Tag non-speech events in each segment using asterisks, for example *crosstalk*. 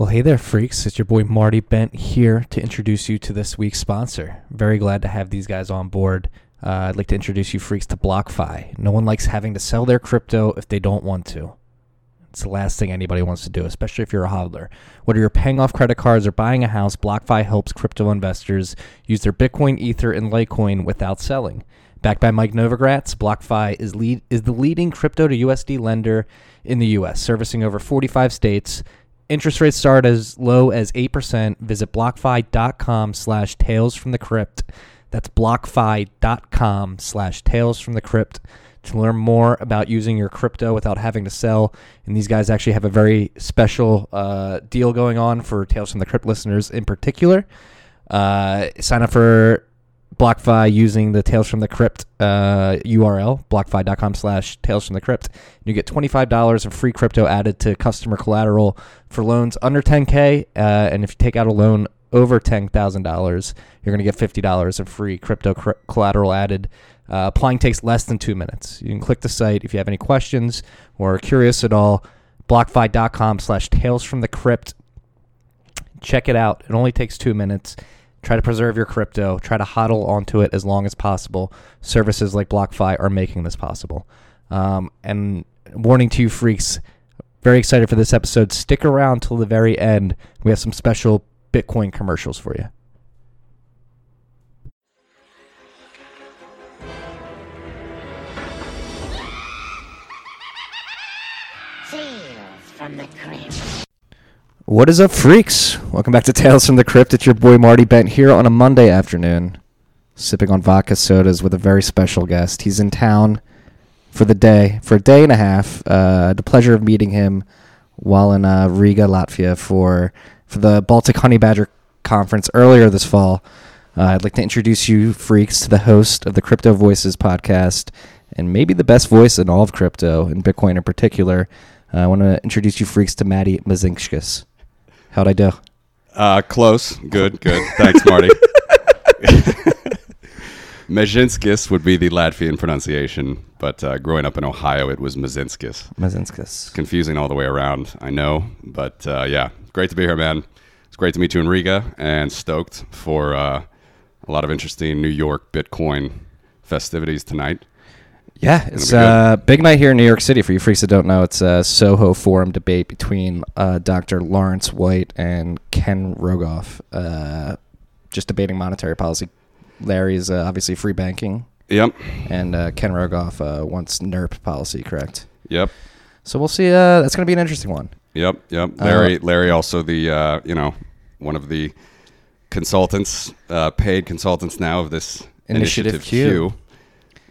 Well, hey there, freaks. It's your boy Marty Bent here to introduce you to this week's sponsor. Very glad to have these guys on board. Uh, I'd like to introduce you freaks to BlockFi. No one likes having to sell their crypto if they don't want to. It's the last thing anybody wants to do, especially if you're a hodler. Whether you're paying off credit cards or buying a house, BlockFi helps crypto investors use their Bitcoin, Ether, and Litecoin without selling. Backed by Mike Novogratz, BlockFi is lead is the leading crypto to USD lender in the US, servicing over 45 states. Interest rates start as low as 8%. Visit blockfi.com slash tales from the crypt. That's blockfi.com slash tales from the crypt to learn more about using your crypto without having to sell. And these guys actually have a very special uh, deal going on for Tales from the Crypt listeners in particular. Uh, sign up for BlockFi using the Tales from the Crypt uh, URL, blockfi.com slash Tales from the Crypt. You get $25 of free crypto added to customer collateral for loans under 10K. Uh, and if you take out a loan over $10,000, you're going to get $50 of free crypto cr- collateral added. Uh, applying takes less than two minutes. You can click the site if you have any questions or curious at all. BlockFi.com slash Tales from the Crypt. Check it out. It only takes two minutes. Try to preserve your crypto. Try to hodl onto it as long as possible. Services like BlockFi are making this possible. Um, and warning to you freaks, very excited for this episode. Stick around till the very end. We have some special Bitcoin commercials for you. Tales from the Crypt. What is up, freaks? Welcome back to Tales from the Crypt. It's your boy Marty Bent here on a Monday afternoon, sipping on vodka sodas with a very special guest. He's in town for the day, for a day and a half. Uh, the pleasure of meeting him while in uh, Riga, Latvia, for for the Baltic Honey Badger conference earlier this fall. Uh, I'd like to introduce you, freaks, to the host of the Crypto Voices podcast, and maybe the best voice in all of crypto, and Bitcoin in particular. Uh, I want to introduce you, freaks, to Maddie Mezinskis. How'd I do? Uh, close. Good, good. Thanks, Marty. *laughs* Mezhinskis would be the Latvian pronunciation, but uh, growing up in Ohio, it was Mezinskis. Mezinskis. Confusing all the way around, I know. But uh, yeah, great to be here, man. It's great to meet you in Riga and stoked for uh, a lot of interesting New York Bitcoin festivities tonight. Yeah, it's a big night here in New York City. For you freaks that don't know, it's a Soho Forum debate between uh, Dr. Lawrence White and Ken Rogoff, uh, just debating monetary policy. Larry's uh, obviously free banking, Yep, and uh, Ken Rogoff uh, wants NIRP policy, correct? yep, So we'll see. Uh, that's going to be an interesting one. yep, yep. Larry, Uh, Larry, also the uh, you know one of the consultants, uh, paid consultants now of this Initiative initiative, Q. Q.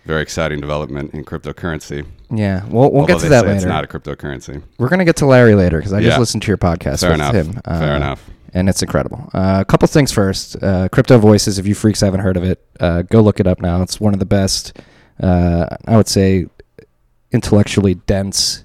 Very exciting development in cryptocurrency. Yeah, we'll, we'll Although get to that later. It's not a cryptocurrency. We're going to get to Larry later because I just listened to your podcast Fair with enough. him. Uh, Fair enough. and it's incredible. Uh, a couple things first. Uh, Crypto Voices. If you freaks haven't heard of it, uh, go look it up now. It's one of the best. Uh, I would say intellectually dense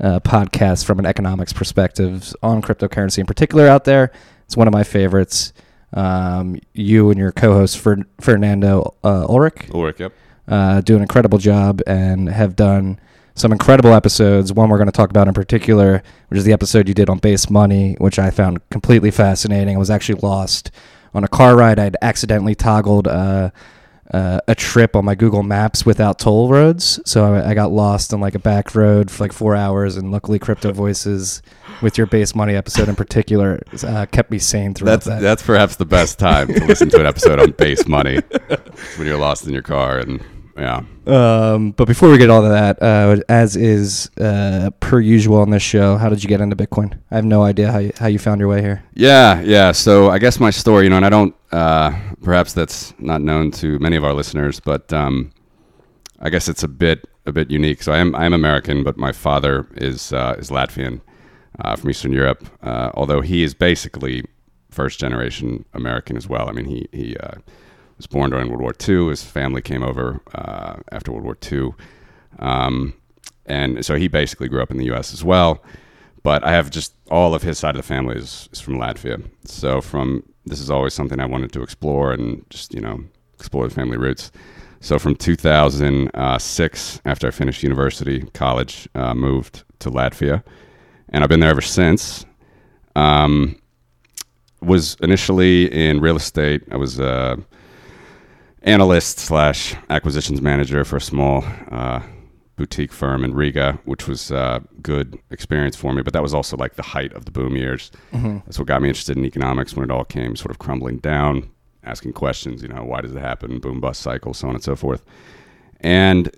uh, podcasts from an economics perspective on cryptocurrency in particular out there. It's one of my favorites. Um, you and your co-host Fer- Fernando uh, Ulrich Ulrich, yep. Uh, do an incredible job and have done some incredible episodes. One we're going to talk about in particular, which is the episode you did on base money, which I found completely fascinating. I was actually lost on a car ride. I'd accidentally toggled uh, uh, a trip on my Google Maps without toll roads, so I, I got lost on like a back road for like four hours. And luckily, Crypto *laughs* Voices, with your base money episode in particular, uh, kept me sane throughout That's that. that's perhaps the best time to listen to an episode on base money *laughs* when you're lost in your car and yeah. Um, but before we get all of that, uh, as is uh, per usual on this show, how did you get into Bitcoin? I have no idea how you, how you found your way here. Yeah, yeah. So I guess my story, you know, and I don't, uh, perhaps that's not known to many of our listeners, but um, I guess it's a bit a bit unique. So I am I am American, but my father is uh, is Latvian uh, from Eastern Europe. Uh, although he is basically first generation American as well. I mean, he he uh, was born during World War II. His family came over uh, after World War II, um, and so he basically grew up in the U.S. as well but I have just all of his side of the family is, is from Latvia. So from this is always something I wanted to explore and just you know explore the family roots. So from 2006, after I finished university, college, uh, moved to Latvia, and I've been there ever since. Um, was initially in real estate. I was a analyst slash acquisitions manager for a small uh, boutique firm in Riga, which was uh, good experience for me. But that was also like the height of the boom years. That's what got me interested in economics when it all came sort of crumbling down, asking questions. You know, why does it happen? Boom bust cycle, so on and so forth. And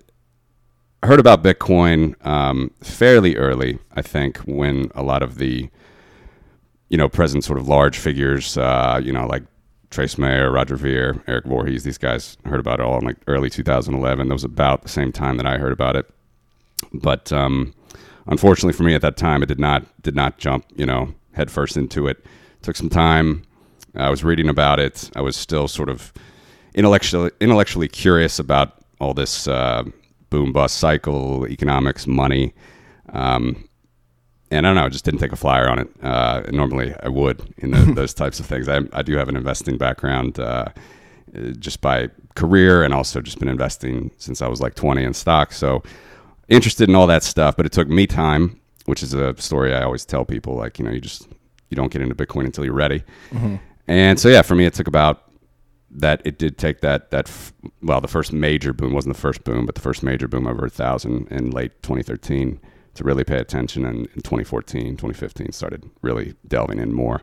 I heard about Bitcoin um, fairly early, I think, when a lot of the you know present sort of large figures, uh, you know, like Trace Mayer, Roger Ver, Eric Voorhees, these guys heard about it all in like early 2011. That was about the same time that I heard about it. But um, unfortunately for me at that time, it did not did not jump, you know, headfirst into it. took some time. I was reading about it. I was still sort of intellectually intellectually curious about all this uh, boom bust cycle, economics, money. Um, and I don't know, I just didn't take a flyer on it. Uh, normally, I would in the, *laughs* those types of things. I, I do have an investing background, uh, just by career, and also just been investing since I was like 20 in stocks. So interested in all that stuff. But it took me time, which is a story I always tell people. Like you know, you just you don't get into Bitcoin until you're ready. And so yeah, for me, it took about that. It did take that that f- well, the first major boom wasn't the first boom, but the first major boom over a thousand in late 2013 to really pay attention. And in 2014, 2015, started really delving in more.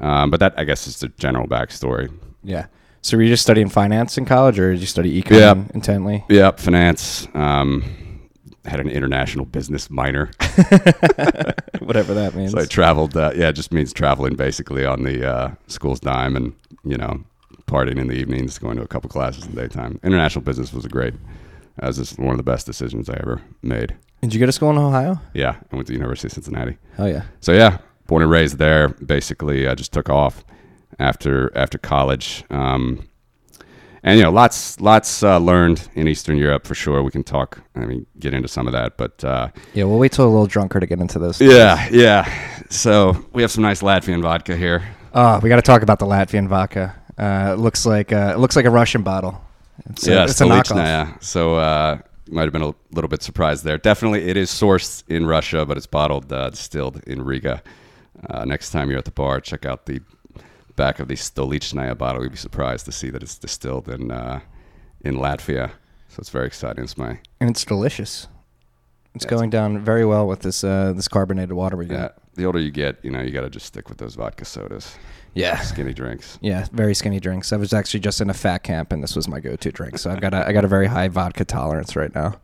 Um, but that I guess is the general backstory. Yeah. So were you just studying finance in college, or did you study econ Yeah. intently? Yep, finance. Um, had an international business minor. *laughs* *laughs* Whatever that means. So I traveled. Uh, yeah, it just means traveling basically on the uh, school's dime, and you know, partying in the evenings, going to a couple classes in the daytime. International business was a great. That was just one of the best decisions I ever made. Did you go to school in Ohio? Yeah, I went to University of Cincinnati. Oh yeah. So yeah, born and raised there. Basically, I just took off after after college. Um, and you know, lots lots uh, learned in Eastern Europe for sure. We can talk. I mean, get into some of that, but uh, Yeah, we'll wait till a little drunker to get into this. yeah, yeah. So we have some nice Latvian vodka here. Oh, we got to talk about the Latvian vodka. Uh, it looks like uh, it looks like a Russian bottle. It's a, yeah, it's a knockoff. So uh, might have been a little bit surprised there. Definitely, it is sourced in Russia, but it's bottled, uh, distilled in Riga. Uh, next time you're at the bar, check out the back of the Stolichnaya bottle. You'd be surprised to see that it's distilled in uh, in Latvia. So it's very exciting. It's my and it's delicious. It's Yeah, going down very well with this uh, this carbonated water we yeah. got. The older you get, you know, you got to just stick with those vodka sodas, Yeah. skinny drinks. Yeah, very skinny drinks. I was actually just in a fat camp, and this was my go-to drink. So I've got a, I got a very high vodka tolerance right now.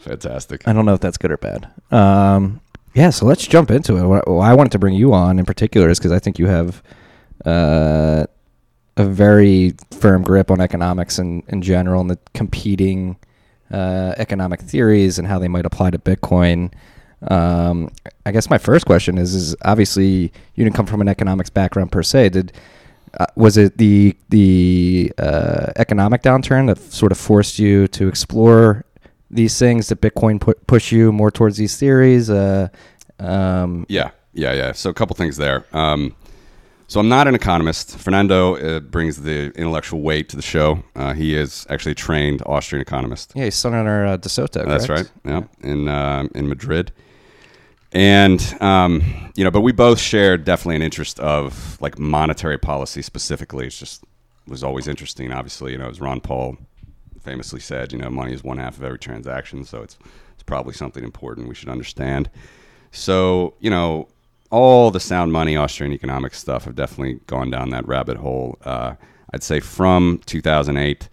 Fantastic. I don't know if that's good or bad. Um, yeah, so let's jump into it. What, I wanted to bring you on in particular is because I think you have uh, a very firm grip on economics in, in general and the competing uh, economic theories and how they might apply to Bitcoin. Um, I guess my first question is: is obviously you didn't come from an economics background per se. Did uh, was it the the uh, economic downturn that sort of forced you to explore these things? Did Bitcoin pu- push you more towards these theories? Uh, um, Yeah, yeah, yeah. So a couple things there. Um, so I'm not an economist. Fernando uh, brings the intellectual weight to the show. Uh, he is actually a trained Austrian economist. yeah, he's son under uh, De Soto. That's right. Yeah, in uh, in Madrid. And um, you know, but we both shared definitely an interest of like monetary policy specifically. It's just was always interesting. Obviously, you know, as Ron Paul famously said, you know, money is one half of every transaction, so it's it's probably something important we should understand. So, you know, all the sound money Austrian economic stuff have definitely gone down that rabbit hole. Uh, I'd say from 2008,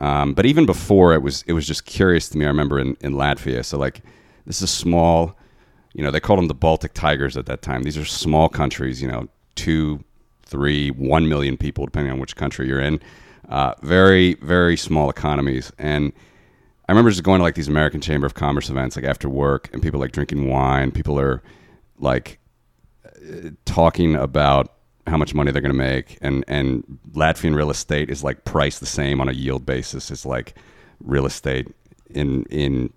um, but even before it was it was just curious to me. I remember in, in Latvia, so like this is a small, you know, they called them the Baltic Tigers at that time. These are small countries, you know, two, three, one million people, depending on which country you're in. Uh, very, very small economies, and I remember just going to like these American Chamber of Commerce events, like after work, and people like drinking wine. People are like talking about how much money they're going to make, and and Latvian real estate is like priced the same on a yield basis as like real estate in in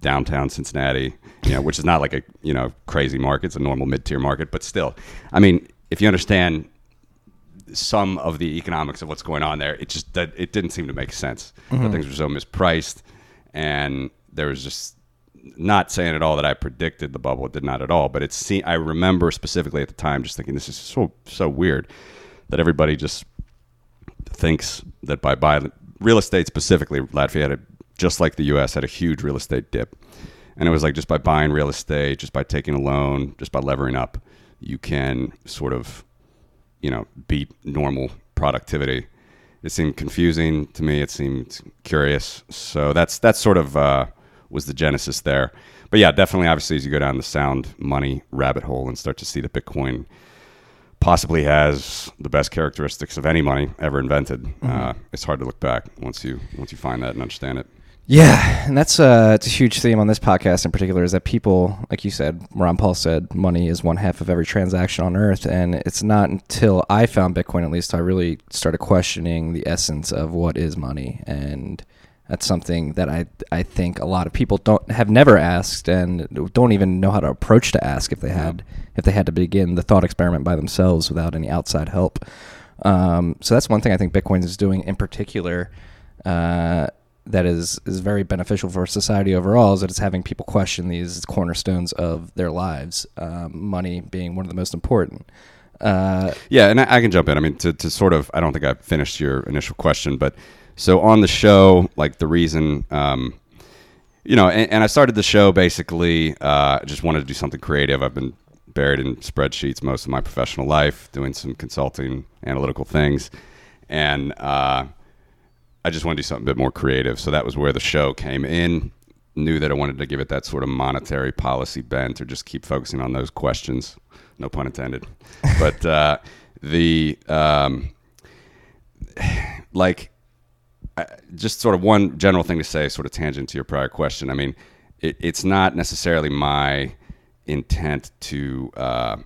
downtown Cincinnati, you know, which is not like a you know crazy market; it's a normal mid tier market, but still, I mean, if you understand some of the economics of what's going on there, it just that it didn't seem to make sense. That mm-hmm. things were so mispriced, and there was just not saying at all that I predicted the bubble. It did not at all. But it's see, I remember specifically at the time just thinking this is so so weird that everybody just thinks that by buying real estate specifically, Latvia had a, just like the U.S. had a huge real estate dip, and it was like just by buying real estate, just by taking a loan, just by levering up, you can sort of, you know, beat normal productivity. It seemed confusing to me. It seemed curious. So that's that's sort of uh, was the genesis there. But yeah, definitely, obviously, as you go down the sound money rabbit hole and start to see that Bitcoin possibly has the best characteristics of any money ever invented, uh, it's hard to look back once you once you find that and understand it. Yeah, and that's uh, it's a huge theme on this podcast in particular is that people, like you said, Ron Paul said, money is one half of every transaction on earth, and it's not until I found Bitcoin, at least, I really started questioning the essence of what is money, and that's something that I I think a lot of people don't have never asked and don't even know how to approach to ask if they had if they had to begin the thought experiment by themselves without any outside help. Um, so that's one thing I think Bitcoin is doing in particular. Uh, that is is very beneficial for society overall is that it's having people question these cornerstones of their lives, um, money being one of the most important. Uh, Yeah, and I, I can jump in. I mean, to, to sort of, I don't think I finished your initial question, but so on the show, like the reason, um, you know, and, and I started the show basically, uh, just wanted to do something creative. I've been buried in spreadsheets most of my professional life, doing some consulting, analytical things, and uh, I just wanted to do something a bit more creative. So that was where the show came in. Knew that I wanted to give it that sort of monetary policy bent, or just keep focusing on those questions. No pun intended. *laughs* but uh, the um, like, I- just sort of one general thing to say, sort of tangent to your prior question. I mean, it, it's not necessarily my intent to. Uh,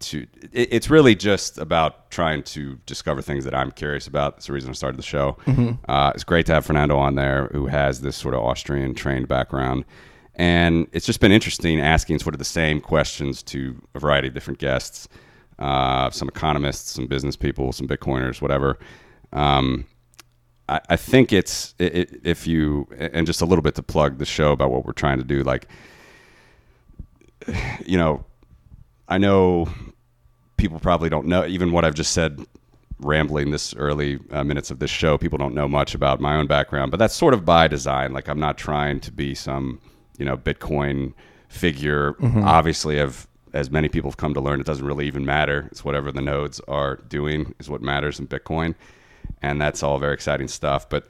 to it, it's really just about trying to discover things that I'm curious about. That's the reason I started the show. Uh, it's great to have Fernando on there, who has this sort of Austrian trained background, and it's just been interesting asking sort of the same questions to a variety of different guests, uh, some economists, some business people, some Bitcoiners, whatever. Um, I, I think it's if you and just a little bit to plug the show about what we're trying to do, like *sighs* you know, I know people probably don't know even what I've just said rambling this early uh, minutes of this show people don't know much about my own background but that's sort of by design. Like I'm not trying to be some you know bitcoin figure. Obviously of as many people have come to learn it doesn't really even matter. It's whatever the nodes are doing is what matters in bitcoin and that's all very exciting stuff. But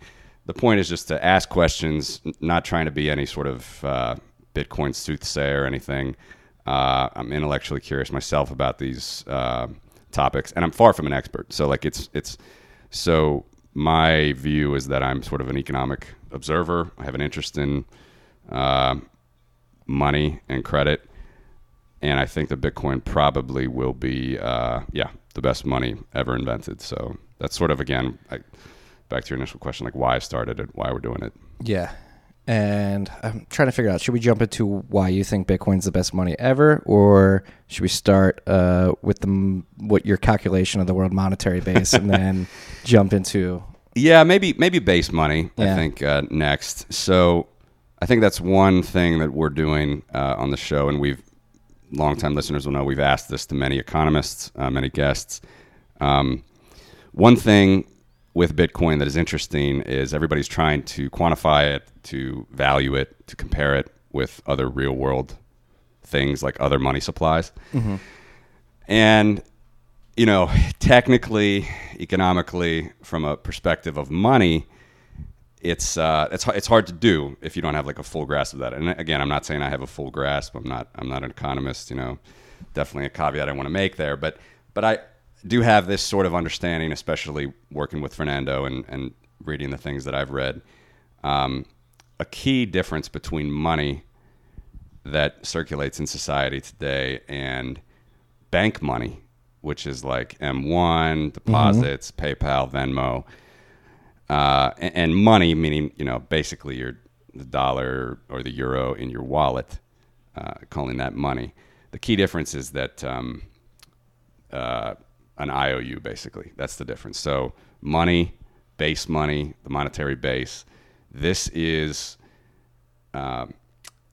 the point is just to ask questions not trying to be any sort of uh, bitcoin soothsayer or anything uh, I'm intellectually curious myself about these uh, topics, and I'm far from an expert. So, like, it's it's so my view is that I'm sort of an economic observer. I have an interest in uh, money and credit, and I think that Bitcoin probably will be, uh, yeah, the best money ever invented. So that's sort of again, I, back to your initial question, like why I started it, why we're doing it. Yeah. And I'm trying to figure out should we jump into why you think Bitcoin's the best money ever, or should we start uh, with the what your calculation of the world monetary base, and then *laughs* jump into Yeah, maybe maybe base money. I think uh, next. So I think that's one thing that we're doing uh, on the show, and we've longtime listeners will know we've asked this to many economists, uh, many guests. Um, one thing with Bitcoin that is interesting is everybody's trying to quantify it, to value it, to compare it with other real world things like other money supplies. And you know, technically, economically, from a perspective of money, it's uh, it's it's hard to do if you don't have like a full grasp of that. And again, I'm not saying I have a full grasp. I'm not I'm not an economist. You know, definitely a caveat I want to make there. But but I do have this sort of understanding, especially working with Fernando and and reading the things that I've read. Um, a key difference between money that circulates in society today and bank money, which is like M1, deposits, PayPal, Venmo, uh, and, and money, meaning, you know, basically your the dollar or the euro in your wallet, uh, calling that money. The key difference is that um, uh, an IOU, basically. That's the difference. So money, base money, the monetary base, this is um,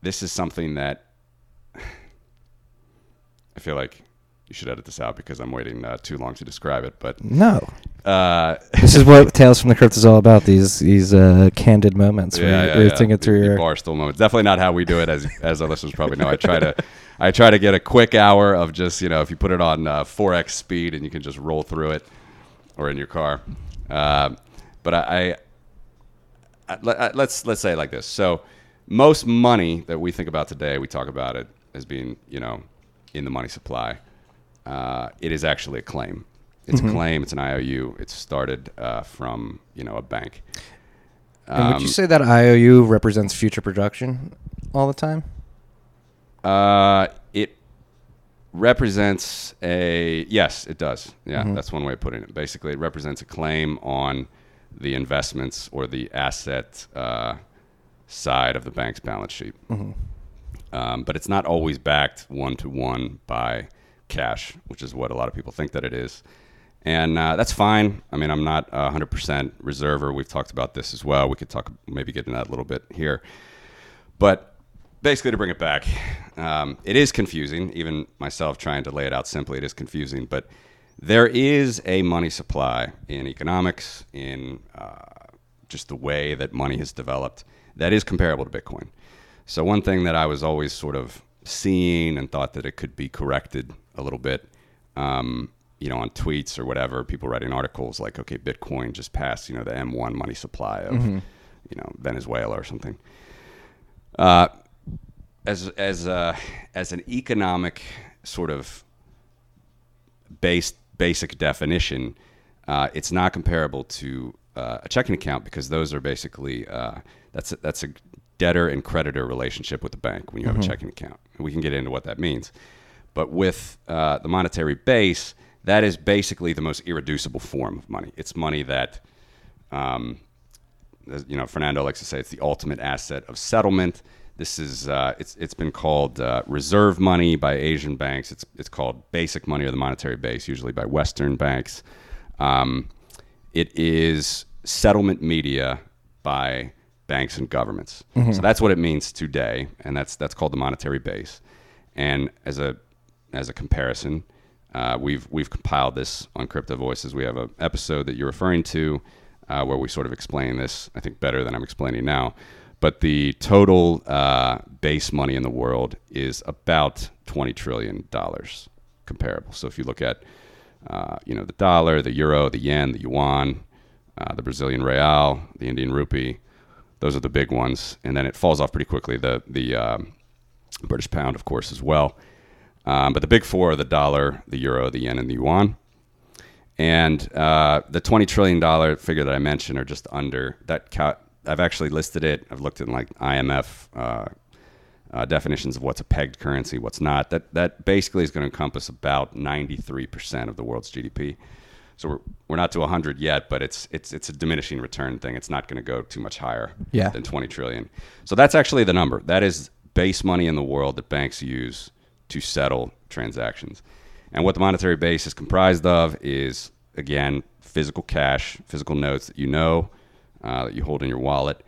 this is something that *sighs* I feel like you should edit this out because I'm waiting uh, too long to describe it. But No. uh, This is *laughs* what Tales from the Crypt is all about. These these uh, candid moments where, yeah, you- yeah, where yeah. you're thinking through the your. barstool moments. Definitely not how we do it, as as our listeners probably know. I try to I try to get a quick hour of just you know if you put it on uh, 4x speed and you can just roll through it, or in your car. Um but I, I, I let- I- let's let's say it like this. So most money that we think about today, we talk about it as being you know in the money supply. Uh, it is actually a claim. It's a claim. It's an IOU. It's started uh, from you know a bank. and would you Um, say that IOU represents future production all the time? Uh, it represents a yes, it does. Yeah, that's one way of putting it. Basically, it represents a claim on the investments or the asset uh, side of the bank's balance sheet. Um, but it's not always backed one to one by cash, which is what a lot of people think that it is. And uh, that's fine. I mean, I'm not a 100% reserver. We've talked about this as well. We could talk, maybe get into that a little bit here. But basically, to bring it back, um, it is confusing. Even myself trying to lay it out simply, it is confusing. But there is a money supply in economics, in uh, just the way that money has developed, that is comparable to Bitcoin. So, one thing that I was always sort of seeing and thought that it could be corrected a little bit, um, you know, on tweets or whatever, people writing articles like, okay, Bitcoin just passed, you know, the M1 money supply of, you know, Venezuela or something. Uh, as as uh, as an economic sort of base basic definition, uh, it's not comparable to uh, a checking account because those are basically uh, that's a, that's a debtor and creditor relationship with the bank when you have a checking account. And we can get into what that means, but with uh, the monetary base, that is basically the most irreducible form of money. It's money that um, you know, Fernando likes to say it's the ultimate asset of settlement. This is uh, it's it's been called uh, reserve money by Asian banks. It's it's called basic money or the monetary base, usually by Western banks. Um, it is settlement media by banks and governments. So that's what it means today, and that's that's called the monetary base. And as a as a comparison, uh, we've we've compiled this on Crypto Voices. We have an episode that you're referring to uh, where we sort of explain this. I think better than I'm explaining now. But the total uh, base money in the world is about 20 trillion dollars comparable. So if you look at uh, you know the dollar, the euro, the yen, the yuan, uh, the Brazilian real, the Indian rupee, those are the big ones, and then it falls off pretty quickly. The the um, British pound, of course, as well. Um, but the big four are the dollar, the euro, the yen, and the yuan. And uh, the twenty trillion dollar figure that I mentioned are just under that. Ca- I've actually listed it. I've looked at like IMF uh, uh, definitions of what's a pegged currency, what's not. That that basically is going to encompass about ninety three percent of the world's GDP. So we're, we're not to 100 yet, but it's it's it's a diminishing return thing. It's not going to go too much higher Yeah. than 20 trillion. So that's actually the number. That is base money in the world that banks use to settle transactions. And what the monetary base is comprised of is again physical cash, physical notes that you know uh, that you hold in your wallet,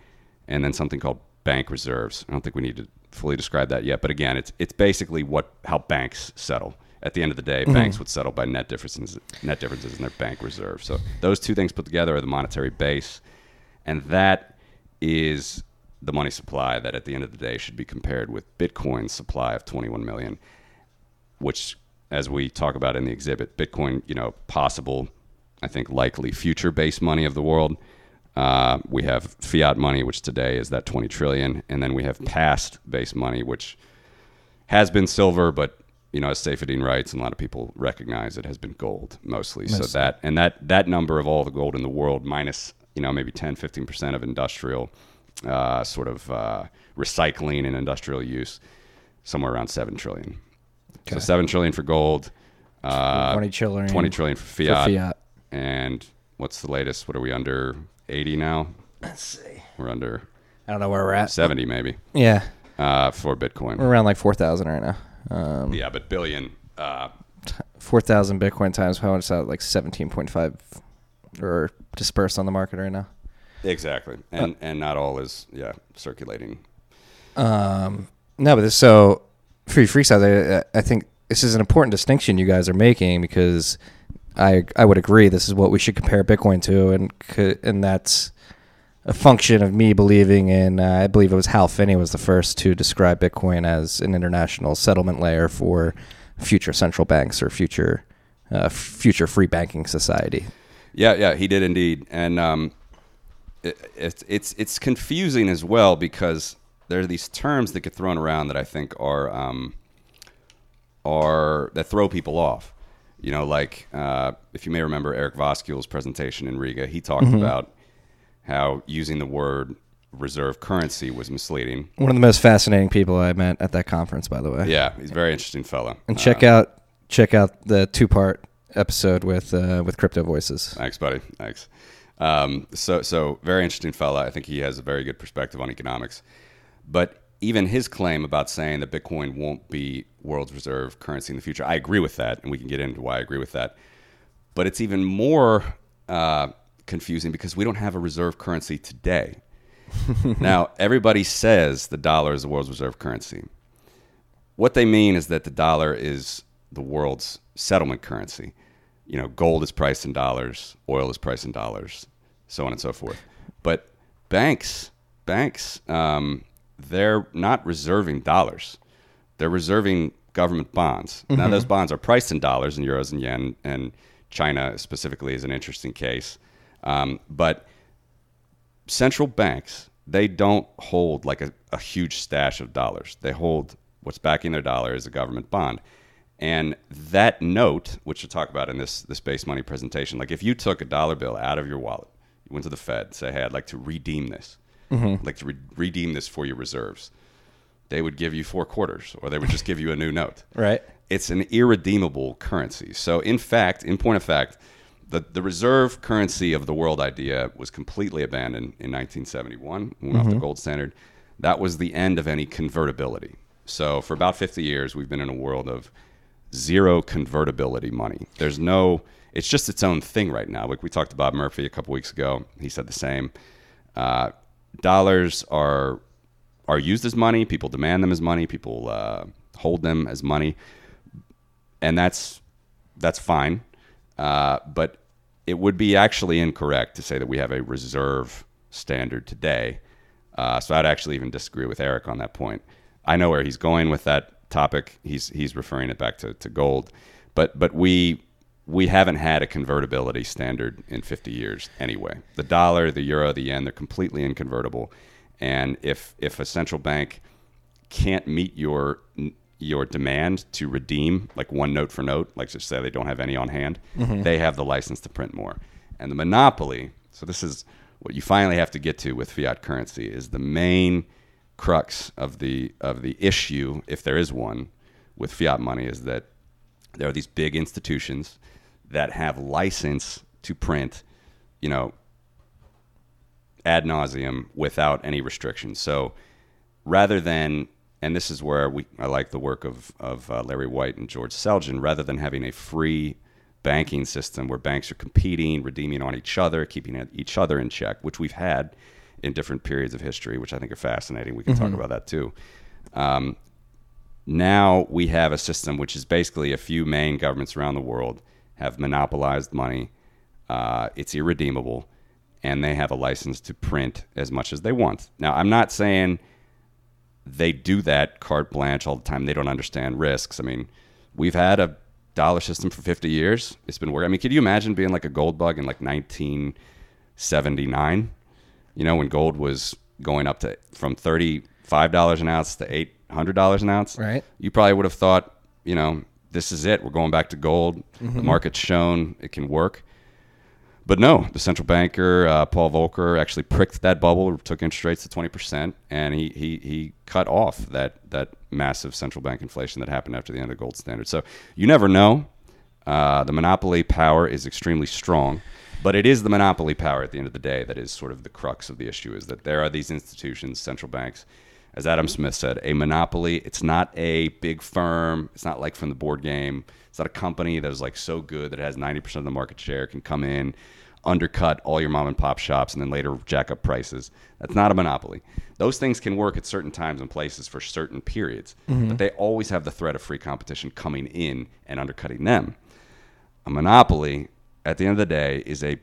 and then something called bank reserves. I don't think we need to fully describe that yet, but again, it's it's basically what how banks settle. At the end of the day, banks would settle by net differences net differences in their bank reserves. So those two things put together are the monetary base, and that is the money supply that at the end of the day should be compared with Bitcoin's supply of 21 million, which, as we talk about in the exhibit, Bitcoin, you know, possible, I think likely future base money of the world. Uh, we have fiat money, which today is that 20 trillion, and then we have past base money, which has been silver, but you know, as Saifedean writes, and a lot of people recognize it has been gold mostly. So that and that that number of all the gold in the world minus you know maybe 10, 15 percent of industrial uh, sort of uh, recycling and industrial use, somewhere around seven trillion. So seven trillion for gold, uh, 20 trillion 20 trillion for for fiat, fiat. and what's the latest? What are we under? 80 now? Let's see. We're under I don't know where we're at. 70 maybe Yeah, uh, for Bitcoin. we're around like 4,000 right now. Um, Yeah, but billion. Uh, 4,000 Bitcoin times how much is that? Like 17.5 or dispersed on the market right now. Exactly, and and not all is yeah circulating. Um, no, but this, so free out there. I think this is an important distinction you guys are making because I I would agree this is what we should compare Bitcoin to, and and that's a function of me believing in. Uh, I believe it was Hal Finney was the first to describe Bitcoin as an international settlement layer for future central banks or future uh, future free banking society. Yeah, yeah, he did indeed, and um, it, it's it's it's confusing as well because there are these terms that get thrown around that I think are um, are that throw people off. You know, like uh, if you may remember Eric Voskuil's presentation in Riga, he talked about how using the word reserve currency was misleading. One of the most fascinating people I met at that conference, by the way. Yeah, he's a very interesting fellow. And check Uh, out check out the two part episode with uh, with Crypto Voices. Thanks, buddy. Thanks. Um, so, so very interesting fella. I think he has a very good perspective on economics. But even his claim about saying that Bitcoin won't be world's reserve currency in the future, I agree with that, and we can get into why I agree with that. But it's even more uh, confusing because we don't have a reserve currency today. *laughs* now, everybody says the dollar is the world's reserve currency. What they mean is that the dollar is the world's settlement currency. You know, gold is priced in dollars, oil is priced in dollars, so on and so forth. But banks, banks, um, they're not reserving dollars; they're reserving government bonds. Now, those bonds are priced in dollars and euros and yen, and China specifically is an interesting case. Um, but central banks they don't hold like a, a huge stash of dollars. They hold what's backing their dollar is a government bond. And that note which we'll talk about in this this base money presentation like if you took a dollar bill out of your wallet you went to the fed say hey i'd like to redeem this i'd like to re- redeem this for your reserves they would give you four quarters or they would just give you a new note *laughs* Right. it's an irredeemable currency. So, in fact, in point of fact, the, the reserve currency of the world idea was completely abandoned in 1971. We went off the gold standard. That was the end of any convertibility. So, for about 50 years, we've been in a world of zero convertibility money. There's no, it's just its own thing right now. Like we talked to Bob Murphy a couple weeks ago. He said the same. Uh, dollars are are used as money. People demand them as money. People uh, hold them as money, and that's that's fine. Uh, but it would be actually incorrect to say that we have a reserve standard today. Uh, so I'd actually even disagree with Eric on that point. I know where he's going with that topic. He's he's referring it back to, to gold, but but we we haven't had a convertibility standard in 50 years anyway. The dollar, the euro, the yen, they're completely inconvertible. And if if a central bank can't meet your your demand to redeem like one note for note, like just say they don't have any on hand, mm-hmm. they have the license to print more. And the monopoly, so this is what you finally have to get to with fiat currency is the main crux of the of the issue, if there is one, with fiat money is that there are these big institutions that have license to print, you know, ad nauseum without any restrictions. So rather than, and this is where we, I like the work of, of uh, Larry White and George Selgin, rather than having a free banking system where banks are competing, redeeming on each other, keeping each other in check, which we've had in different periods of history, which I think are fascinating. We can talk about that too. Um, now we have a system which is basically a few main governments around the world have monopolized money. Uh, it's irredeemable, and they have a license to print as much as they want. Now, I'm not saying they do that carte blanche all the time. They don't understand risks. I mean, we've had a dollar system for 50 years. It's been working. I mean, could you imagine being like a gold bug in like 1979? You know, when gold was going up to from $35 an ounce to $800 an ounce? Right. You probably would have thought, you know, this is it. We're going back to gold. The market's shown it can work. But no, the central banker uh, Paul Volcker actually pricked that bubble, took interest rates to twenty percent, and he, he he cut off that that massive central bank inflation that happened after the end of gold standard. So you never know. Uh, the monopoly power is extremely strong, but it is the monopoly power at the end of the day that is sort of the crux of the issue. Is that there are these institutions, central banks, as Adam Smith said, a monopoly. It's not a big firm. It's not like from the board game. It's not a company that is like so good that it has 90% of the market share, can come in, undercut all your mom and pop shops and then later jack up prices. That's not a monopoly. Those things can work at certain times and places for certain periods, mm-hmm. but they always have the threat of free competition coming in and undercutting them. A monopoly, at the end of the day, is a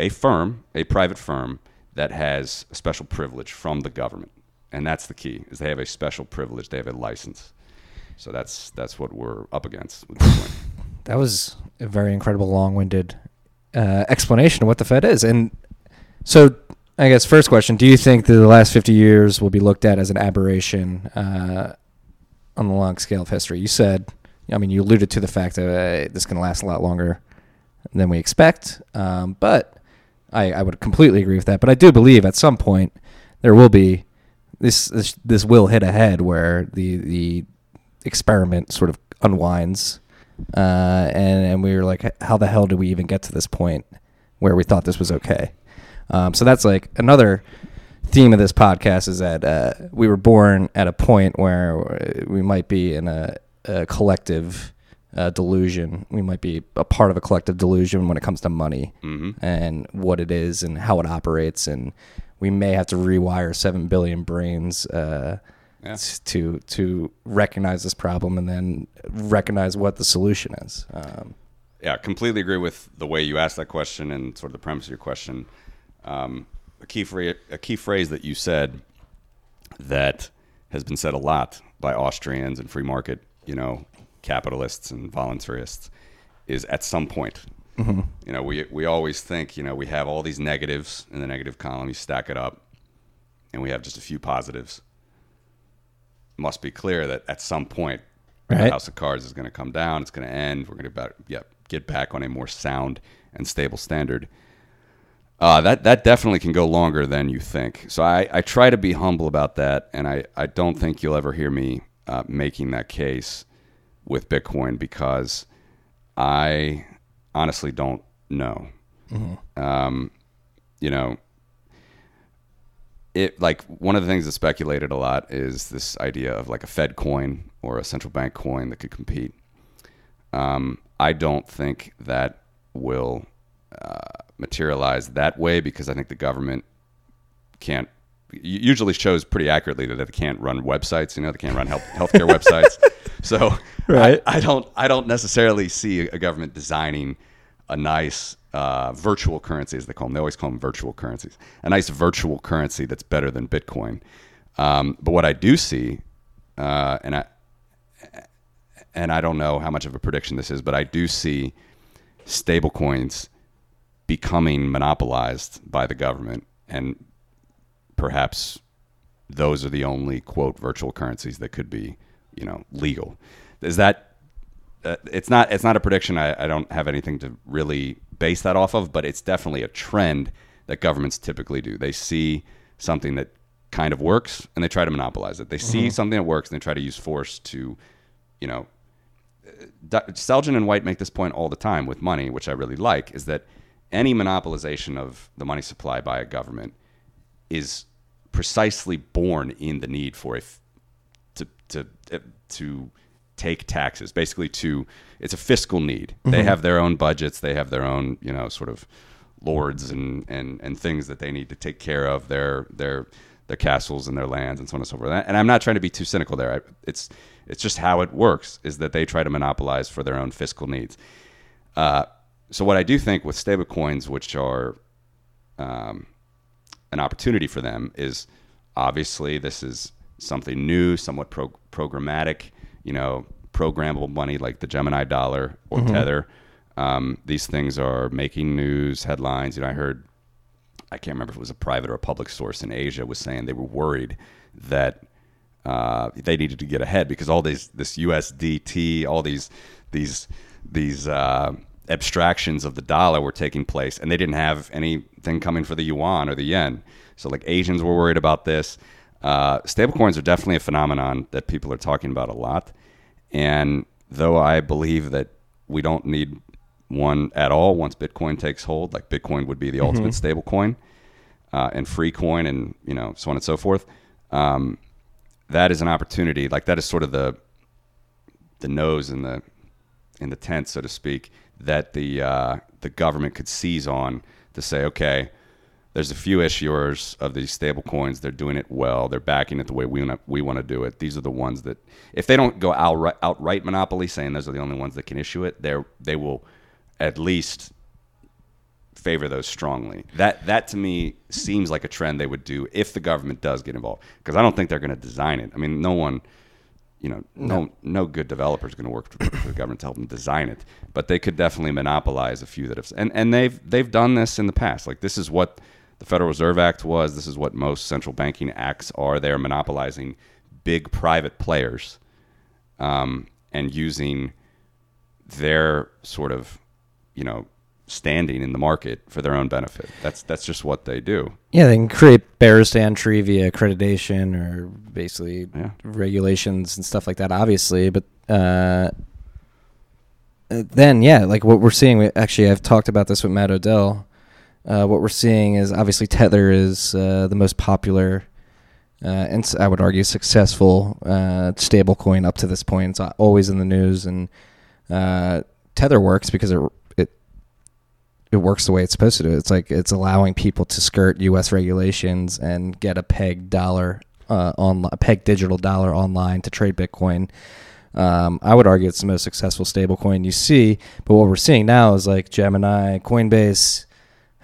a firm, a private firm that has a special privilege from the government, and that's the key. Is they have a special privilege. They have a license. So that's that's what we're up against. *laughs* That was a very incredible, long-winded uh, explanation of what the Fed is. And so, I guess first question: Do you think that the last fifty years will be looked at as an aberration uh, on the long scale of history? You said, I mean, you alluded to the fact that uh, this can last a lot longer than we expect, um, but I, I would completely agree with that. But I do believe at some point there will be this this, this will hit a head where the the experiment sort of unwinds, uh, and and we were like, how the hell did we even get to this point where we thought this was okay? Um, so that's like another theme of this podcast is that uh, we were born at a point where we might be in a, a collective uh, delusion. We might be a part of a collective delusion when it comes to money and what it is and how it operates. And we may have to rewire seven billion brains uh, Yeah. to to recognize this problem and then recognize what the solution is. Um, yeah, completely agree with the way you asked that question and sort of the premise of your question. Um, a key phrase, a key phrase that you said that has been said a lot by Austrians and free market, you know, capitalists and voluntarists, is at some point. You know, we we always think, you know, we have all these negatives in the negative column, you stack it up, and we have just a few positives. Must be clear that at some point, the house of cards is going to come down. It's going to end. We're going to yeah, get back on a more sound and stable standard. Uh, that that definitely can go longer than you think. So I, I try to be humble about that, and I, I don't think you'll ever hear me uh, making that case with Bitcoin because I honestly don't know. Um, you know, it like one of the things that's speculated a lot is this idea of like a Fed coin or a central bank coin that could compete. Um, I don't think that will uh, materialize that way because I think the government can't usually shows pretty accurately that they can't run websites. You know, they can't run health healthcare *laughs* websites. So Right. I, I don't I don't necessarily see a government designing a nice uh, virtual currency, as they call them. They always call them virtual currencies. A nice virtual currency that's better than Bitcoin. Um, but what I do see, uh, and I and I don't know how much of a prediction this is, but I do see stablecoins becoming monopolized by the government, and perhaps those are the only quote virtual currencies that could be, you know, legal. Is that? Uh, it's not. It's not a prediction. I, I don't have anything to really base that off of, but it's definitely a trend that governments typically do. They see something that kind of works and they try to monopolize it. They see something that works and they try to use force to, you know, D- Selgin and White make this point all the time with money, which I really like, is that any monopolization of the money supply by a government is precisely born in the need for a f- to to uh, to take taxes. Basically, to it's a fiscal need. They have their own budgets. They have their own you know sort of lords and, and, and things that they need to take care of their their their castles and their lands and so on and so forth. And I'm not trying to be too cynical there. I, it's it's just how it works is that they try to monopolize for their own fiscal needs. Uh, so what I do think with stablecoins, which are um, an opportunity for them, is obviously this is something new, somewhat pro- programmatic, you know, programmable money like the Gemini dollar or Tether. Um, these things are making news headlines. You know, I heard, I can't remember if it was a private or a public source in Asia was saying they were worried that uh, they needed to get ahead because all these this USDT, all these these these uh, abstractions of the dollar were taking place, and they didn't have anything coming for the yuan or the yen. So like Asians were worried about this. Uh, stablecoins are definitely a phenomenon that people are talking about a lot, and though I believe that we don't need one at all once Bitcoin takes hold, like Bitcoin would be the ultimate stablecoin uh, and free coin, and you know so on and so forth. Um, that is an opportunity. Like that is sort of the the nose in the in the tent, so to speak, that the uh, the government could seize on to say, okay, there's a few issuers of these stable coins. They're doing it well. They're backing it the way we want we want to do it. These are the ones that, if they don't go outright, outright monopoly, saying those are the only ones that can issue it, they they will at least favor those strongly. That that to me seems like a trend they would do if the government does get involved. Because I don't think they're going to design it. I mean, no one, you know, no no, good developer is going to work for, for the government to help them design it. But they could definitely monopolize a few that have, and and they've they've done this in the past. Like this is what the Federal Reserve Act was. This is what most central banking acts are. They're monopolizing big private players um, and using their sort of, you know, standing in the market for their own benefit. That's that's just what they do. Yeah, they can create barriers to entry via accreditation or basically Yeah. regulations and stuff like that, obviously. But uh, uh, then, yeah, like what we're seeing, we- actually, I've talked about this with Matt Odell. Uh, what we're seeing is obviously Tether is uh, the most popular uh, and I would argue successful uh, stable coin up to this point. It's always in the news, and uh, Tether works because it it it works the way it's supposed to do. It's like it's allowing people to skirt U.S. regulations and get a peg dollar uh, on a peg digital dollar online to trade Bitcoin. Um, I would argue it's the most successful stablecoin you see. But what we're seeing now is like Gemini, Coinbase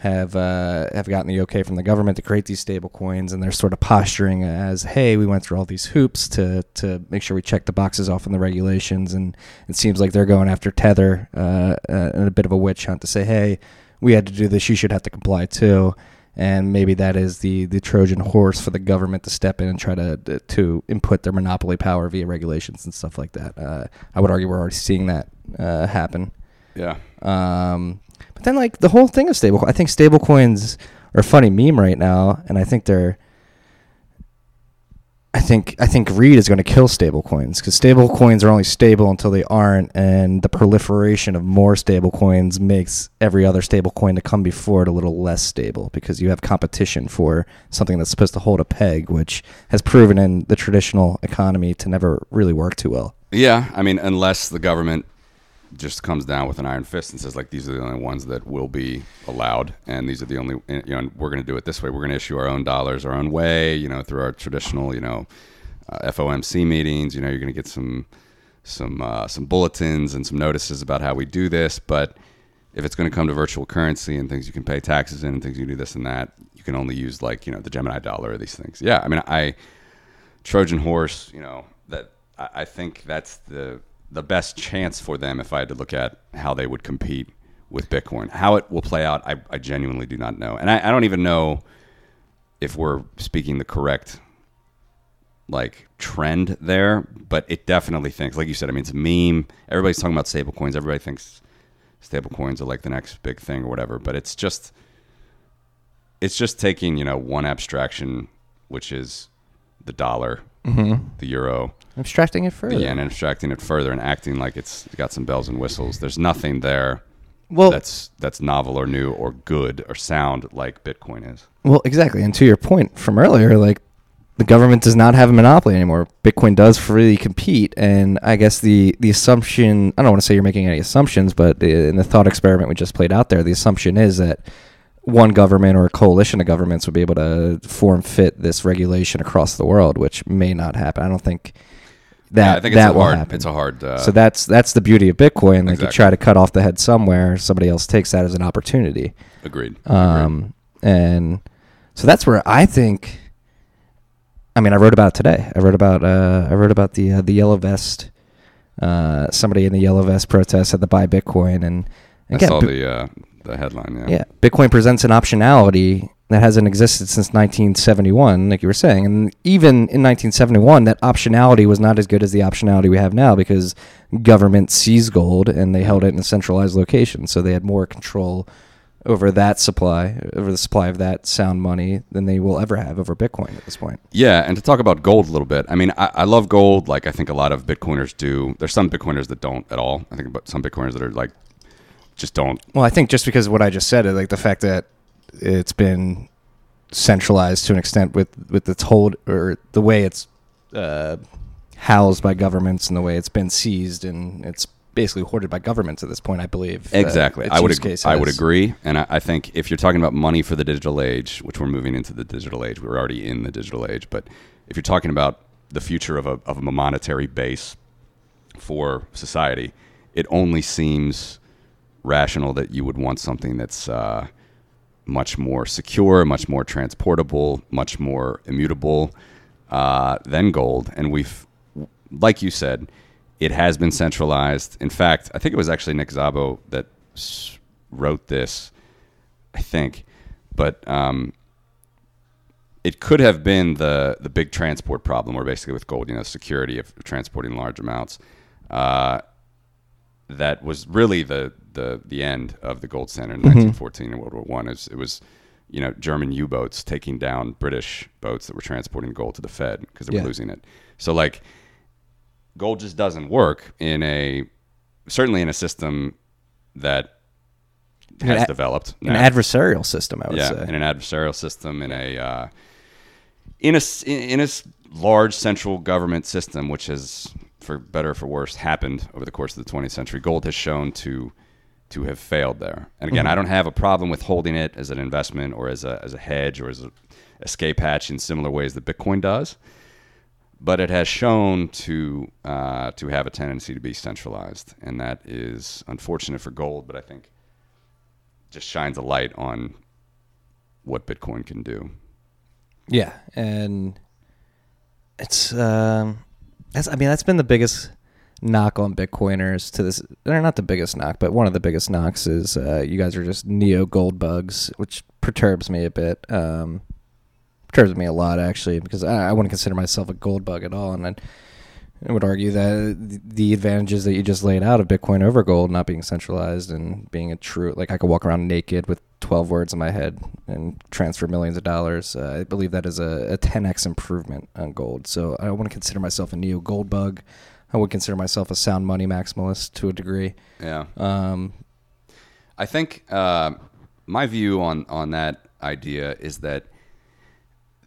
have uh, have gotten the okay from the government to create these stable coins, and they're sort of posturing as, "Hey, we went through all these hoops to to make sure we check the boxes off in the regulations." And it seems like they're going after Tether uh, uh, in a bit of a witch hunt to say, "Hey, we had to do this. You should have to comply too." And maybe that is the, the Trojan horse for the government to step in and try to to input their monopoly power via regulations and stuff like that. Uh, I would argue we're already seeing that uh, happen. Yeah. Um, but then, like the whole thing of stable, I think stable coins are a funny meme right now, and I think they're. I think I think Reed is going to kill stable coins because stable coins are only stable until they aren't, and the proliferation of more stable coins makes every other stable coin to come before it a little less stable because you have competition for something that's supposed to hold a peg, which has proven in the traditional economy to never really work too well. Yeah, I mean, unless the government just comes down with an iron fist and says like these are the only ones that will be allowed, and these are the only you know, we're going to do it this way. We're going to issue our own dollars our own way, you know, through our traditional, you know, uh, FOMC meetings. You know, you're going to get some some uh, some bulletins and some notices about how we do this, but if it's going to come to virtual currency and things you can pay taxes in and things you do this and that, you can only use like you know the Gemini dollar or these things. Yeah, I mean, I Trojan horse, you know, that I, I think that's the the best chance for them if I had to look at how they would compete with Bitcoin. How it will play out, I, I genuinely do not know. And I, I don't even know if we're speaking the correct like trend there, but it definitely thinks, like you said, I mean, it's a meme. Everybody's talking about stable coins. Everybody thinks stable coins are like the next big thing or whatever, but it's just, it's just taking, you know, one abstraction, which is the dollar, Mm-hmm. the euro, Abstracting it further. Yeah, and abstracting it further and acting like it's got some bells and whistles. There's nothing there well, that's that's novel or new or good or sound like Bitcoin is. Well, exactly. And to your point from earlier, like the government does not have a monopoly anymore. Bitcoin does freely compete, and I guess the the assumption I don't want to say you're making any assumptions, but in the thought experiment we just played out there, the assumption is that one government or a coalition of governments would be able to form fit this regulation across the world, which may not happen. I don't think that yeah, I think that it's will hard. happen. It's a hard. Uh, so that's that's the beauty of Bitcoin. Like you try to cut off the head somewhere, somebody else takes that as an opportunity. agreed. Um, and so that's where I think. I mean, I wrote about it today. I wrote about uh, I wrote about the uh, the yellow vest. Uh, somebody in the yellow vest protest had to buy Bitcoin, and I saw the uh, the headline. Yeah. yeah, Bitcoin presents an optionality that hasn't existed since 1971, like you were saying. And even in 1971, that optionality was not as good as the optionality we have now because government seized gold and they held it in a centralized location. So they had more control over that supply, over the supply of that sound money than they will ever have over Bitcoin at this point. Yeah, and to talk about gold a little bit, I mean, I, I love gold. Like I think a lot of Bitcoiners do. There's some Bitcoiners that don't at all. I think about some Bitcoiners that are like just don't. Well, I think just because of what I just said, like the fact that it's been centralized to an extent with with its hold or the way it's uh, housed by governments and the way it's been seized and its basically hoarded by governments at this point. I believe uh, Exactly. I would ag- I would agree, and I, I think if you're talking about money for the digital age, which we're moving into the digital age, we're already in the digital age. But if you're talking about the future of a of a monetary base for society, it only seems rational that you would want something that's uh, much more secure, much more transportable, much more immutable uh, than gold. And we've, like you said, it has been centralized. In fact, I think it was actually Nick Szabo that wrote this. I think, but um, it could have been the the big transport problem, or basically with gold, you know, security of transporting large amounts. Uh, that was really the the the end of the gold standard in 1914 in World War One. It was, it was, you know, German U-boats taking down British boats that were transporting gold to the Fed because they Yeah. were losing it. So like, gold just doesn't work in a certainly in a system that has developed an adversarial system. I would yeah, say. in an adversarial system, in a uh, in a in a large central government system, which has, for better or for worse, happened over the course of the 20th century. Gold has shown to to have failed there. And again, I don't have a problem with holding it as an investment or as a as a hedge or as a escape hatch in similar ways that Bitcoin does. But it has shown to uh, to have a tendency to be centralized, and that is unfortunate for gold. But I think just shines a light on what Bitcoin can do. Yeah, and it's um, that's I mean that's been the biggest knock on Bitcoiners to this. They're not the biggest knock, but one of the biggest knocks is uh, you guys are just neo gold bugs, which perturbs me a bit. Um, perturbs me a lot actually because I, I wouldn't consider myself a gold bug at all, and I, I would argue that the- advantages that you just laid out of Bitcoin over gold, not being centralized and being a true like I could walk around naked with 12 words in my head and transfer millions of dollars. Uh, I believe that is a, a 10x improvement on gold. So I don't want to consider myself a neo gold bug. I would consider myself a sound money maximalist to a degree. Yeah. Um, I think uh, my view on on that idea is that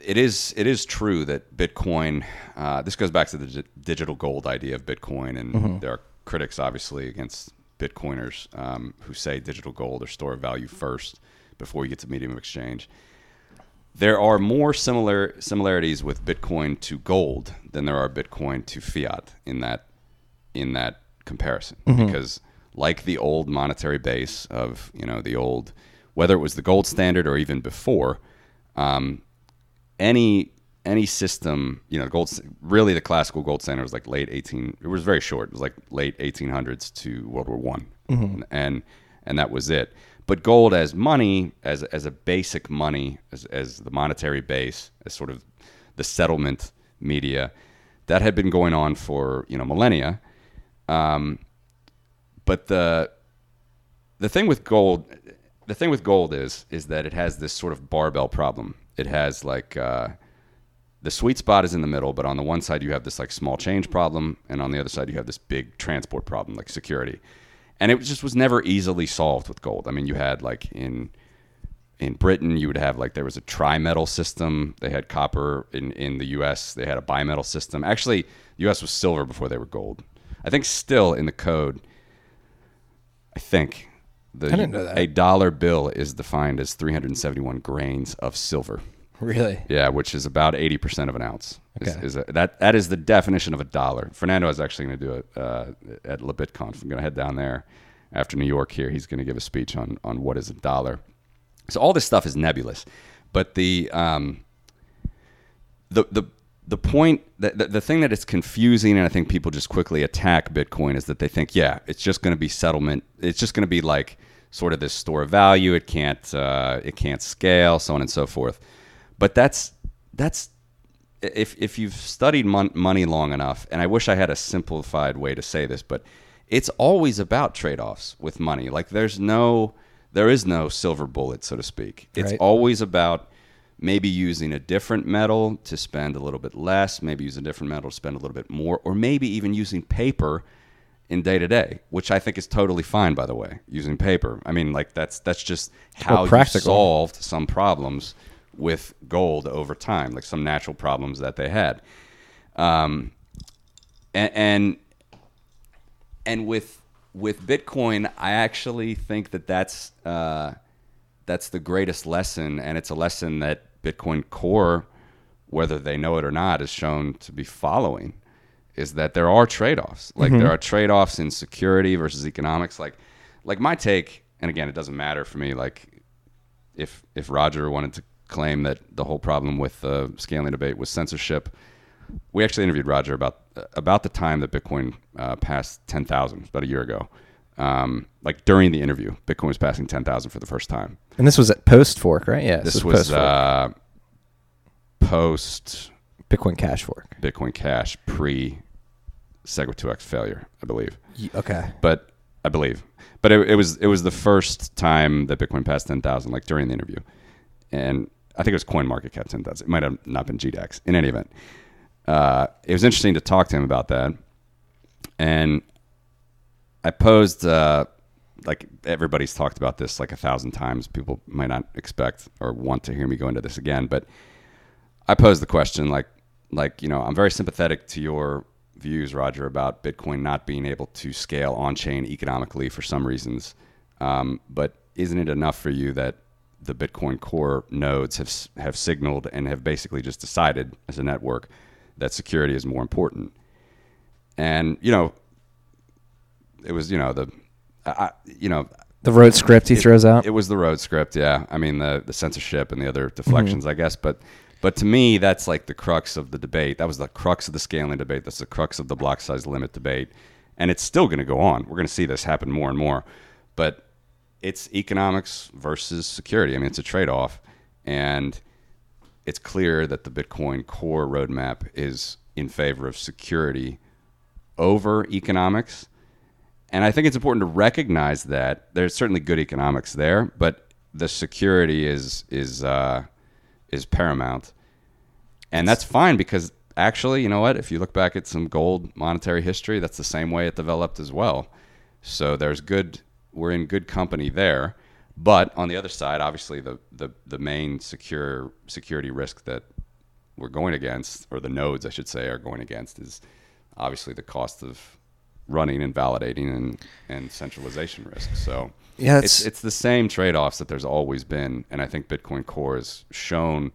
it is it is true that Bitcoin. Uh, this goes back to the di- digital gold idea of Bitcoin, and there are critics, obviously, against Bitcoiners um, who say digital gold or store of value first before you get to medium of exchange. There are more similar similarities with Bitcoin to gold than there are Bitcoin to fiat in that in that comparison. Because like the old monetary base of you know the old whether it was the gold standard or even before um, any any system you know gold really the classical gold standard was like late 18 it was very short it was like late 1800s to world war one. And and that was it but gold as money as as a basic money as, as the monetary base as sort of the settlement media that had been going on for you know millennia. Um, but the the thing with gold the thing with gold is is that it has this sort of barbell problem. It has like uh, the sweet spot is in the middle but on the one side you have this like small change problem and on the other side you have this big transport problem like security and it just was never easily solved with gold i mean you had like in in Britain, you would have like there was a tri-metal system. They had copper in in the U.S. They had a bimetal system. Actually, the U.S. was silver before they were gold. I think still in the code. I think the I didn't know that. a dollar bill is defined as 371 grains of silver. Really? Yeah, which is about 80% of an ounce. Okay. is a, that that is the definition of a dollar. Fernando is actually going to do it uh, at LaBitConf. I'm going to head down there after New York here. He's going to give a speech on on what is a dollar. So all this stuff is nebulous, but the um, the the the point that the, the thing that is confusing and I think people just quickly attack Bitcoin is that they think yeah it's just going to be settlement it's just going to be like sort of this store of value it can't uh, it can't scale so on and so forth but that's that's if if you've studied mon- money long enough and I wish I had a simplified way to say this but it's always about trade-offs with money like there's no there is no silver bullet so to speak it's Right. always about maybe using a different metal to spend a little bit less, maybe use a different metal to spend a little bit more, or maybe even using paper in day to day, which I think is totally fine, by the way, using paper. I mean, like that's that's just how you solved some problems with gold over time, like some natural problems that they had. Um, and, and and with with Bitcoin, I actually think that that's uh, that's the greatest lesson, and it's a lesson that Bitcoin Core, whether they know it or not, is shown to be following. Is that there are trade-offs? Like there are trade-offs in security versus economics. Like, like my take, and again, it doesn't matter for me. Like, if if Roger wanted to claim that the whole problem with the scaling debate was censorship, we actually interviewed Roger about about the time that Bitcoin uh, passed ten thousand, about a year ago. Um, like during the interview, Bitcoin was passing ten thousand for the first time. And this was at post fork, right? Yeah. This was post-fork. uh, post Bitcoin Cash fork. Bitcoin Cash, pre Segwit 2x failure, I believe. Okay. But I believe, but it, it was it was the first time that Bitcoin passed ten thousand, like during the interview, and I think it was CoinMarketCap ten thousand. It might have not been GDAX. In any event, uh, it was interesting to talk to him about that, and I posed uh, like everybody's talked about this like a thousand times. People might not expect or want to hear me go into this again, but I posed the question like like you know I'm very sympathetic to your views, Roger, about Bitcoin not being able to scale on chain economically for some reasons. Um, but isn't it enough for you that the Bitcoin core nodes have have signaled and have basically just decided as a network that security is more important? And you know, it was you know the I, you know The road script he throws out. it was the road script, yeah. I mean the the censorship and the other mm-hmm. deflections, I guess. But but to me, that's like the crux of the debate. That was the crux of the scaling debate. That's the crux of the block size limit debate, and it's still going to go on. We're going to see this happen more and more. But it's economics versus security. I mean, it's a trade off, and it's clear that the Bitcoin core roadmap is in favor of security over economics. And I think it's important to recognize that there's certainly good economics there, but the security is is uh, is paramount, and that's fine because actually, you know what? If you look back at some gold monetary history, that's the same way it developed as well. So there's good. We're in good company there, but on the other side, obviously, the the the main secure security risk that we're going against, or the nodes, I should say, are going against, is obviously the cost of running and validating and, and centralization risk. So Yeah, it's it's- it's the same trade offs that there's always been, and I think Bitcoin Core has shown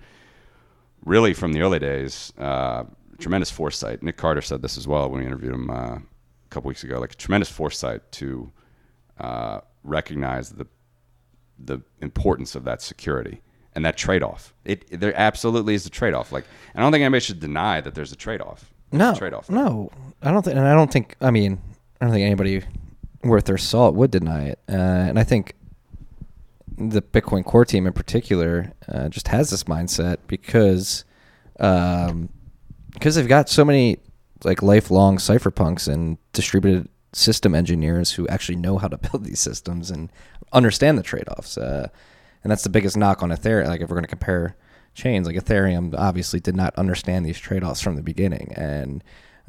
really from the early days uh, tremendous foresight. Nick Carter said this as well when we interviewed him uh, a couple weeks ago, like tremendous foresight to uh, recognize the the importance of that security and that trade off. It there absolutely is a trade off. Like I don't think anybody should deny that there's a trade off. No, trade off. No, I don't think, and I don't think. I mean, I don't think anybody worth their salt would deny it. Uh, and I think the Bitcoin core team in particular uh, just has this mindset because um, because they've got so many like lifelong cypherpunks and distributed system engineers who actually know how to *laughs* build these systems and understand the trade-offs. Uh, and that's the biggest knock on Ethereum. Like if we're going to compare chains, like Ethereum obviously did not understand these trade-offs from the beginning, and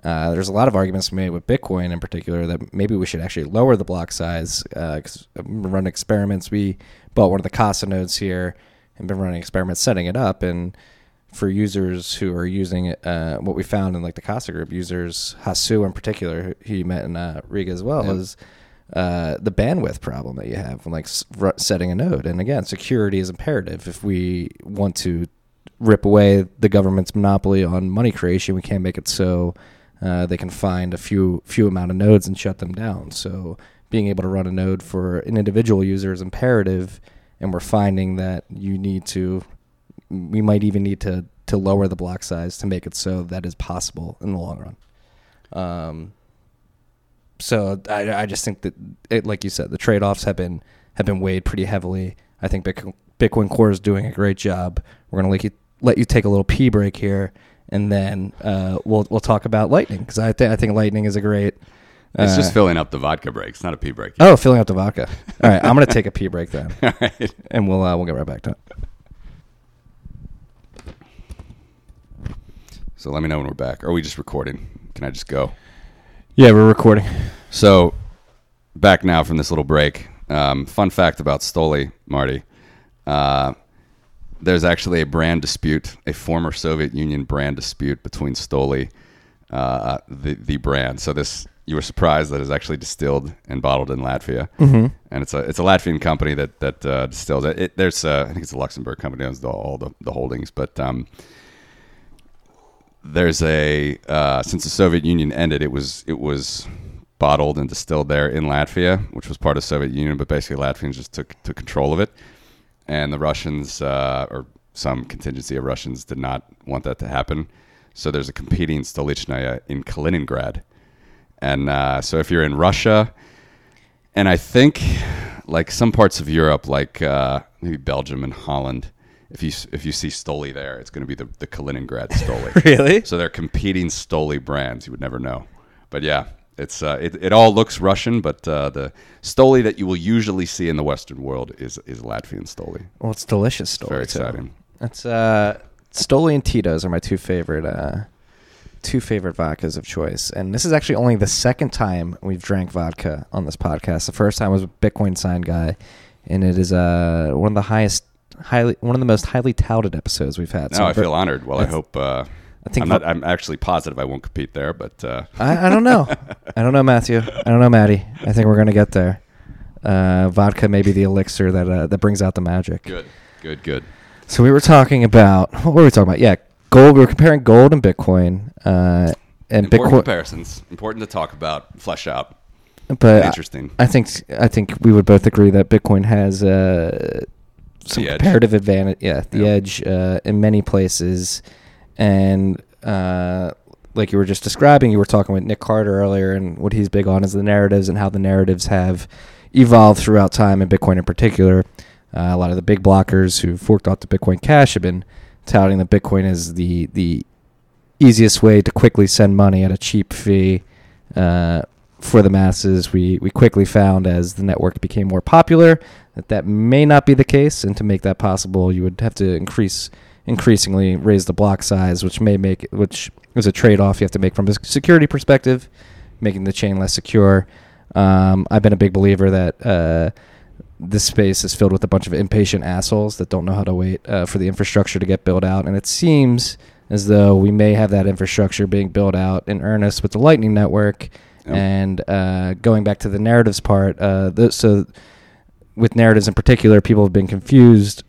uh, there's a lot of arguments made with Bitcoin in particular that maybe we should actually lower the block size because we're running experiments. We bought one of the Casa nodes here and been running experiments setting it up and for users who are using it, uh, what we found in like the Casa group users, Hasu in particular, who you met in uh, Riga as well, Yep. is uh, the bandwidth problem that you have when like s- setting a node. And again, security is imperative. If we want to rip away the government's monopoly on money creation, we can't make it so uh, they can find a few few amount of nodes and shut them down. So being able to run a node for an individual user is imperative, and we're finding that you need to we might even need to to lower the block size to make it so that is possible in the long run. Um, so I, I just think that, it, like you said, the trade offs have been have been weighed pretty heavily. I think Bitcoin, Bitcoin Core is doing a great job. We're gonna let you let you take a little pee break here, and then uh, we'll we'll talk about Lightning because I think I think Lightning is a great. It's uh, just filling up the vodka break. It's not a pee break. oh, filling up the vodka. All right, I'm gonna take a pee break then, *laughs* All right. and we'll uh, we'll get right back to it. So let me know when we're back. Are we just recording? Can I just go? Yeah, we're recording. So, back now from this little break. Um, fun fact about Stoli, Marty. Uh, there's actually a brand dispute, a former Soviet Union brand dispute between Stoli, uh, the the brand. So this you were surprised that it's actually distilled and bottled in Latvia, mm-hmm. and it's a it's a Latvian company that that uh, distills it. it there's uh, I think it's a Luxembourg company owns the, all the, the holdings, but um, there's a uh, since the Soviet Union ended, it was it was bottled and distilled there in Latvia, which was part of Soviet Union, but basically Latvians just took took control of it, and the Russians uh, or some contingency of Russians did not want that to happen. So there's a competing Stolichnaya in Kaliningrad and uh, so if you're in Russia, and I think like some parts of Europe, like uh, maybe Belgium and Holland, if you if you see Stoli there, it's going to be the, the Kaliningrad *laughs* Stoli. really? So they're competing Stoli brands. You would never know. But yeah, it's uh, it, it all looks Russian, but uh, the Stoli that you will usually see in the Western world is is Latvian Stoli. Well, it's delicious Stoli. Very too. exciting. That's uh, Stoli and Tito's are my two favorite uh, two favorite vodkas of choice, and this is actually only the second time we've drank vodka on this podcast. The first time was Bitcoin Sign Guy, and it is uh, one of the highest, highly one of the most highly touted episodes we've had. No, I I'm feel honored. Well, I hope. Uh, I think I'm not. I'm actually positive I won't compete there, but uh, I, I don't know. *laughs* I don't know, Matthew. I don't know, Maddie. I think we're gonna get there. Uh, vodka may be the elixir that uh, that brings out the magic. good, good, good. So we were talking about what were we talking about? Yeah, gold. We were comparing gold and Bitcoin, uh, and Important Bitcoin. comparisons. Important to talk about, flesh out. But Interesting. I think I think we would both agree that Bitcoin has uh, some The edge. comparative advantage. Yeah, the Yep. edge uh, in many places, and uh, like you were just describing, you were talking with Nick Carter earlier, and what he's big on is the narratives and how the narratives have evolved throughout time, and Bitcoin in particular. Uh, a lot of the big blockers who forked off the Bitcoin Cash have been touting that Bitcoin is the the easiest way to quickly send money at a cheap fee uh, for the masses. We we quickly found as the network became more popular that that may not be the case, and to make that possible, you would have to increase increasingly raise the block size, which may make which is a trade off you have to make from a security perspective, making the chain less secure. Um, I've been a big believer that. Uh, this space is filled with a bunch of impatient assholes that don't know how to wait uh, for the infrastructure to get built out. And it seems as though we may have that infrastructure being built out in earnest with the Lightning Network. Yep. And uh, going back to the narratives part, uh, the, so with narratives in particular, people have been confused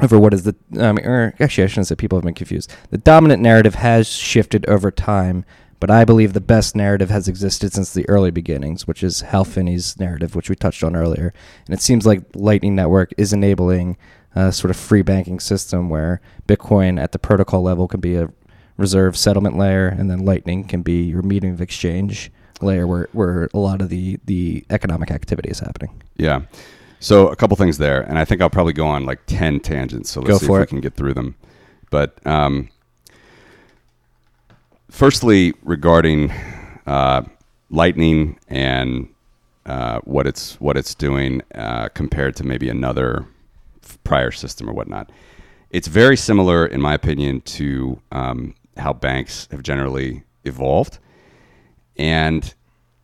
over what is the. I mean, or actually, I shouldn't say people have been confused. The dominant narrative has shifted over time, but I believe the best narrative has existed since the early beginnings, which is Hal Finney's narrative, which we touched on earlier. And it seems like Lightning Network is enabling a sort of free banking system where Bitcoin at the protocol level can be a reserve settlement layer, and then Lightning can be your medium of exchange layer where, where a lot of the, the economic activity is happening. Yeah. So a couple things there, and I think I'll probably go on like ten tangents. So let's Go see if it. we can get through them. But um, firstly, regarding uh, Lightning and uh, what it's what it's doing uh, compared to maybe another f- prior system or whatnot, it's very similar, in my opinion, to um, how banks have generally evolved. And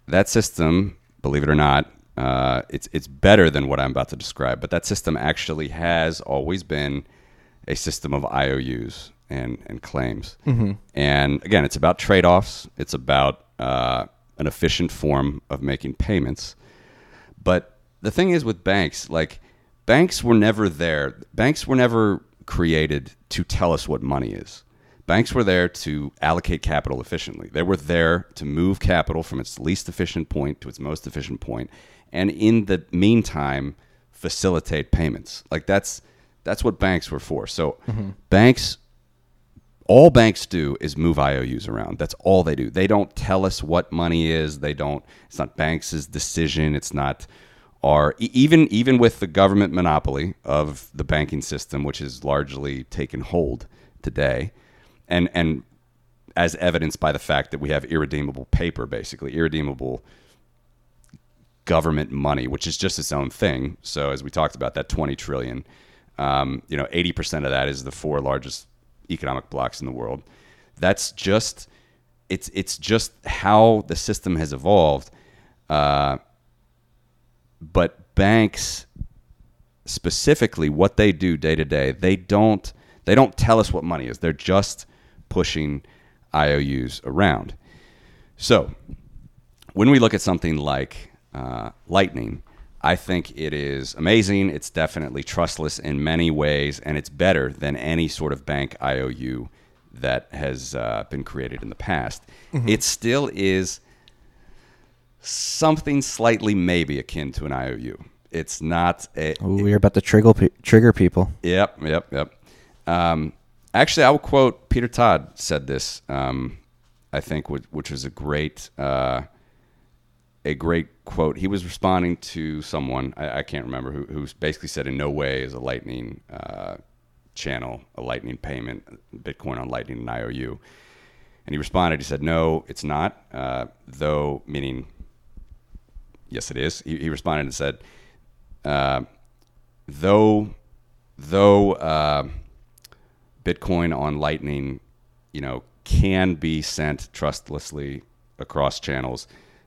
that system, believe it or not, uh, it's it's better than what I'm about to describe. But that system actually has always been a system of IOUs and and claims. And again, it's about trade offs. It's about uh, an efficient form of making payments. But the thing is with banks, like banks were never there. Banks were never created to tell us what money is. Banks were there to allocate capital efficiently. They were there to move capital from its least efficient point to its most efficient point, and in the meantime, facilitate payments. Like that's that's what banks were for. So mm-hmm. banks all banks do is move IOUs around. That's all they do. They don't tell us what money is. They don't. It's not banks' decision. It's not our even even with the government monopoly of the banking system, which is largely taken hold today, and and as evidenced by the fact that we have irredeemable paper, basically irredeemable government money, which is just its own thing. So as we talked about, that 20 trillion, um, you know, 80% of that is the four largest economic blocks in the world. That's just it's it's just how the system has evolved. Uh, but banks specifically what they do day to day, they don't they don't tell us what money is. They're just pushing IOUs around. So, when we look at something like uh, Lightning, I think it is amazing. It's definitely trustless in many ways, and it's better than any sort of bank IOU that has uh, been created in the past. It still is something slightly maybe akin to an IOU. It's not a. Ooh, we're about to trigger trigger people. Yep, yep, yep. Um, actually, I will quote Peter Todd said this. Um, I think, which, which was a great, uh, a great quote. He was responding to someone I, I can't remember who, who basically said, "In no way is a Lightning uh, channel a Lightning payment, Bitcoin on Lightning and IOU." And he responded. He said, "No, it's not. Uh, though, meaning, yes, it is." He, he responded and said, uh, "Though, though." Uh, Bitcoin on Lightning, you know, can be sent trustlessly across channels.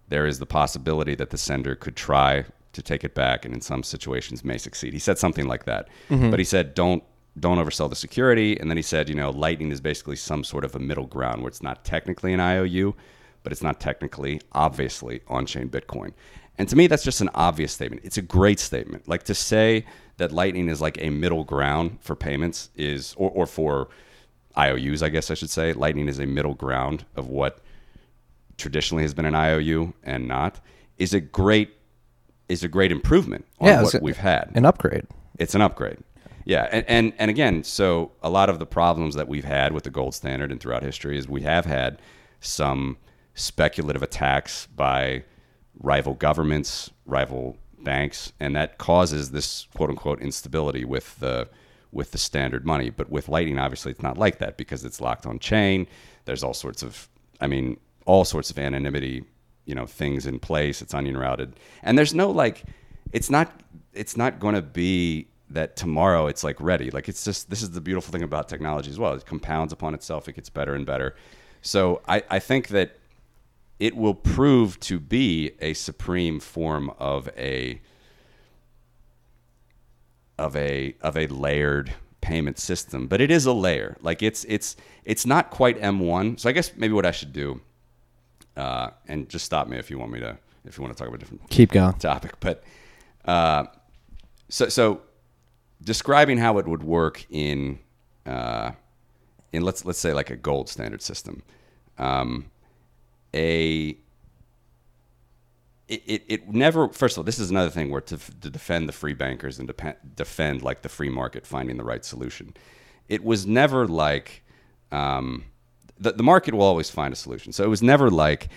There is the possibility that the sender could try to take it back, and in some situations may succeed. He said something like that, mm-hmm. but he said, "Don't don't oversell the security." And then he said, "You know, Lightning is basically some sort of a middle ground where it's not technically an IOU, but it's not technically, obviously, on-chain Bitcoin." And to me, that's just an obvious statement. It's a great statement. Like to say that Lightning is like a middle ground for payments is, or, or for IOUs, I guess I should say. Lightning is a middle ground of what traditionally has been an IOU and not, is a great is a great improvement on Yeah, what a- we've had. An upgrade. It's an upgrade. Yeah, and, and and again, so a lot of the problems that we've had with the gold standard and throughout history is we have had some speculative attacks by rival governments, rival banks, and that causes this quote unquote instability with the with the standard money. But with Lightning, obviously, it's not like that because it's locked on chain. There's all sorts of, I mean, all sorts of anonymity, you know, things in place. It's onion routed, and there's no like, it's not, it's not going to be that tomorrow it's like ready. Like it's just this is the beautiful thing about technology as well. It compounds upon itself. It gets better and better. So I, I think that it will prove to be a supreme form of a of a of a layered payment system but it is a layer like it's it's it's not quite m1 so i guess maybe what i should do uh, and just stop me if you want me to if you want to talk about a different Keep going. topic but uh, so so describing how it would work in uh, in let's let's say like a gold standard system um, a it, it, it never first of all this is another thing where to, to defend the free bankers and depend, defend like the free market finding the right solution it was never like um, the, the market will always find a solution. So it was never like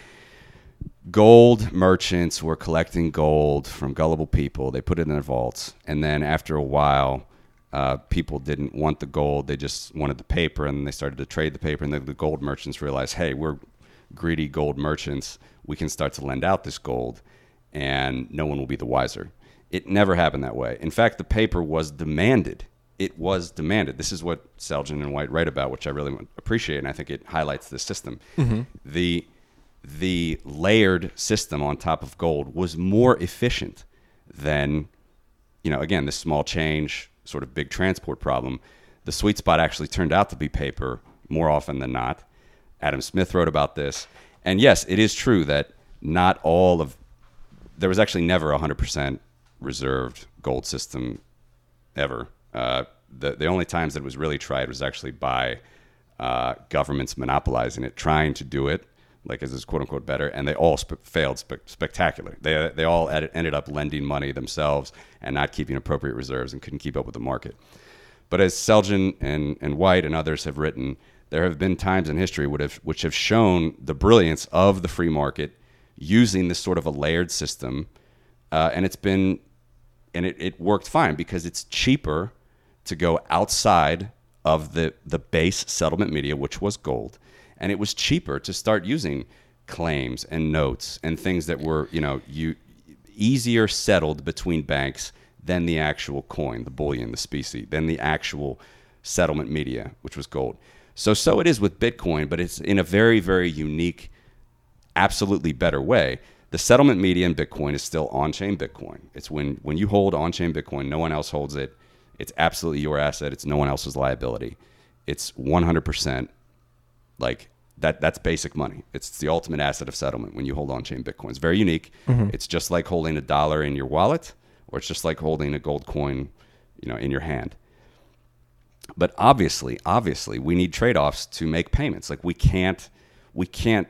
gold merchants were collecting gold from gullible people. They put it in their vaults. And then after a while uh, people didn't want the gold. They just wanted the paper and they started to trade the paper. And the, the gold merchants realized hey we're greedy gold merchants. We can start to lend out this gold and no one will be the wiser. It never happened that way. In fact the paper was demanded it was demanded. This is what selgin and white write about which i really appreciate and i think it highlights the system. Mm-hmm. The the layered system on top of gold was more efficient than you know again this small change sort of big transport problem. The sweet spot actually turned out to be paper more often than not. Adam smith wrote about this. And yes it is true that not all of there was actually never a 100% reserved gold system ever. Uh, the the only times that it was really tried was actually by uh, governments monopolizing it, trying to do it like as is quote unquote better, and they all sp- failed spe- spectacularly. They they all ed- ended up lending money themselves and not keeping appropriate reserves and couldn't keep up with the market. But as Selgin and, and White and others have written, there have been times in history have, which have shown the brilliance of the free market using this sort of a layered system, uh, and it's been and it, it worked fine because it's cheaper to go outside of the, the base settlement media, which was gold. And it was cheaper to start using claims and notes and things that were, you know, you easier settled between banks than the actual coin, the bullion, the specie, than the actual settlement media, which was gold. So so it is with Bitcoin, but it's in a very, very unique absolutely better way. The settlement media in Bitcoin is still on-chain Bitcoin. It's when when you hold on-chain Bitcoin, no one else holds it. It's absolutely your asset. It's no one else's liability. It's 100% like That that's basic money. It's the ultimate asset of settlement when you hold on-chain Bitcoin. It's very unique. Mm-hmm. It's just like holding a dollar in your wallet, or it's just like holding a gold coin, you know, in your hand. But obviously, obviously, we need trade-offs to make payments. Like we can't, we can't.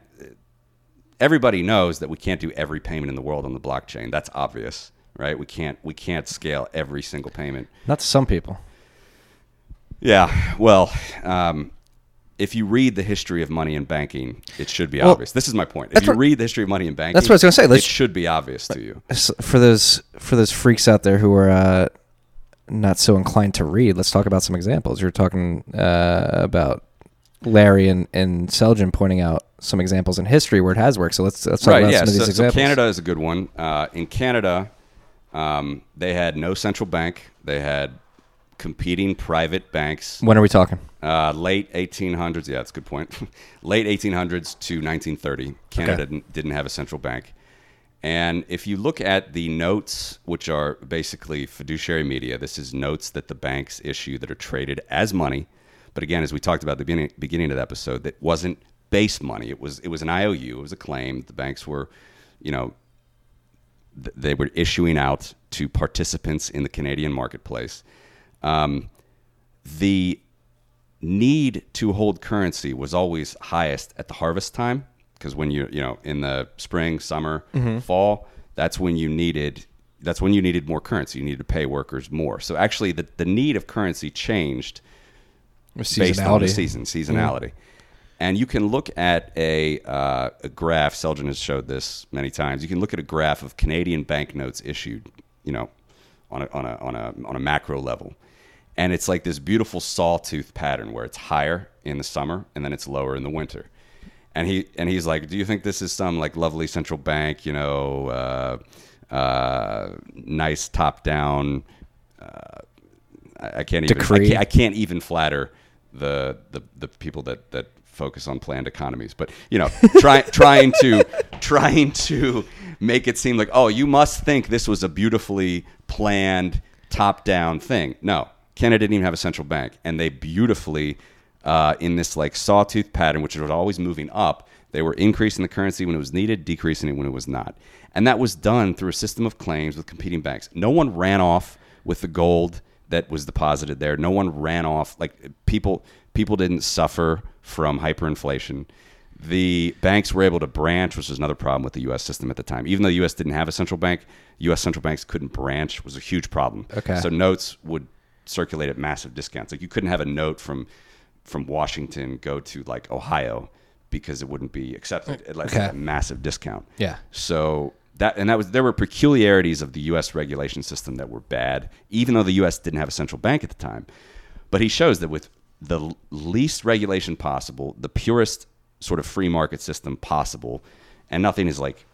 Everybody knows that we can't do every payment in the world on the blockchain. That's obvious, right? We can't, we can't scale every single payment. Not to some people. Yeah, well, um, if you read the history of money and banking, it should be Well, obvious. This is my point. If you what- read the history of money and banking, That's what I was gonna say. Let's- it should be obvious to you. For those for those freaks out there who are uh, not so inclined to read, let's talk about some examples. You're talking uh, about Larry and and Selgin pointing out some examples in history where it has worked. So let's let's talk Right, about yeah. some of these So, so examples. Canada is a good one. Uh, in Canada, um, they had no central bank. They had competing private banks. When are we talking? Uh, late 1800s. Yeah, that's a good point. *laughs* late 1800s to 1930. Canada Okay. didn't, have a central bank. And if you look at the notes, which are basically fiduciary media, this is notes that the banks issue that are traded as money. But again, as we talked about at the beginning, beginning of the episode, that wasn't base money. It was it was an IOU. It was a claim. The banks were, you know, they were issuing out to participants in the Canadian marketplace. Um, the need to hold currency was always highest at the harvest time because when you you know in the spring, summer, fall, that's when you needed that's when you needed more currency. You needed to pay workers more. So actually, the the need of currency changed based on the season seasonality. And you can look at a, uh, a graph. Selgin has showed this many times. You can look at a graph of Canadian banknotes issued, you know, on a, on a, on a, on a macro level, and it's like this beautiful sawtooth pattern where it's higher in the summer and then it's lower in the winter. And he and he's like, "Do you think this is some like lovely central bank, you know, uh, uh, nice top down?" I I can't even. I can't, I can't even flatter the, the the people that that focus on planned economies. But you know, try, *laughs* trying to trying to make it seem like oh, you must think this was a beautifully planned top down thing. No, Canada didn't even have a central bank, and they beautifully uh, in this like sawtooth pattern, which was always moving up. They were increasing the currency when it was needed, decreasing it when it was not. And that was done through a system of claims with competing banks. No one ran off with the gold that was deposited there. No one ran off like people people didn't suffer from hyperinflation. The banks were able to branch, which was another problem with the US system at the time. Even though the US didn't have a central bank, US central banks couldn't branch was a huge problem. Okay. So notes would circulate at massive discounts. Like you couldn't have a note from from Washington go to like Ohio because it wouldn't be accepted at like Okay. a massive discount. Yeah. So that and that was there were peculiarities of the U.S. regulation system that were bad, even though the U.S. didn't have a central bank at the time. But he shows that with the least regulation possible, the purest sort of free market system possible, and nothing is like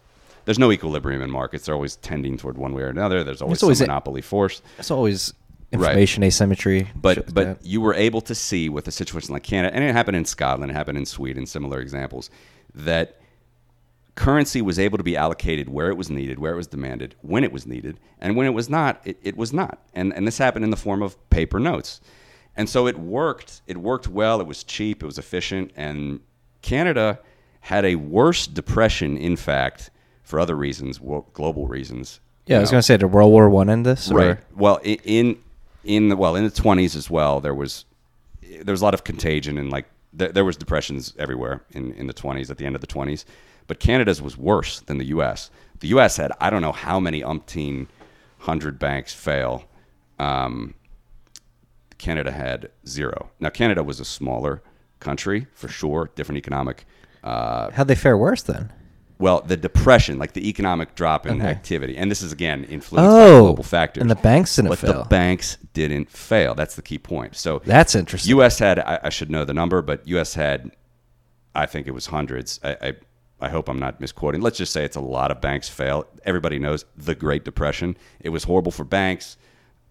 there's no equilibrium in markets. They're always tending toward one way or another. There's always, always some monopoly force. It's always information asymmetry. But like but that. you were able to see with a situation like Canada, and it happened in Scotland, it happened in Sweden, similar examples, that currency was able to be allocated where it was needed, where it was demanded, when it was needed, and when it was not, it, it was not. And and this happened in the form of paper notes. And so it worked. It worked well. It was cheap. It was efficient. And Canada had a worse depression, in fact, for other reasons, global reasons. yeah, I was gonna say, did World War One end this? or- Right. Well, in in the well in the twenties as well, there was there was a lot of contagion and like there, there was depressions everywhere in in the twenties at the end of the twenties, but Canada's was worse than the U.S. The U.S. had I don't know how many umpteen hundred banks fail. Um, Canada had zero. Now Canada was a smaller country for sure, different economic. Uh, How'd they fare worse then? well, the depression, like the economic drop in Okay. activity, and this is again influenced by Oh, global factors. and the banks didn't but fail. the banks didn't fail. That's the key point. So That's interesting. U.S. had, I, I should know the number, but U.S. had, I think it was hundreds. I, I, I hope I'm not misquoting. Let's just say it's a lot of banks fail. Everybody knows the Great Depression. It was horrible for banks,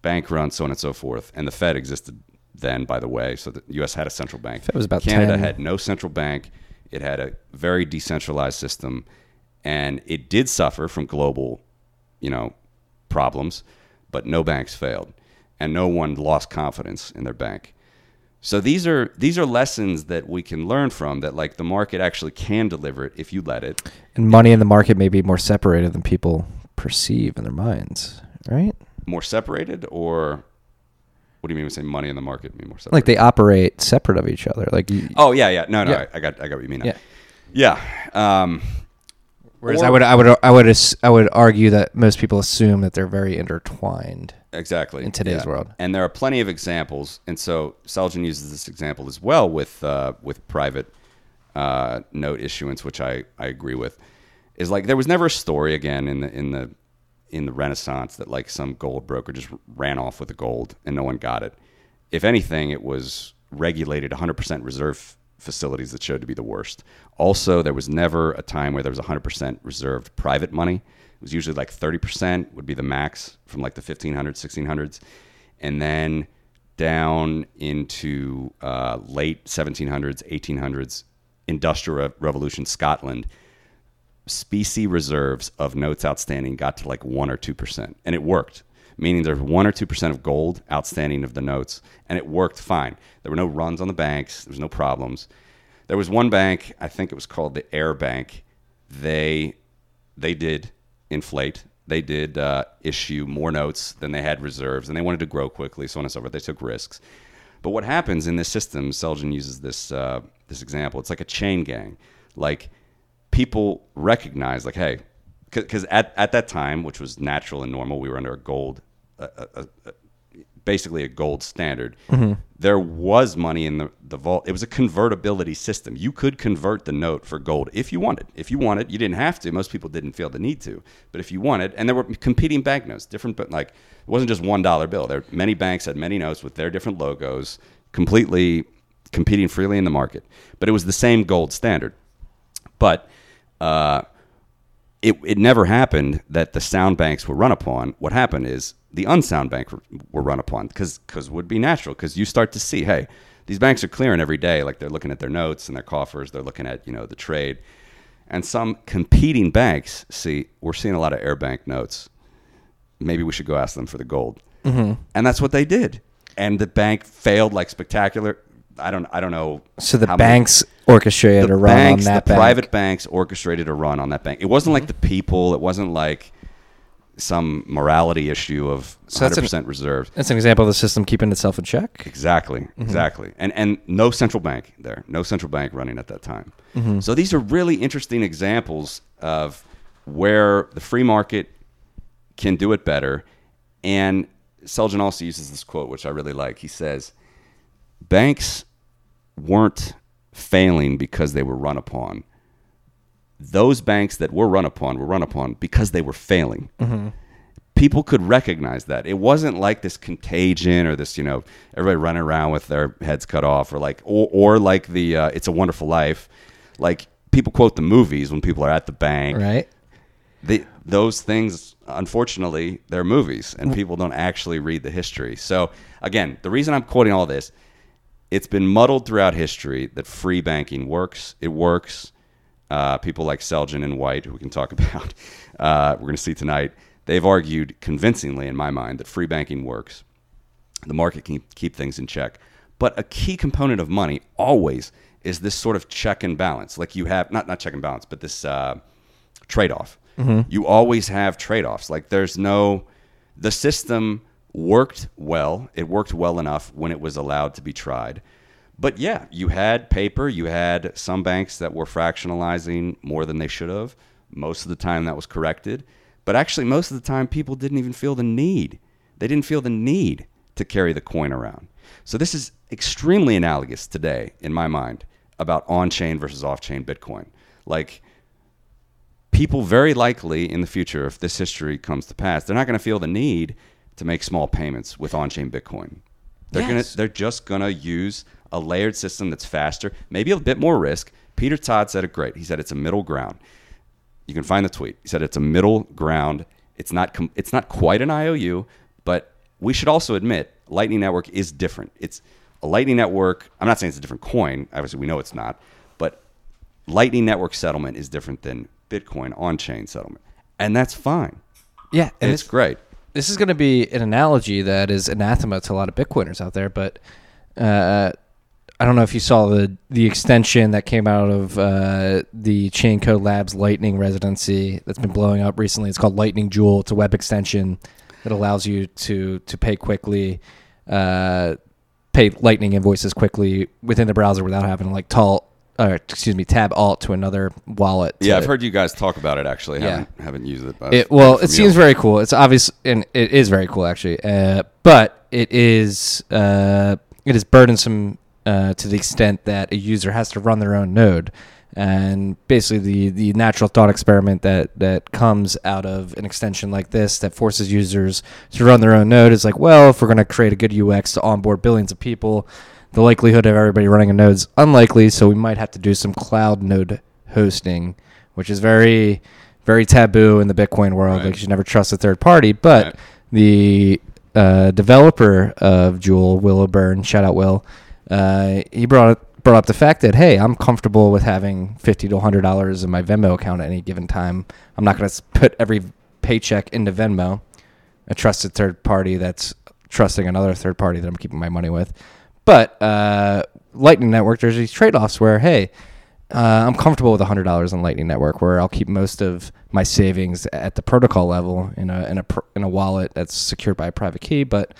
bank runs, so on and so forth. And the Fed existed then, by the way. So the U.S. had a central bank. Was about Canada 10. had no central bank. It had a very decentralized system, and it did suffer from global, you know, problems, but no banks failed, and no one lost confidence in their bank. So these are these are lessons that we can learn from that like the market actually can deliver it if you let it. And money in the market may be more separated than people perceive in their minds, right? More separated or what do you mean when you say money in the market mean more separated? Like they operate separate of each other. Like you, Oh yeah, yeah. No, no, Yeah. I, I got I got what you mean. now. Yeah. Yeah. Um Whereas Or- I would I would I would I would argue that most people assume that they're very intertwined. Exactly in today's world. And there are plenty of examples, and so Selgin uses this example as well with uh, with private uh, note issuance, which I, I agree with. Is like there was never a story again in the in the in the Renaissance that like some gold broker just ran off with the gold and no one got it. If anything, it was regulated 100% reserve facilities that showed to be the worst. Also, there was never a time where there was 100% reserved private money. It was usually like 30% would be the max from like the 1500s, 1600s. And then down into uh, late 1700s, 1800s, Industrial Revolution, Scotland, specie reserves of notes outstanding got to like 1 or 2%. And it worked, meaning there's 1 or 2% of gold outstanding of the notes. And it worked fine. There were no runs on the banks, there was no problems. There was one bank, I think it was called the Ayr Bank. They, they did inflate. They did uh, issue more notes than they had reserves, and they wanted to grow quickly, so on and so forth. They took risks. But what happens in this system, Selgin uses this uh, this example. It's like a chain gang. Like people recognize, like, hey, because at, at that time, which was natural and normal, we were under a gold, uh, uh, basically a gold standard. There was money in the, the vault. It was a convertibility system. You could convert the note for gold if you wanted. If you wanted, you didn't have to. Most people didn't feel the need to. But if you wanted, and there were competing banknotes, different, but like it wasn't just one dollar bill. There many banks had many notes with their different logos, completely competing freely in the market. But it was the same gold standard. But uh, it, it never happened that the sound banks were run upon. What happened is the unsound bank were, run upon because because would be natural because you start to see hey these banks are clearing every day like they're looking at their notes and their coffers they're looking at you know the trade and some competing banks see we're seeing a lot of Ayr Bank notes maybe we should go ask them for the gold mm-hmm. and that's what they did and the bank failed like spectacular I don't I don't know So the how many- banks orchestrated the a run banks, on that the bank. private banks orchestrated a run on that bank. It wasn't like the people. It wasn't like some morality issue of So 100% an- reserved. That's an example of the system keeping itself in check. Exactly, Mm-hmm. exactly. And and no central bank there. No central bank running at that time. Mm-hmm. So these are really interesting examples of where the free market can do it better. And Selgin also uses this quote, which I really like. He says, "Banks weren't failing because they were run upon. Those banks that were run upon were run upon because they were failing." people could recognize that. It wasn't like this contagion or this, you know, everybody running around with their heads cut off or like, or, or like the uh, It's a Wonderful Life. Like people quote the movies when people are at the bank. Right. They, those things, unfortunately, they're movies and people don't actually read the history. So, again, the reason I'm quoting all this, it's been muddled throughout history that free banking works. It works. Uh, people like Selgin and White, who we can talk *laughs* about, uh, we're going to see tonight, they've argued convincingly, in my mind, that free banking works. The market can keep things in check. But a key component of money always is this sort of check and balance. Like you have, not, not check and balance, but this uh, trade off. You always have trade offs. Like there's no, the system worked well. It worked well enough when it was allowed to be tried. But yeah, you had paper, you had some banks that were fractionalizing more than they should have. Most of the time that was corrected. But actually, most of the time, people didn't even feel the need. They didn't feel the need to carry the coin around. So this is extremely analogous today, in my mind, about on chain versus off chain Bitcoin. Like, people very likely in the future, if this history comes to pass, they're not going to feel the need to make small payments with on-chain Bitcoin. They're Yes. gonna, they're just going to use a layered system that's faster, maybe a bit more risk. Peter Todd said it great. He said it's a middle ground. You can find the tweet. He said it's a middle ground. It's not com- it's not quite an IOU, but we should also admit Lightning Network is different. It's a Lightning Network. I'm not saying it's a different coin. Obviously, we know it's not, but Lightning Network settlement is different than Bitcoin on-chain settlement, and that's fine. Yeah, and it's it's great. this is going to be an analogy that is anathema to a lot of Bitcoiners out there, but uh, I don't know if you saw the the extension that came out of uh, the Chaincode Labs Lightning residency that's been blowing up recently. It's called Lightning Joule. It's a web extension that allows you to to pay quickly, uh, pay Lightning invoices quickly within the browser without having to like tall, or excuse me, tab alt to another wallet. Yeah, I've heard you guys talk about it. Actually, Yeah. haven't haven't used it. But it, well, it seems you. very cool. It's obvious, and it is very cool actually. Uh, but it is uh, it is burdensome uh, to the extent that a user has to run their own node. And basically, the, the natural thought experiment that, that comes out of an extension like this that forces users to run their own node is like, well, if we're going to create a good UX to onboard billions of people, the likelihood of everybody running a node is unlikely. So we might have to do some cloud node hosting, which is very, very taboo in the Bitcoin world. Right. Like you should never trust a third party. But Right. the uh, developer of Joule, Will O'Beirne, shout out Will, uh, he brought brought up the fact that hey, I'm comfortable with having fifty to hundred dollars in my Venmo account at any given time. I'm not going to put every paycheck into Venmo, a trusted third party that's trusting another third party that I'm keeping my money with. But uh, Lightning Network, there's these trade offs where hey, uh, I'm comfortable with hundred dollars on Lightning Network, where I'll keep most of my savings at the protocol level in a in a in a wallet that's secured by a private key. But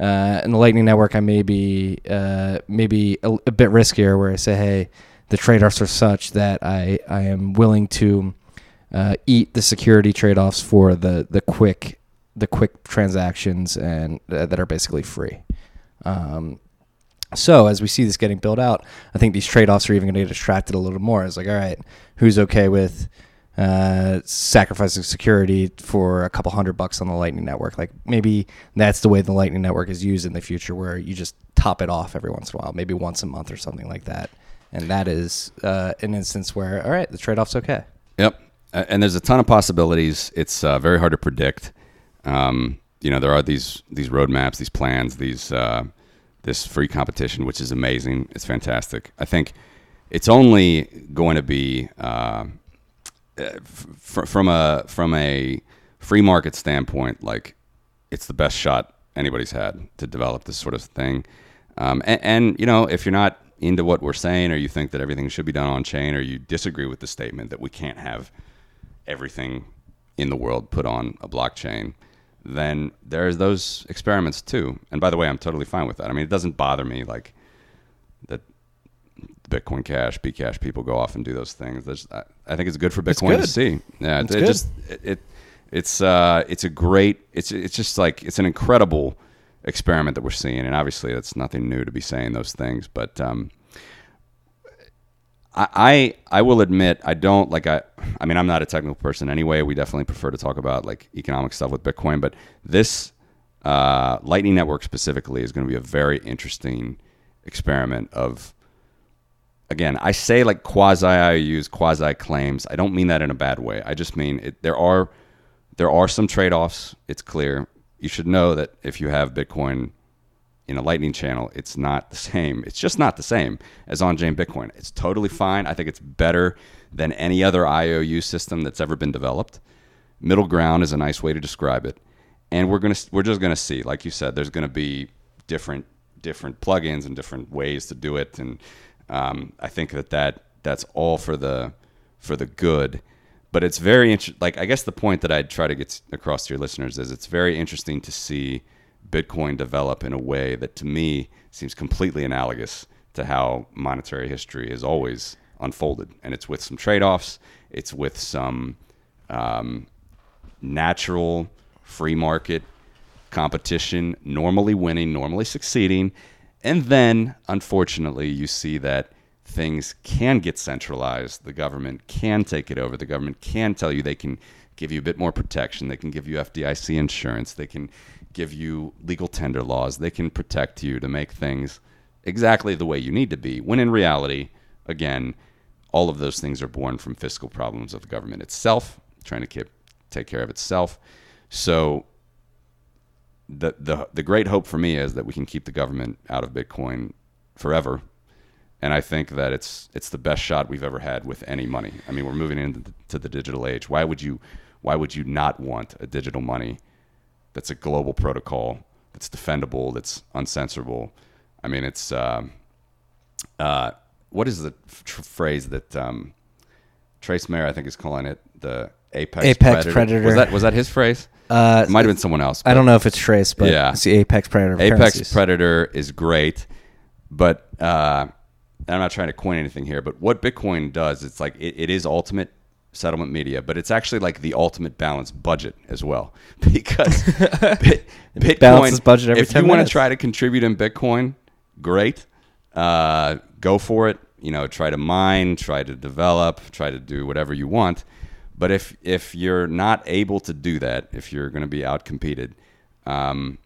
uh, in the Lightning Network, I may be uh, maybe a, a bit riskier, where I say, hey, the trade offs are such that I I am willing to uh, eat the security trade offs for the the quick the quick transactions and uh, that are basically free. Um, so as we see this getting built out, I think these trade-offs are even going to get extracted a little more. It's like, all right, who's okay with uh, sacrificing security for a couple hundred bucks on the Lightning Network? Like maybe that's the way the Lightning Network is used in the future, where you just top it off every once in a while, maybe once a month or something like that. And that is uh, an instance where, all right, the trade-off's okay. Yep. And there's a ton of possibilities. It's uh, very hard to predict. Um, you know, there are these these roadmaps, these plans, these uh, this free competition, which is amazing. It's fantastic. I think it's only going to be uh, fr- from a from a free market standpoint, like it's the best shot anybody's had to develop this sort of thing. Um, and, and you know, if you're not into what we're saying, or you think that everything should be done on chain, or you disagree with the statement that we can't have everything in the world put on a blockchain, then there's those experiments too. And by the way, I'm totally fine with that. I mean, it doesn't bother me like that Bitcoin Cash, Bcash people go off and do those things. There's, I, I think it's good for Bitcoin to see. Yeah, It's it, good. just it, it it's uh it's a great it's it's just like it's an incredible experiment that we're seeing, and obviously it's nothing new to be saying those things, but um, I, I I will admit I don't like I I mean I'm not a technical person anyway. We definitely prefer to talk about like economic stuff with Bitcoin, but this uh, Lightning Network specifically is going to be a very interesting experiment of again I say like quasi IOUs, quasi claims. I don't mean that in a bad way. I just mean it, there are there are some trade offs. It's clear. You should know that if you have Bitcoin in a Lightning channel, it's not the same. It's just not the same as on chain Bitcoin. It's totally fine. I think it's better than any other IOU system that's ever been developed. Middle ground is a nice way to describe it. And we're gonna we're just gonna see, like you said, there's gonna be different different plugins and different ways to do it. And um, I think that, that that's all for the for the good. But it's very interesting. Like I guess the point that I'd try to get across to your listeners is it's very interesting to see Bitcoin develop in a way that to me seems completely analogous to how monetary history has always unfolded. And it's with some trade offs, it's with some um, natural free market competition, normally winning, normally succeeding. And then, unfortunately, you see that things can get centralized. The government can take it over. The government can tell you they can give you a bit more protection. They can give you FDIC insurance. They can give you legal tender laws. They can protect you to make things exactly the way you need to be. When in reality, again, all of those things are born from fiscal problems of the government itself, trying to keep, take care of itself. So the, the the great hope for me is that we can keep the government out of Bitcoin forever. And I think that it's it's the best shot we've ever had with any money. I mean, we're moving into the, to the digital age. Why would you why would you not want a digital money that's a global protocol, that's defendable, that's uncensorable? I mean, it's um, uh, what is the tr- phrase that um, Trace Mayer I think is calling it the apex Apex predator. predator. Was that was that his phrase? Uh, it might have been someone else. I don't know if it's Trace, but Yeah. it's the apex predator. Apex currencies. Predator is great, but uh, I'm not trying to coin anything here. But what Bitcoin does, it's like it, it is ultimate settlement media, but it's actually like the ultimate balanced budget as well *laughs* because *laughs* Bit, Bitcoin balances budget every If 10 you want to try to contribute in Bitcoin, great, uh, go for it. You know, try to mine, try to develop, try to do whatever you want. But if if you're not able to do that, if you're going to be outcompeted, um,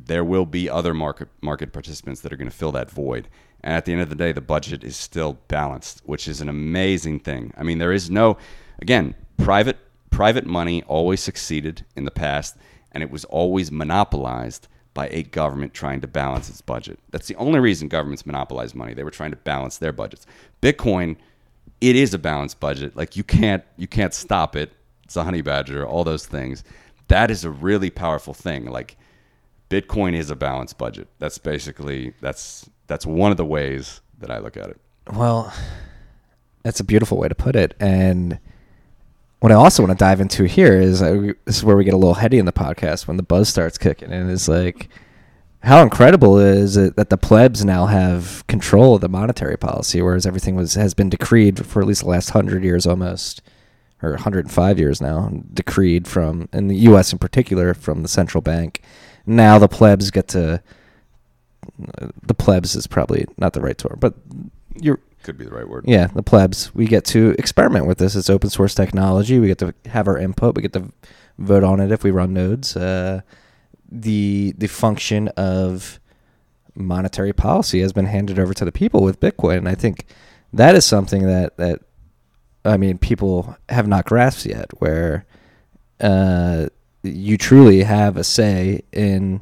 there will be other market market participants that are going to fill that void. And at the end of the day, the budget is still balanced, which is an amazing thing. I mean, there is no, again, private private money always succeeded in the past, and it was always monopolized by a government trying to balance its budget. That's the only reason governments monopolize money. They were trying to balance their budgets. Bitcoin, it is a balanced budget. Like you can't you can't stop it. It's a honey badger, all those things. That is a really powerful thing. Like Bitcoin is a balanced budget. That's basically that's that's one of the ways that I look at it. Well, that's a beautiful way to put it. And what I also want to dive into here is uh, we- this is where we get a little heady in the podcast when the buzz starts kicking in. Is like how incredible is it that the plebs now have control of the monetary policy, whereas everything was has been decreed for at least the last hundred years almost, or 105 years now, decreed from in the U.S. in particular from the central bank. Now the plebs get to. The plebs is probably not the right term, but you're Could be the right word. yeah, the plebs. We get to experiment with this. It's open source technology. We get to have our input. We get to vote on it if we run nodes. Uh, the the function of monetary policy has been handed over to the people with Bitcoin. And I think that is something that that I mean people have not grasped yet, where uh, you truly have a say in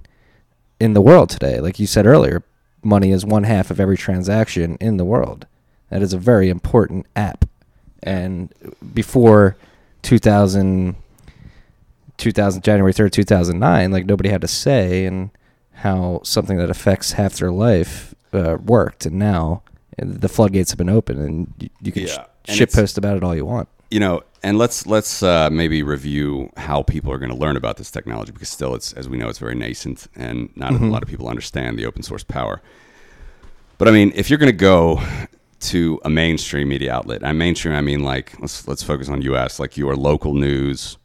in the world today. Like you said earlier, money is one half of every transaction in the world. That is a very important app. And before 2000, 2000 January 3rd, 2009, like nobody had a say in how something that affects half their life uh, worked. And now uh, the floodgates have been open and you, you can Yeah. sh- And shit post about it all you want. you know, and let's let's uh, maybe review how people are going to learn about this technology because still, it's as we know, it's very nascent, and not a lot of people understand the open source power. But I mean, if you're going to go to a mainstream media outlet, and mainstream, I mean like let's let's focus on U.S. like your local news,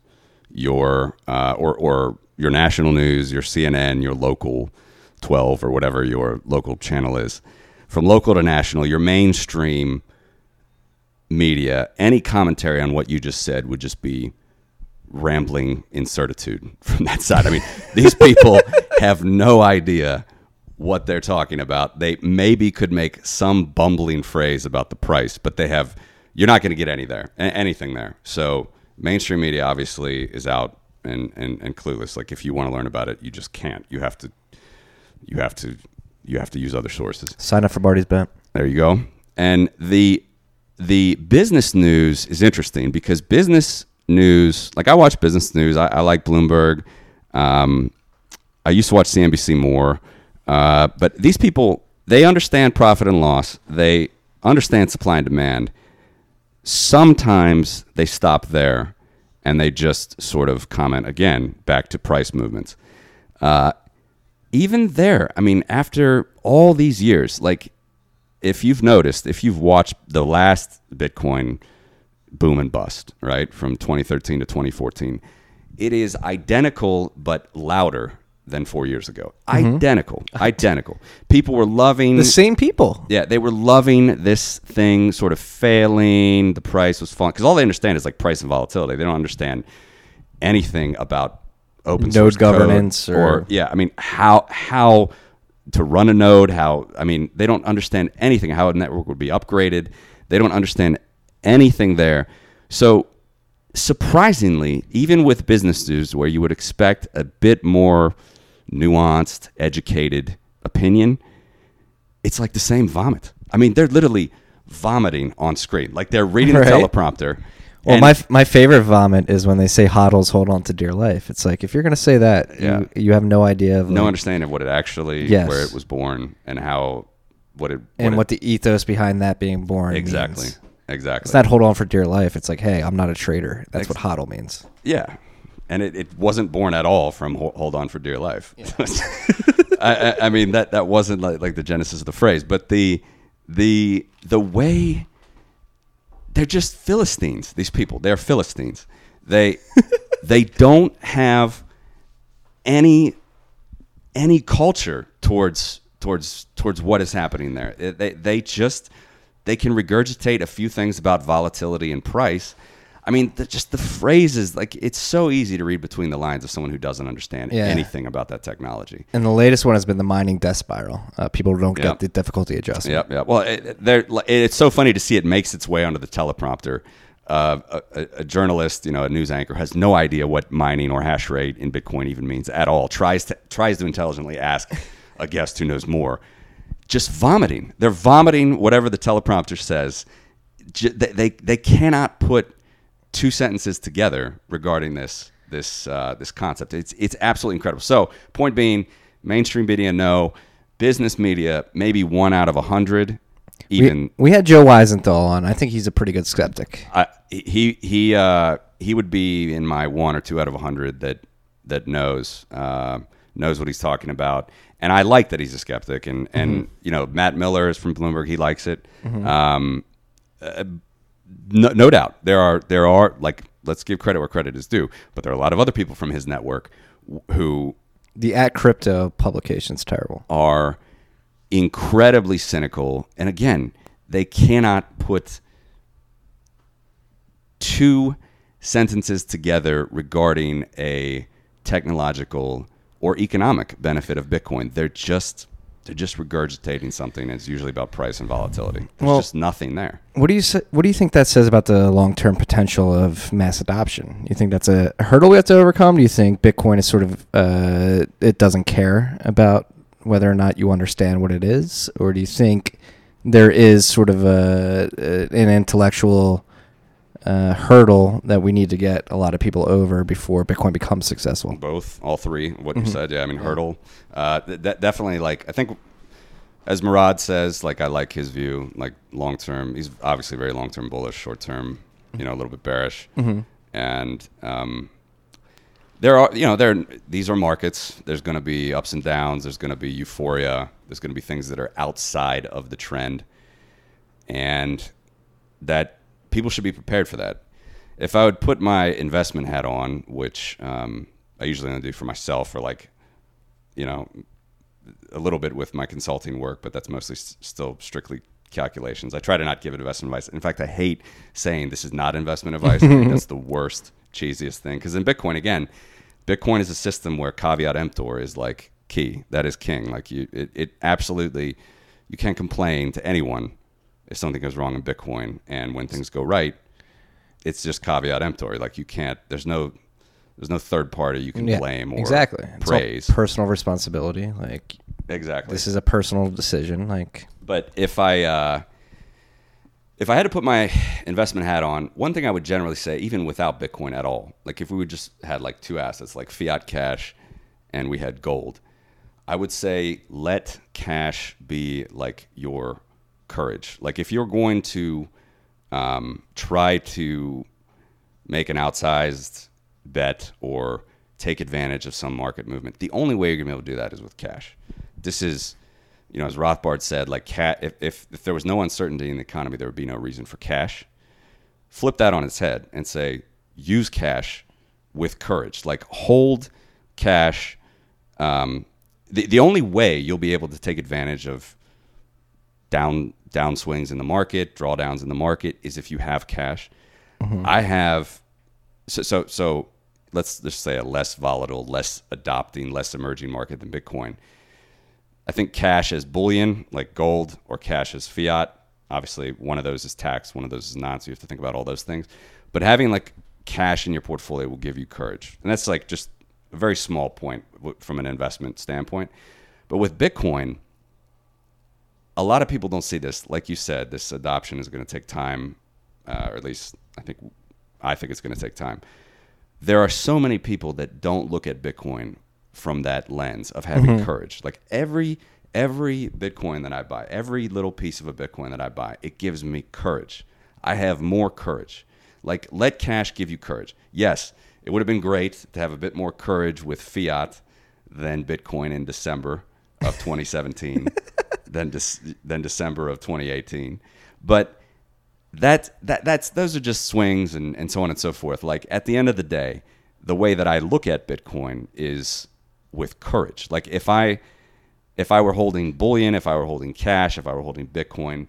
your uh, or or your national news, your CNN, your local 12 or whatever your local channel is. From local to national, your mainstream media, any commentary on what you just said would just be rambling incertitude *laughs* from that side. I mean, these *laughs* people have no idea what they're talking about. They maybe could make some bumbling phrase about the price, but they have you're not going to get any there, anything there. So mainstream media obviously is out and, and, and clueless. Like if you want to learn about it, you just can't. You have to you have to you have to use other sources. Sign up for Marty's Bent. There you go. And the the business news is interesting because business news, like I watch business news. I, I like Bloomberg. Um, I used to watch CNBC more, uh, but these people they understand profit and loss. They understand supply and demand. Sometimes they stop there and they just sort of comment again back to price movements. Uh, even there, I mean, after all these years, like if you've noticed, if you've watched the last Bitcoin boom and bust, right, from 2013 to 2014, it is identical but louder than four years ago. Mm-hmm. Identical, identical. People were loving The same people. yeah, they were loving this thing sort of failing. The price was falling because all they understand is like price and volatility. They don't understand anything about open Node governance or- yeah. I mean how how to run a node. How I mean they don't understand anything. How a network would be upgraded. They don't understand anything there. So surprisingly, even with business news, where you would expect a bit more nuanced, educated opinion, it's like the same vomit. I mean, they're literally vomiting on screen, like they're reading Right. the teleprompter. Well, my my favorite vomit is when they say hodls hold on to dear life. It's like if you're gonna say that, Yeah. you, you have no idea of no like, understanding of what it actually, Yes. where it was born, and how what it and it- what the ethos behind that being born exactly means. exactly It's not hold on for dear life. It's like, hey, I'm not a traitor. That's Ex- what hodl means. Yeah, and it, it wasn't born at all from hold on for dear life. *laughs* I, I, I mean that that wasn't like, like the genesis of the phrase, but the the the way they're just Philistines. These people, they're Philistines. They *laughs* they don't have any any culture towards towards towards what is happening there. They they just they can regurgitate a few things about volatility and price. I mean, the, just the phrases like it's so easy to read between the lines of someone who doesn't understand Yeah. anything about that technology. And the latest one has been the mining death spiral. Uh, people don't Yep. get the difficulty adjustment. Yep, yep. Well, it, it's so funny to see it makes its way onto the teleprompter. Uh, a, a- a journalist, you know, a news anchor, has no idea what mining or hash rate in Bitcoin even means at all. Tries to tries to intelligently ask a guest who knows more. Just vomiting. They're vomiting whatever the teleprompter says. J- They they, they cannot put two sentences together regarding this this uh, this concept. It's it's absolutely incredible. So point being, mainstream media no, business media maybe one out of a hundred. Even We, we had Joe Weisenthal on. I think he's a pretty good skeptic. I, he he uh, he would be in my one or two out of a hundred that that knows uh, knows what he's talking about. And I like that he's a skeptic. And and you know Matt Miller is from Bloomberg. He likes it. Um, uh, no, no doubt there are there are like let's give credit where credit is due. But there are a lot of other people from his network who The at crypto publication's terrible. are incredibly cynical. And again, they cannot put two sentences together regarding a technological or economic benefit of Bitcoin. They're just they're just regurgitating something that's usually about price and volatility. There's Well- just nothing there. What do you say, What do you think that says about the long term potential of mass adoption? You think that's a hurdle we have to overcome? Do you think Bitcoin is sort of uh, it doesn't care about whether or not you understand what it is, or do you think there is sort of a an intellectual uh, hurdle that we need to get a lot of people over before Bitcoin becomes successful? both all three what you Mhm. said yeah i mean hurdle. Uh th- that definitely like i think as Murad says like i like his view like long term. He's obviously very long term bullish short term you know a little bit bearish. Mm-hmm. and um there are you know there these are markets. There's going to be ups and downs. There's going to be euphoria. There's going to be things that are outside of the trend. And that people should be prepared for that. If I would put my investment hat on, which um, I usually only do for myself, or like, you know, a little bit with my consulting work, but that's mostly s- still strictly calculations. I try to not give investment advice. In fact, I hate saying this is not investment advice. That's the *laughs* worst, cheesiest thing. Because in Bitcoin, again, Bitcoin is a system where caveat emptor is like key. That is king. Like you, it, it absolutely, you can't complain to anyone if something goes wrong in Bitcoin, and when things go right, it's just caveat emptor. Like you can't. There's no. There's no third party you can blame or exactly It's all praise. personal responsibility. Like exactly. this is a personal decision. Like But if I uh, if I had to put my investment hat on, one thing I would generally say, even without Bitcoin at all, like if we would just had like two assets, like fiat cash, and we had gold, I would say let cash be like your courage. Like if you're going to um, try to make an outsized bet or take advantage of some market movement. The only way you're gonna be able to do that is with cash. This is, you know, as Rothbard said, like cat. If, if if there was no uncertainty in the economy, there would be no reason for cash. Flip that on its head and say use cash with courage. Like hold cash. Um, the the only way you'll be able to take advantage of down downswings in the market, drawdowns in the market is if you have cash. Mm-hmm. I have so so so let's just say a less volatile, less adopting, less emerging market than Bitcoin. I think cash as bullion, like gold, or cash as fiat. Obviously, one of those is taxed, one of those is not. So you have to think about all those things. But having like cash in your portfolio will give you courage, and that's like just a very small point from an investment standpoint. But with Bitcoin, a lot of people don't see this. Like you said, this adoption is going to take time, uh, or at least I think I think it's going to take time. There are so many people that don't look at Bitcoin from that lens of having courage. Like every every Bitcoin that I buy, every little piece of a Bitcoin that I buy, it gives me courage. I have more courage. Like, let cash give you courage. Yes, it would have been great to have a bit more courage with fiat than Bitcoin in December of 2017, *laughs* than, Dec- than December of 2018. But that, that, that's, those are just swings and, and so on and so forth. Like, at the end of the day, the way that I look at Bitcoin is with courage. Like, if I, if I were holding bullion, if I were holding cash, if I were holding Bitcoin,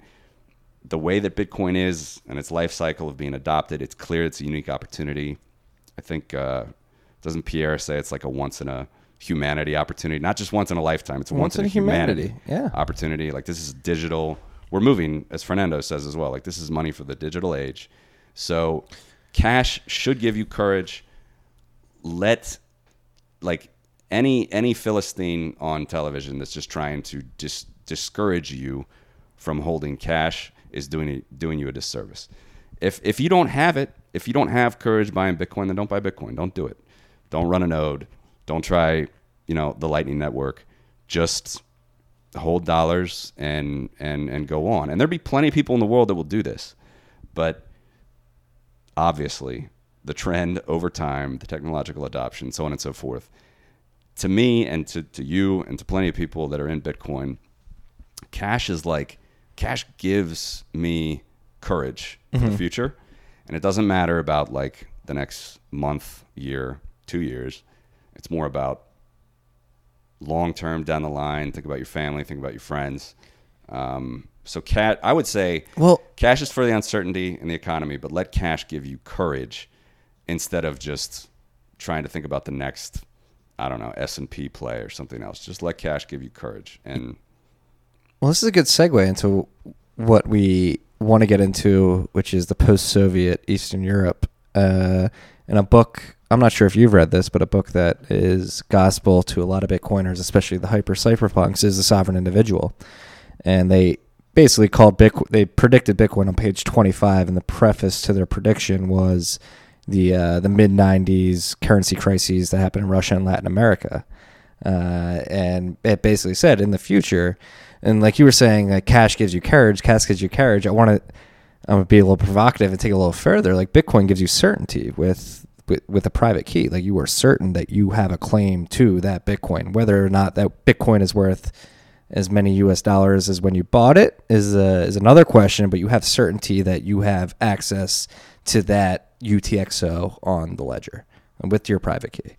the way that Bitcoin is and its life cycle of being adopted, it's clear it's a unique opportunity. I think uh, doesn't Pierre say it's like a once in a humanity opportunity, not just once in a lifetime. It's a once, in a humanity, yeah. opportunity. Like this is digital. We're moving, as Fernando says as well. Like this is money for the digital age. So cash should give you courage. Let like any any philistine on television that's just trying to dis- discourage you from holding cash is doing it, doing you a disservice. If if you don't have it, if you don't have courage buying Bitcoin, then don't buy Bitcoin. Don't do it. Don't run a node. Don't try, you know, the Lightning Network. Just hold dollars and and and go on. And there'll be plenty of people in the world that will do this. But obviously, the trend over time, the technological adoption, so on and so forth, to me and to, to you and to plenty of people that are in Bitcoin, cash is like cash gives me courage for the mm-hmm. future. And it doesn't matter about like the next month, year, two years. It's more about long term down the line. Think about your family, think about your friends. Um, so cat I would say Well- cash is for the uncertainty in the economy, but let cash give you courage instead of just trying to think about the next I don't know, S and P play or something else. Just let cash give you courage. And Well, this is a good segue into what we want to get into, which is the post-Soviet Eastern Europe. Uh, in a book, I'm not sure if you've read this, but a book that is gospel to a lot of Bitcoiners, especially the hyper cypherpunks, is the Sovereign Individual, and they basically called Bitcoin. They predicted Bitcoin on page 25, and the preface to their prediction was the uh, the mid 90s currency crises that happened in Russia and Latin America. Uh, and it basically said in the future, and like you were saying, like cash gives you courage, cash gives you courage. I want to, I'm gonna be a little provocative and take it a little further. Like Bitcoin gives you certainty with, with with a private key. Like you are certain that you have a claim to that Bitcoin, whether or not that Bitcoin is worth as many U.S. dollars as when you bought it is uh, is another question. But you have certainty that you have access to that UTXO on the ledger with your private key.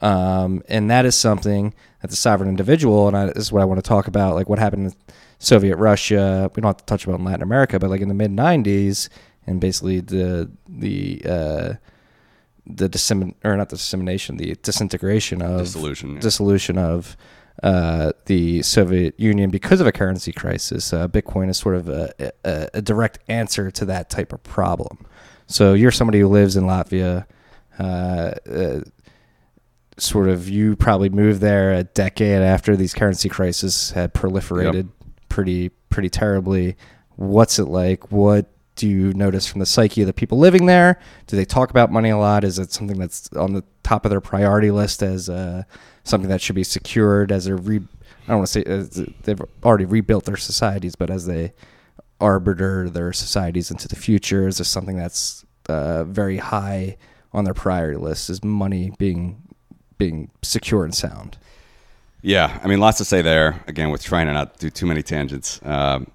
Um, and that is something that the sovereign individual, and I, this is what I want to talk about, like what happened in Soviet Russia. We don't have to touch about in Latin America, but like in the mid '90s, and basically the the uh, the dissemin or not the dissemination, the disintegration of Dissolution, yeah. dissolution of uh, the Soviet Union because of a currency crisis. Uh, Bitcoin is sort of a, a, a direct answer to that type of problem. So you're somebody who lives in Latvia. Uh, uh, sort of, you probably moved there a decade after these currency crises had proliferated pretty pretty terribly. What's it like? What do you notice from the psyche of the people living there? Do they talk about money a lot? Is it something that's on the top of their priority list as uh, something that should be secured as they're re- I don't want to say they've already rebuilt their societies, but as they arbiter their societies into the future, is this something that's uh, very high on their priority list? Is money being being secure and sound? Yeah, I mean, lots to say there. Again, with trying to not do too many tangents. Um,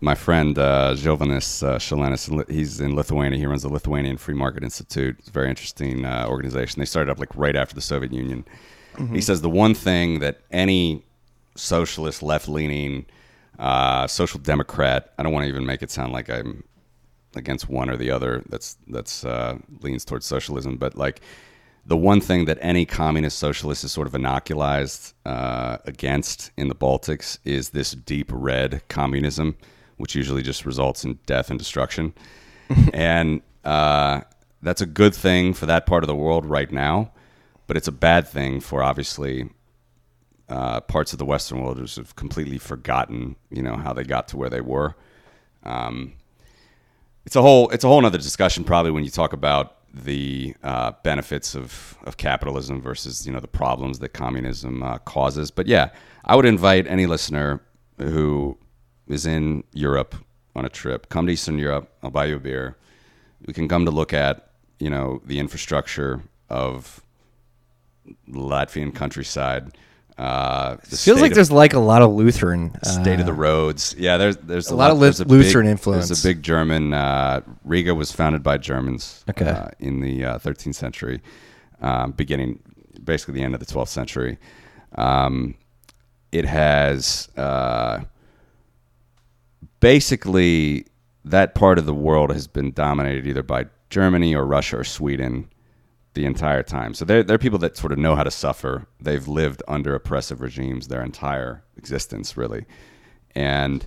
my friend uh, Jovanis uh, Šilėnas, he's in Lithuania. He runs the Lithuanian Free Market Institute. It's a very interesting uh, organization. They started up like right after the Soviet Union. He says the one thing that any socialist, left-leaning, uh, social democrat, I don't want to even make it sound like I'm against one or the other. That's that's uh, leans towards socialism, but like the one thing that any communist socialist is sort of inoculized uh, against in the Baltics is this deep red communism, which usually just results in death and destruction. *laughs* and uh, that's a good thing for that part of the world right now, but it's a bad thing for obviously uh, parts of the Western world who have completely forgotten, you know, how they got to where they were. Um, it's a whole it's a whole other discussion probably when you talk about the uh, benefits of, of capitalism versus you know the problems that communism uh, causes. But yeah, I would invite any listener who is in Europe on a trip, come to Eastern Europe. I'll buy you a beer. We can come to look at you know the infrastructure of Latvian countryside. Uh, Feels like of- there's like a lot of Lutheran. state of the uh, roads. Yeah, there's there's a lot of there's a Lutheran big, influence. There's a big German. Uh, Riga was founded by Germans. Okay. Uh, in the uh, 13th century, um, beginning basically the end of the 12th century. Um, it has uh, basically that part of the world has been dominated either by Germany or Russia or Sweden the entire time. So they're, they're people that sort of know how to suffer. They've lived under oppressive regimes their entire existence, really. And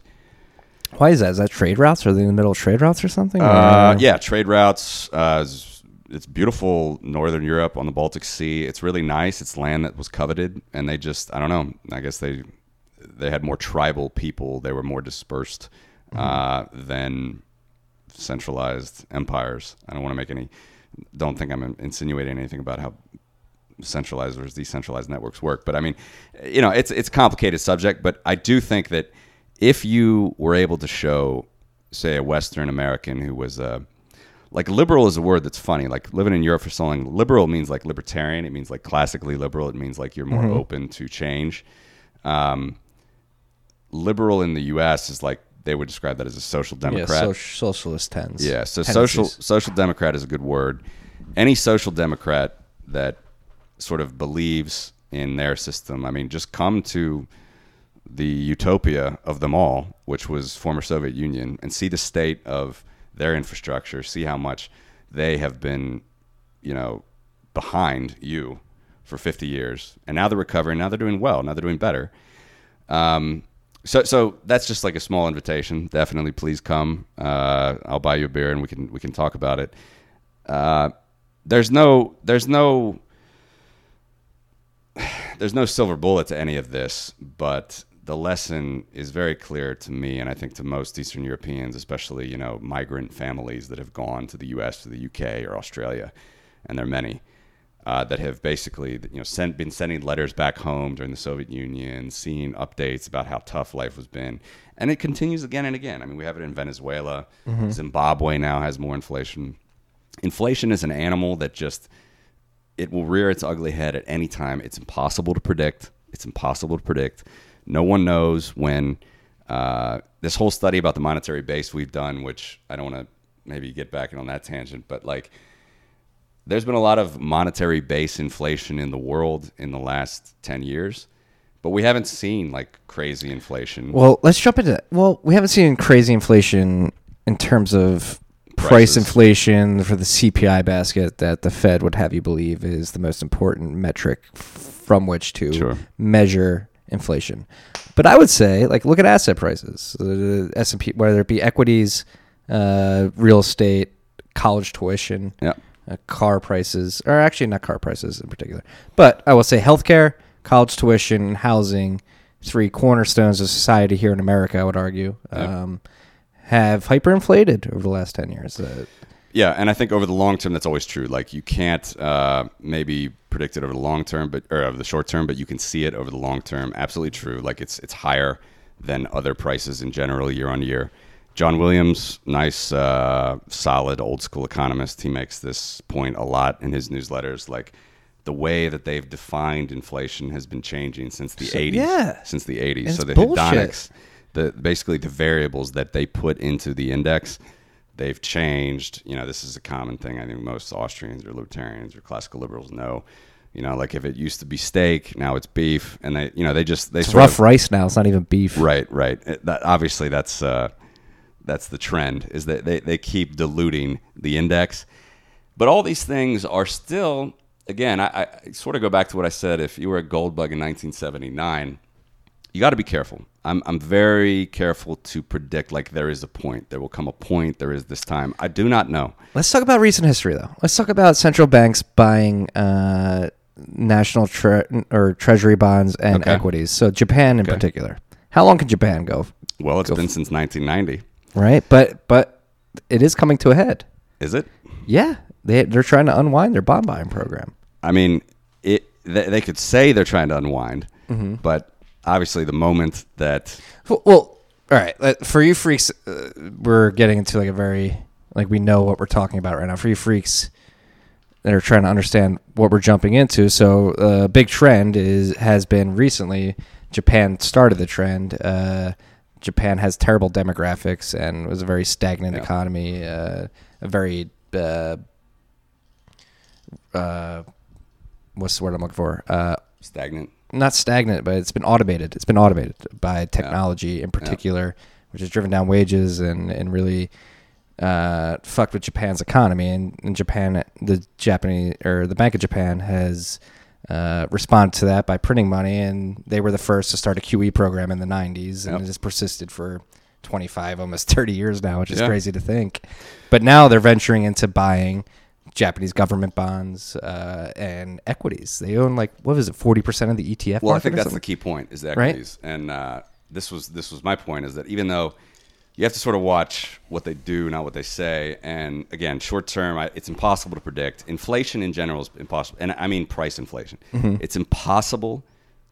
Why is that? Is that trade routes? Are they in the middle of trade routes or something? uh, Or- yeah, trade routes. Uh, it's, it's beautiful northern Europe on the Baltic Sea. It's really nice. It's land that was coveted, and they just I don't know. I guess they they had more tribal people. They were more dispersed uh, than centralized empires. I don't want to make any. Don't think I'm insinuating anything about how centralized versus decentralized networks work. But I mean, you know, it's it's a complicated subject. But I do think that if you were able to show, say, a Western American who was a like liberal is a word that's funny. Like living in Europe for so long, liberal means like libertarian. It means like classically liberal. It means like you're more open to change. Um, liberal in the U.S. is like they would describe that as a social yeah, democrat. so- socialist tends. Yeah, so social social democrat is a good word. Any social democrat that sort of believes in their system, I mean, just come to the utopia of them all, which was former Soviet Union, and see the state of their infrastructure, see how much they have been, you know, behind you for 50 years, and now they're recovering. Now they're doing well. Now they're doing better. Um, so, so that's just like a small invitation. Definitely, please come. Uh, I'll buy you a beer and we can we can talk about it. Uh, there's no there's no *sighs* there's no silver bullet to any of this, but the lesson is very clear to me, and I think to most Eastern Europeans, especially you know migrant families that have gone to the U.S., to the U.K. or Australia, and there are many uh, that have basically you know sent, been sending letters back home during the Soviet Union, seeing updates about how tough life has been, and it continues again and again. I mean, we have it in Venezuela, Zimbabwe now has more inflation. Inflation is an animal that just it will rear its ugly head at any time. It's impossible to predict. It's impossible to predict. No one knows when. Uh, this whole study about the monetary base we've done, which I don't want to maybe get back in on that tangent, but like there's been a lot of monetary base inflation in the world in the last 10 years, but we haven't seen like crazy inflation. Well, let's jump into that. Well, we haven't seen crazy inflation in terms of price inflation for the CPI basket that the Fed would have you believe is the most important metric from which to Sure. measure inflation. But I would say, like, look at asset prices, the S and P, whether it be equities, uh, real estate, college tuition, yeah. Uh, car prices, or actually not car prices in particular, but I will say healthcare, college tuition, housing, three cornerstones of society here in America. I would argue um, have hyperinflated over the last ten years. Uh, Yeah, and I think over the long term, that's always true. Like you can't uh, maybe predict it over the long term, but or over the short term, but you can see it over the long term. Absolutely true. Like it's it's higher than other prices in general year on year. John Williams, nice, uh, solid, old school economist. He makes this point a lot in his newsletters. Like the way that they've defined inflation has been changing since the So- 80s. yeah. Since the 80s. It's so the bullshit. hedonics, the basically the variables that they put into the index they've changed you know this is a common thing i think most austrians or libertarians or classical liberals know you know like if it used to be steak now it's beef and they you know they just they it's rough of, rice now. It's not even beef. right right It- that obviously that's uh that's the trend is that they, they keep diluting the index but all these things are still again I, I sort of go back to what i said if you were a gold bug in 1979 you got to be careful. I'm, I'm very careful to predict like there is a point. There will come a point. There is this time. I do not know. Let's talk about recent history, though. Let's talk about central banks buying uh, national tre- or treasury bonds and Okay. equities. So Japan, in Okay. particular. How long can Japan go? Well, it's Go been f- since 1990. Right, but but it is coming to a head. Is it? Yeah, They they're trying to unwind their bond buying program. I mean, it. They, they could say they're trying to unwind, Mm-hmm. but obviously, the moment that Well, well all right. For you freaks, uh, we're getting into like a very like we know what we're talking about right now. For you freaks that are trying to understand what we're jumping into, so a uh, big trend is has been recently. Japan started the trend. Uh, Japan has terrible demographics and was a very stagnant Yeah. economy. Uh, a very uh, uh, what's the word I'm looking for? Uh, stagnant. not stagnant, but it's been automated. It's been automated by technology in particular, which has driven down wages and and really uh, fucked with Japan's economy. And in Japan, the Japanese or the Bank of Japan has uh, responded to that by printing money, and they were the first to start a QE program in the '90s, and Yep. it has persisted for 25, almost 30 years now, which is Yeah. crazy to think. But now they're venturing into buying. Japanese government bonds uh, and equities. They own like what was it, forty percent of the ETF. Well, I think that's the key point is the Right? equities, and uh, this was this was my point is that even though you have to sort of watch what they do, not what they say, and again, short term, I- it's impossible to predict. Inflation in general is impossible, and I mean price inflation. Mm-hmm. It's impossible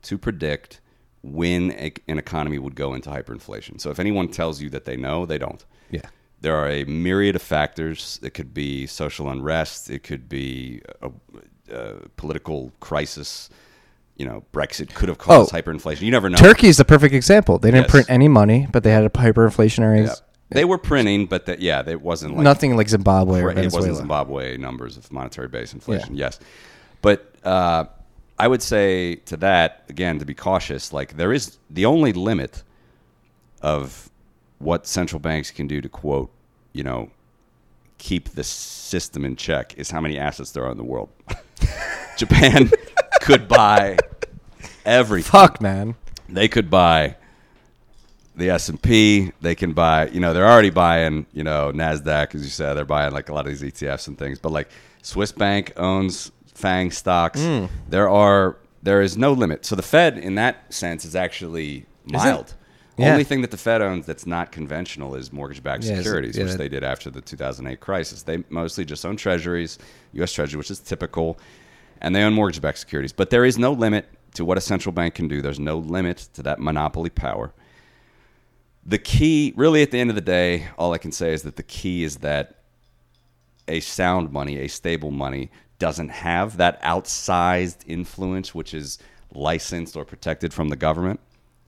to predict when a, an economy would go into hyperinflation. So if anyone tells you that they know, they don't. Yeah. There are a myriad of factors. It could be social unrest. It could be a, a political crisis. You know, Brexit could have caused Oh. hyperinflation. You never know. Turkey is the perfect example. They didn't Yes. print any money, but they had a hyperinflationary. Yeah. They were printing, but that yeah, it wasn't like nothing like Zimbabwe Right, it wasn't Zimbabwe numbers of monetary base inflation. Yes, but uh, I would say to that again to be cautious. Like there is the only limit of what central banks can do to quote, you know, keep the system in check is how many assets there are in the world. *laughs* Japan could buy everything Fuck, man. they could buy the S and P. They can buy, you know, they're already buying, you know, Nasdaq, as you said. They're buying like a lot of these ETFs and things. But like Swiss Bank owns FAANG stocks. Hmm. There are there is no limit. So the Fed, in that sense, is actually mild. Yeah. Only thing that the Fed owns that's not conventional is mortgage-backed securities, yeah, which they did after the 2008 crisis. They mostly just own treasuries, U.S. Treasury, which is typical, and they own mortgage-backed securities. But there is no limit to what a central bank can do. There's no limit to that monopoly power. The key, really, at the end of the day, all I can say is that the key is that a sound money, a stable money, doesn't have that outsized influence, which is licensed or protected from the government,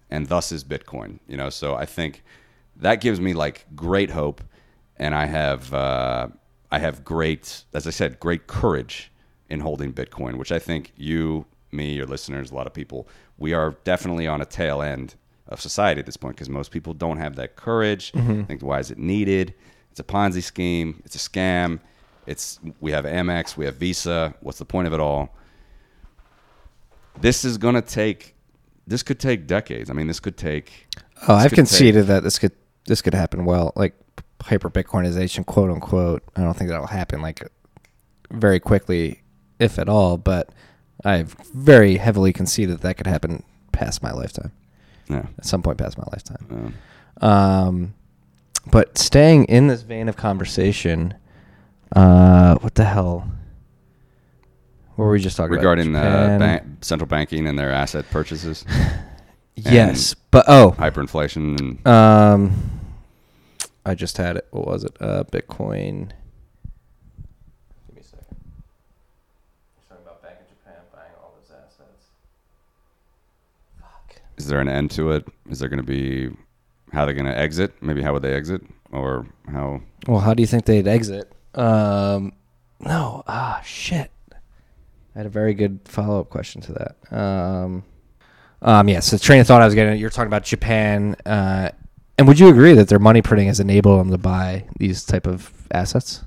and thus is Bitcoin. You know, so I think that gives me like great hope, and I have uh, I have great, as I said, great courage in holding Bitcoin, which I think you, me, your listeners, a lot of people, we are definitely on a tail end of society at this point because most people don't have that courage. Mm-hmm. Think, why is it needed? It's a Ponzi scheme. It's a scam. It's we have Amex, we have Visa. What's the point of it all? This is gonna take. This could take decades. I mean, this could take. Oh, I've conceded that this could this could happen well, like hyper Bitcoinization, quote unquote. I don't think that'll happen like very quickly, if at all. But I've very heavily conceded that that could happen past my lifetime, Yeah. at some point past my lifetime. Uh, Um, but staying in this vein of conversation, uh, what the hell? What were we just talking regarding about? Regarding ban- central banking and their asset purchases, *laughs* yes, but oh, hyperinflation, and Um, I just had it. What was it? Uh, Bitcoin. Give me a second. Talking about Bank of Japan buying all those assets. Fuck. Is there an end to it? Is there going to be how they're going to exit? Maybe how would they exit, or how? Well, how do you think they'd exit? Um, no. Ah, shit. I had a very good follow up question to that. Um, um, yes, the train of thought I was getting. You're talking about Japan. Uh, and would you agree that their money printing has enabled them to buy these type of assets?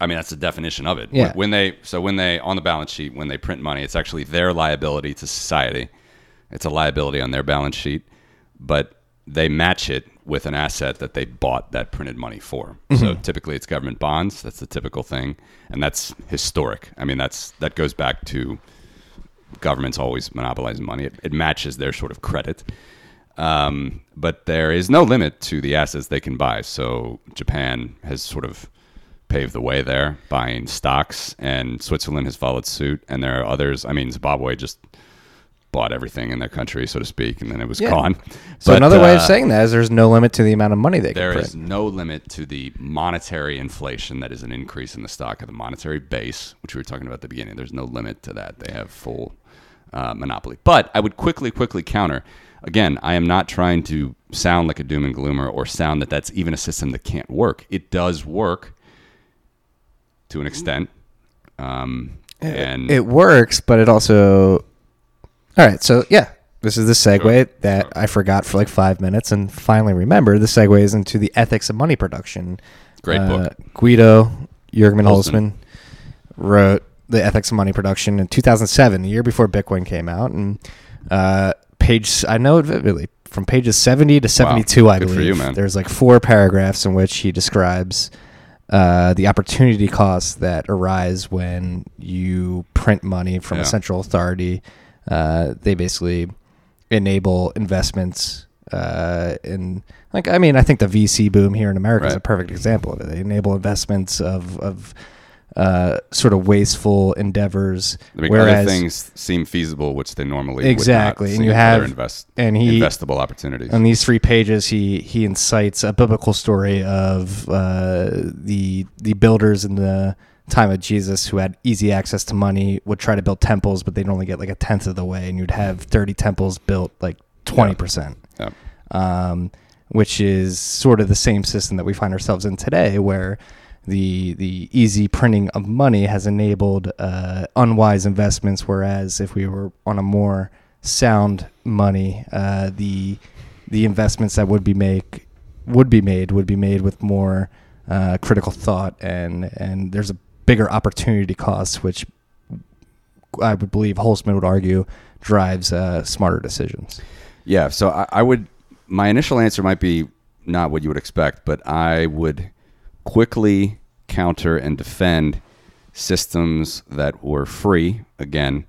I mean, that's the definition of it. Yeah. When they so when they on the balance sheet when they print money, it's actually their liability to society. It's a liability on their balance sheet, but they match it with an asset that they bought that printed money for. So typically, it's government bonds. That's the typical thing, and that's historic. I mean, that's that goes back to governments always monopolizing money. It, it matches their sort of credit. Um, but there is no limit to the assets they can buy. So Japan has sort of paved the way there, buying stocks, and Switzerland has followed suit. And there are others. I mean, Zimbabwe just bought everything in their country, so to speak, and then it was Yeah. gone. So But, another way of uh, saying that is there's no limit to the amount of money they can there is no limit to the monetary inflation that is an increase in the stock of the monetary base, which we were talking about at the beginning. There's no limit to that. They have full uh, monopoly. But I would quickly, quickly counter. Again, I am not trying to sound like a doom and gloomer or sound that that's even a system that can't work. It does work to an extent. Um, and it works, but it also. All right, so yeah, this is the segue that. I forgot for like five minutes and finally remember. The segue is into the ethics of money production. Great Uh, book. Guido Jurgen Hülsmann. Hülsmann wrote the ethics of money production in 2007, a year before Bitcoin came out, and uh, page I know it vividly from pages 70 to 72. I Good for believe you, man. there's like four paragraphs in which he describes uh, the opportunity costs that arise when you print money from Yeah. a central authority. Uh, they basically enable investments uh, in, like, I mean, I think the VC boom here in America is a perfect example of it. They enable investments of of uh, sort of wasteful endeavors, I mean, whereas things seem feasible, which they normally Exactly, would not and you have- invest, and he investable opportunities. on these three pages, he he incites a biblical story of uh, the the builders in the time of Jesus who had easy access to money would try to build temples, but they'd only get like a tenth of the way, and you'd have thirty temples built like twenty percent, Yeah. um, which is sort of the same system that we find ourselves in today, where the the easy printing of money has enabled uh, unwise investments, whereas if we were on a more sound money, uh, the the investments that would be make would be made would be made with more uh, critical thought, and and there's a bigger opportunity costs, which I would believe Hülsmann would argue drives uh, smarter decisions. Yeah, so I, I would. My initial answer might be not what you would expect, but I would quickly counter and defend systems that were free again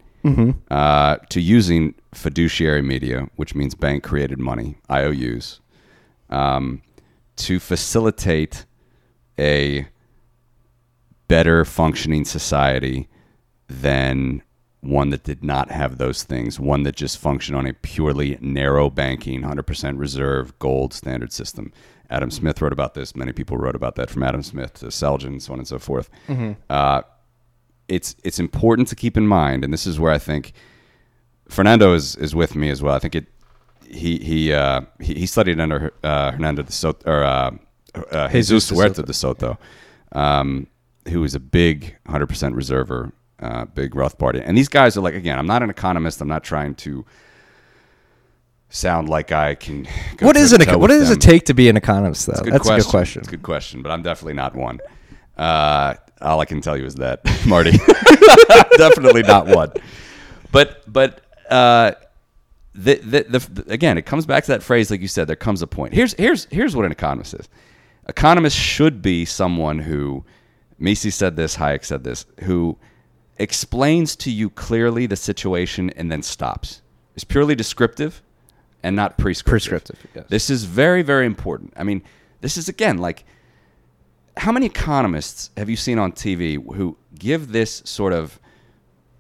uh, to using fiduciary media, which means bank created money (IOUs), um, to facilitate a better functioning society than one that did not have those things, one that just functioned on a purely narrow banking, 100% reserve gold standard system. Adam Smith wrote about this. Many people wrote about that from Adam Smith to Selgin, so on and so forth. Uh, it's it's important to keep in mind, and this is where I think Fernando is, is with me as well. I think it he he uh, he, he studied under uh, Hernando de Soto or uh, uh, Jesus Jesus de Huerta Soto. de Soto, um, who is a big 100% reserver, uh, big Rothbardian. And these guys are like, again, I'm not an economist. I'm not trying to sound like I can. What is it? toe-to-toe What does it take to be an economist, though? A That's question. a good question. It's a good question, but I'm definitely not one. Uh, all I can tell you is that, *laughs* Marty, *laughs* definitely not one. But but uh, the, the, the, again, it comes back to that phrase, like you said. There comes a point. Here's here's here's what an economist is. Economist should be someone who, Mises said this, Hayek said this, who explains to you clearly the situation and then stops. It's purely descriptive and not prescriptive. Prescriptive, yes. This is very, very important. I mean, this is again like how many economists have you seen on TV who give this sort of,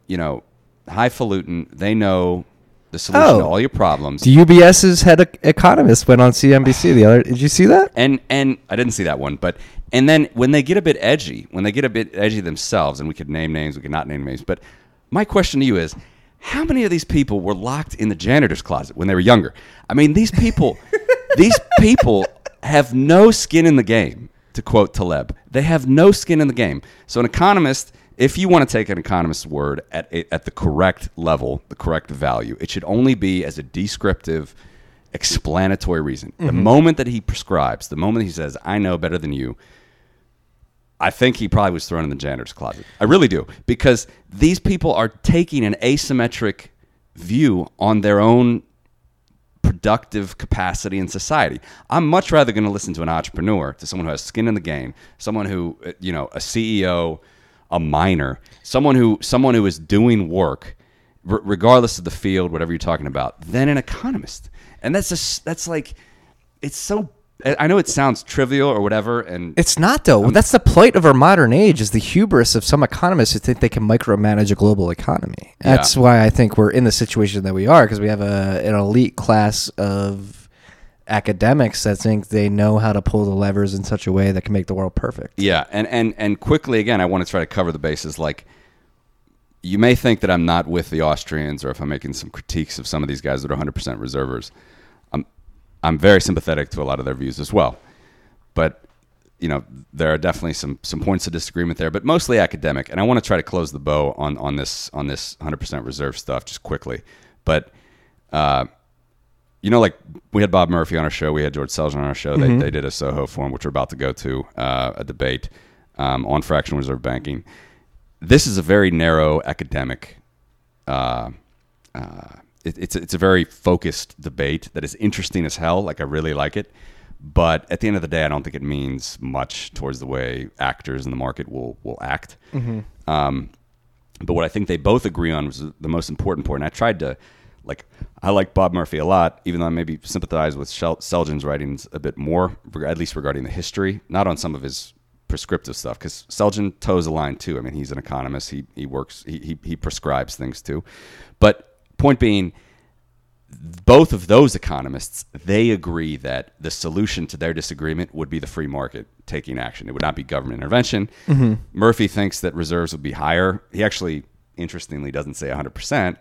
you know, highfalutin, they know the solution Oh. to all your problems. The UBS's head economist went on CNBC the other. Did you see that? and and I didn't see that one, but and then when they get a bit edgy, when they get a bit edgy themselves, and we could name names, we could not name names, but my question to you is, how many of these people were locked in the janitor's closet when they were younger? I mean, these people, *laughs* these people have no skin in the game. To quote Taleb, they have no skin in the game. So an economist, if you want to take an economist's word at at the correct level, the correct value, it should only be as a descriptive explanatory reason. The mm-hmm. moment that he prescribes, the moment he says, I know better than you, I think he probably was thrown in the janitor's closet. I really do. Because these people are taking an asymmetric view on their own productive capacity in society. I'm much rather going to listen to an entrepreneur, to someone who has skin in the game, someone who, uh, you know, a CEO, a miner, someone who someone who is doing work r- regardless of the field, whatever you're talking about, than an economist. And that's just that's like it's so I know it sounds trivial or whatever, and It's not though. That's the plight of our modern age. Is the hubris of some economists who think they can micromanage a global economy. That's Yeah. why I think we're in the situation that we are because we have a an elite class of academics that think they know how to pull the levers in such a way that can make the world perfect. Yeah, and and and quickly again, I want to try to cover the bases. Like, you may think that I'm not with the Austrians, or if I'm making some critiques of some of these guys that are 100% reservers. I'm very sympathetic to a lot of their views as well, but you know there are definitely some some points of disagreement there, but mostly academic. And I want to try to close the bow on on this on this 100% reserve stuff just quickly, but. Uh, you know, like we had Bob Murphy on our show, we had George Selgin on our show. They, they did a Soho forum, which we're about to go to, uh, a debate um, on fractional reserve banking. This is a very narrow academic. Uh, uh, it, it's it's a very focused debate that is interesting as hell. Like I really like it, but at the end of the day, I don't think it means much towards the way actors in the market will will act. Um, but what I think they both agree on was the most important point. I tried to, like, I like Bob Murphy a lot, even though I maybe sympathize with Shel- Selgin's writings a bit more, at least regarding the history, not on some of his prescriptive stuff, because Selgin toes a line too. I mean, he's an economist. He he works. He he, he prescribes things too. But point being, both of those economists they agree that the solution to their disagreement would be the free market taking action. It would not be government intervention. Mm-hmm. Murphy thinks that reserves would be higher. He actually interestingly doesn't say 100%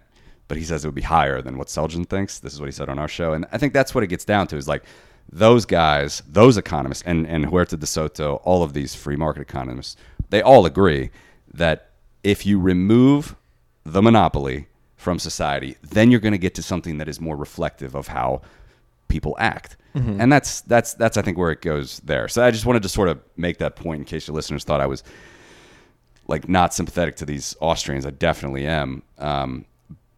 but he says it would be higher than what Selgin thinks. This is what he said on our show. And i think that's what it gets down to is like those guys those economists and and huerta de soto all of these free market economists they all agree that if you remove the monopoly from society, then you're going to get to something that is more reflective of how people act. And that's that's that's I think where it goes there. So I just wanted to sort of make that point in case your listeners thought I was like not sympathetic to these Austrians. I definitely am. Um,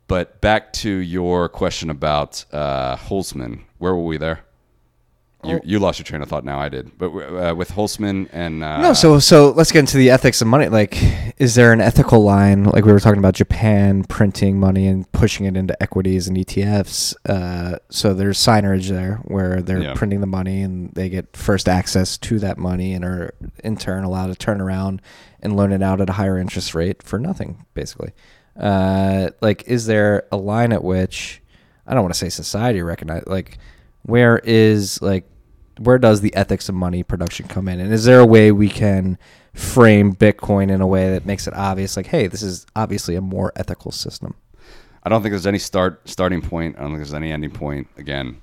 but back to your question about uh, Hülsmann, where were we there? You, you lost your train of thought. Now I did, but uh, with Hülsmann and uh, No, so so let's get into the ethics of money. Like, is there an ethical line? Like we were talking about Japan printing money and pushing it into equities and ETFs. Uh, so there's signage there where they're Yeah. printing the money and they get first access to that money and are in turn allowed to turn around and loan it out at a higher interest rate for nothing, basically. Uh, like, is there a line at which I don't want to say society recognize like where is like where does the ethics of money production come in and is there a way we can frame bitcoin in a way that makes it obvious like hey this is obviously a more ethical system I don't think there's any start starting point. I don't think there's any ending point. Again,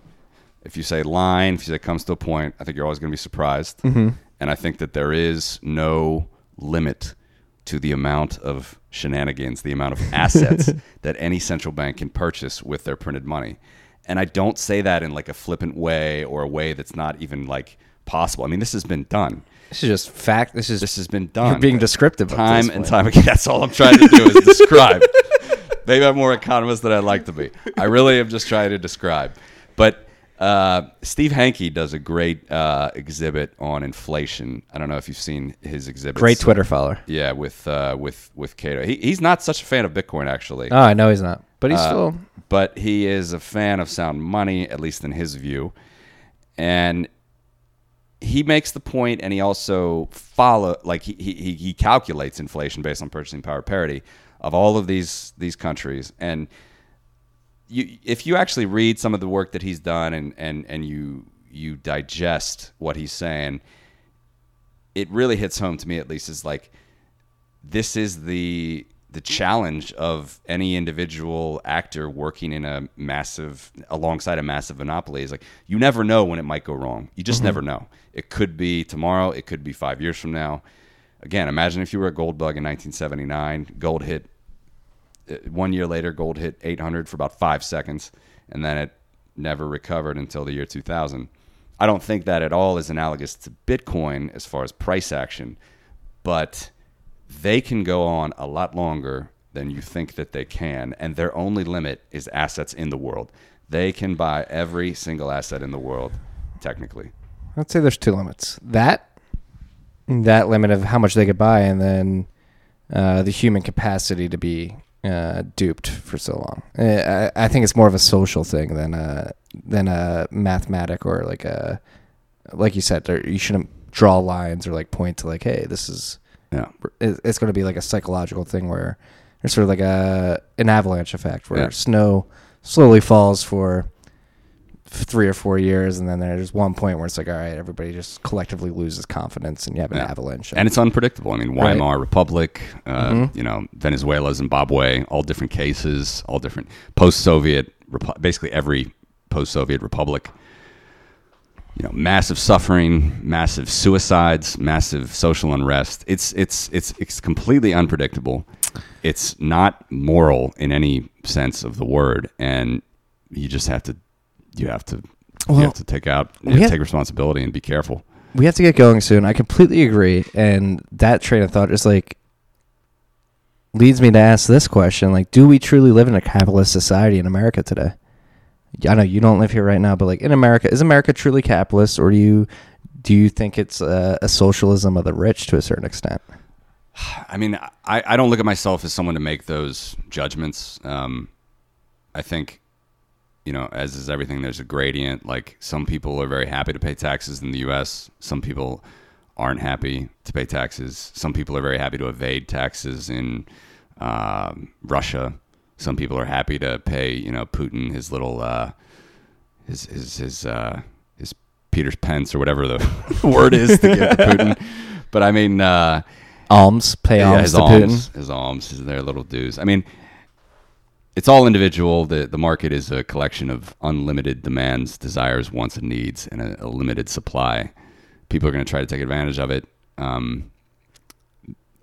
if you say line, if you say comes to a point, I think you're always going to be surprised. Mm-hmm. And I think that there is no limit to the amount of shenanigans, the amount of assets *laughs* that any central bank can purchase with their printed money. And I don't say that in like a flippant way or a way that's not even like possible. I mean, this has been done. this is just fact this is This has been done. you're being descriptive time and time again. *laughs* That's all I'm trying to do is *laughs* describe. Maybe I'm more economist than I'd like to be. I really am just trying to describe. But uh, Steve Hanke does a great uh, exhibit on inflation. I don't know if you've seen his exhibit. great twitter follower Yeah, with uh, with with Cato. He, he's not such a fan of Bitcoin actually. oh i know he's not but he's Uh, still but he is a fan of sound money, at least in his view. And he makes the point, and he also follow like he, he he calculates inflation based on purchasing power parity of all of these these countries. And you, if you actually read some of the work that he's done, and and and you you digest what he's saying, it really hits home to me at least. Is like this is the the challenge of any individual actor working in a massive alongside a massive monopoly is like you never know when it might go wrong. You just never know. It could be tomorrow, it could be 5 years from now. Again, imagine if you were a gold bug in 1979, gold hit uh, 1 year later gold hit 800 for about 5 seconds and then it never recovered until the year 2000. I don't think that at all is analogous to Bitcoin as far as price action, but they can go on a lot longer than you think that they can, and their only limit is assets in the world. They can buy every single asset in the world, technically. I'd say there's two limits. That that limit of how much they could buy, and then uh, the human capacity to be uh, duped for so long. Uh, I, I think it's more of a social thing than a than a mathematic or like a like you said, you shouldn't draw lines or like point to like, hey, this is Yeah. it's going to be like a psychological thing where there's sort of like a an avalanche effect where Yeah. snow slowly falls for three or four years, and then there's one point where it's like, all right, everybody just collectively loses confidence, and you have an Yeah. avalanche. And it's unpredictable. I mean, Right. Weimar Republic, uh, Mhm. you know, Venezuela, Zimbabwe, all different cases, all different post-Soviet, basically every post-Soviet republic. You know, massive suffering, massive suicides, massive social unrest. It's it's it's it's completely unpredictable. It's not moral in any sense of the word, and you just have to you have to you have to take out you we have to have- take responsibility and be careful. we have to get going soon. I completely agree, and that train of thought is like leads me to ask this question: like, do we truly live in a capitalist society in America today? I know you don't live here right now, but like in America, is America truly capitalist, or do you do you think it's a, a socialism of the rich to a certain extent? *sighs* I mean, I, I don't look at myself as someone to make those judgments. Um, I think, you know, as is everything, there's a gradient. Like some people are very happy to pay taxes in the U.S. Some people aren't happy to pay taxes. Some people are very happy to evade taxes in um, Russia. Some people are happy to pay, you know, Putin his little, uh, his his his uh, his Peter's pence or whatever the *laughs* word is to give to Putin. *laughs* But I mean. Uh, Alms, pay yeah, alms his to alms, Putin. his alms, his their little dues. I mean, it's all individual. the The market is a collection of unlimited demands, desires, wants, and needs, and a, a limited supply. People are going to try to take advantage of it. Um,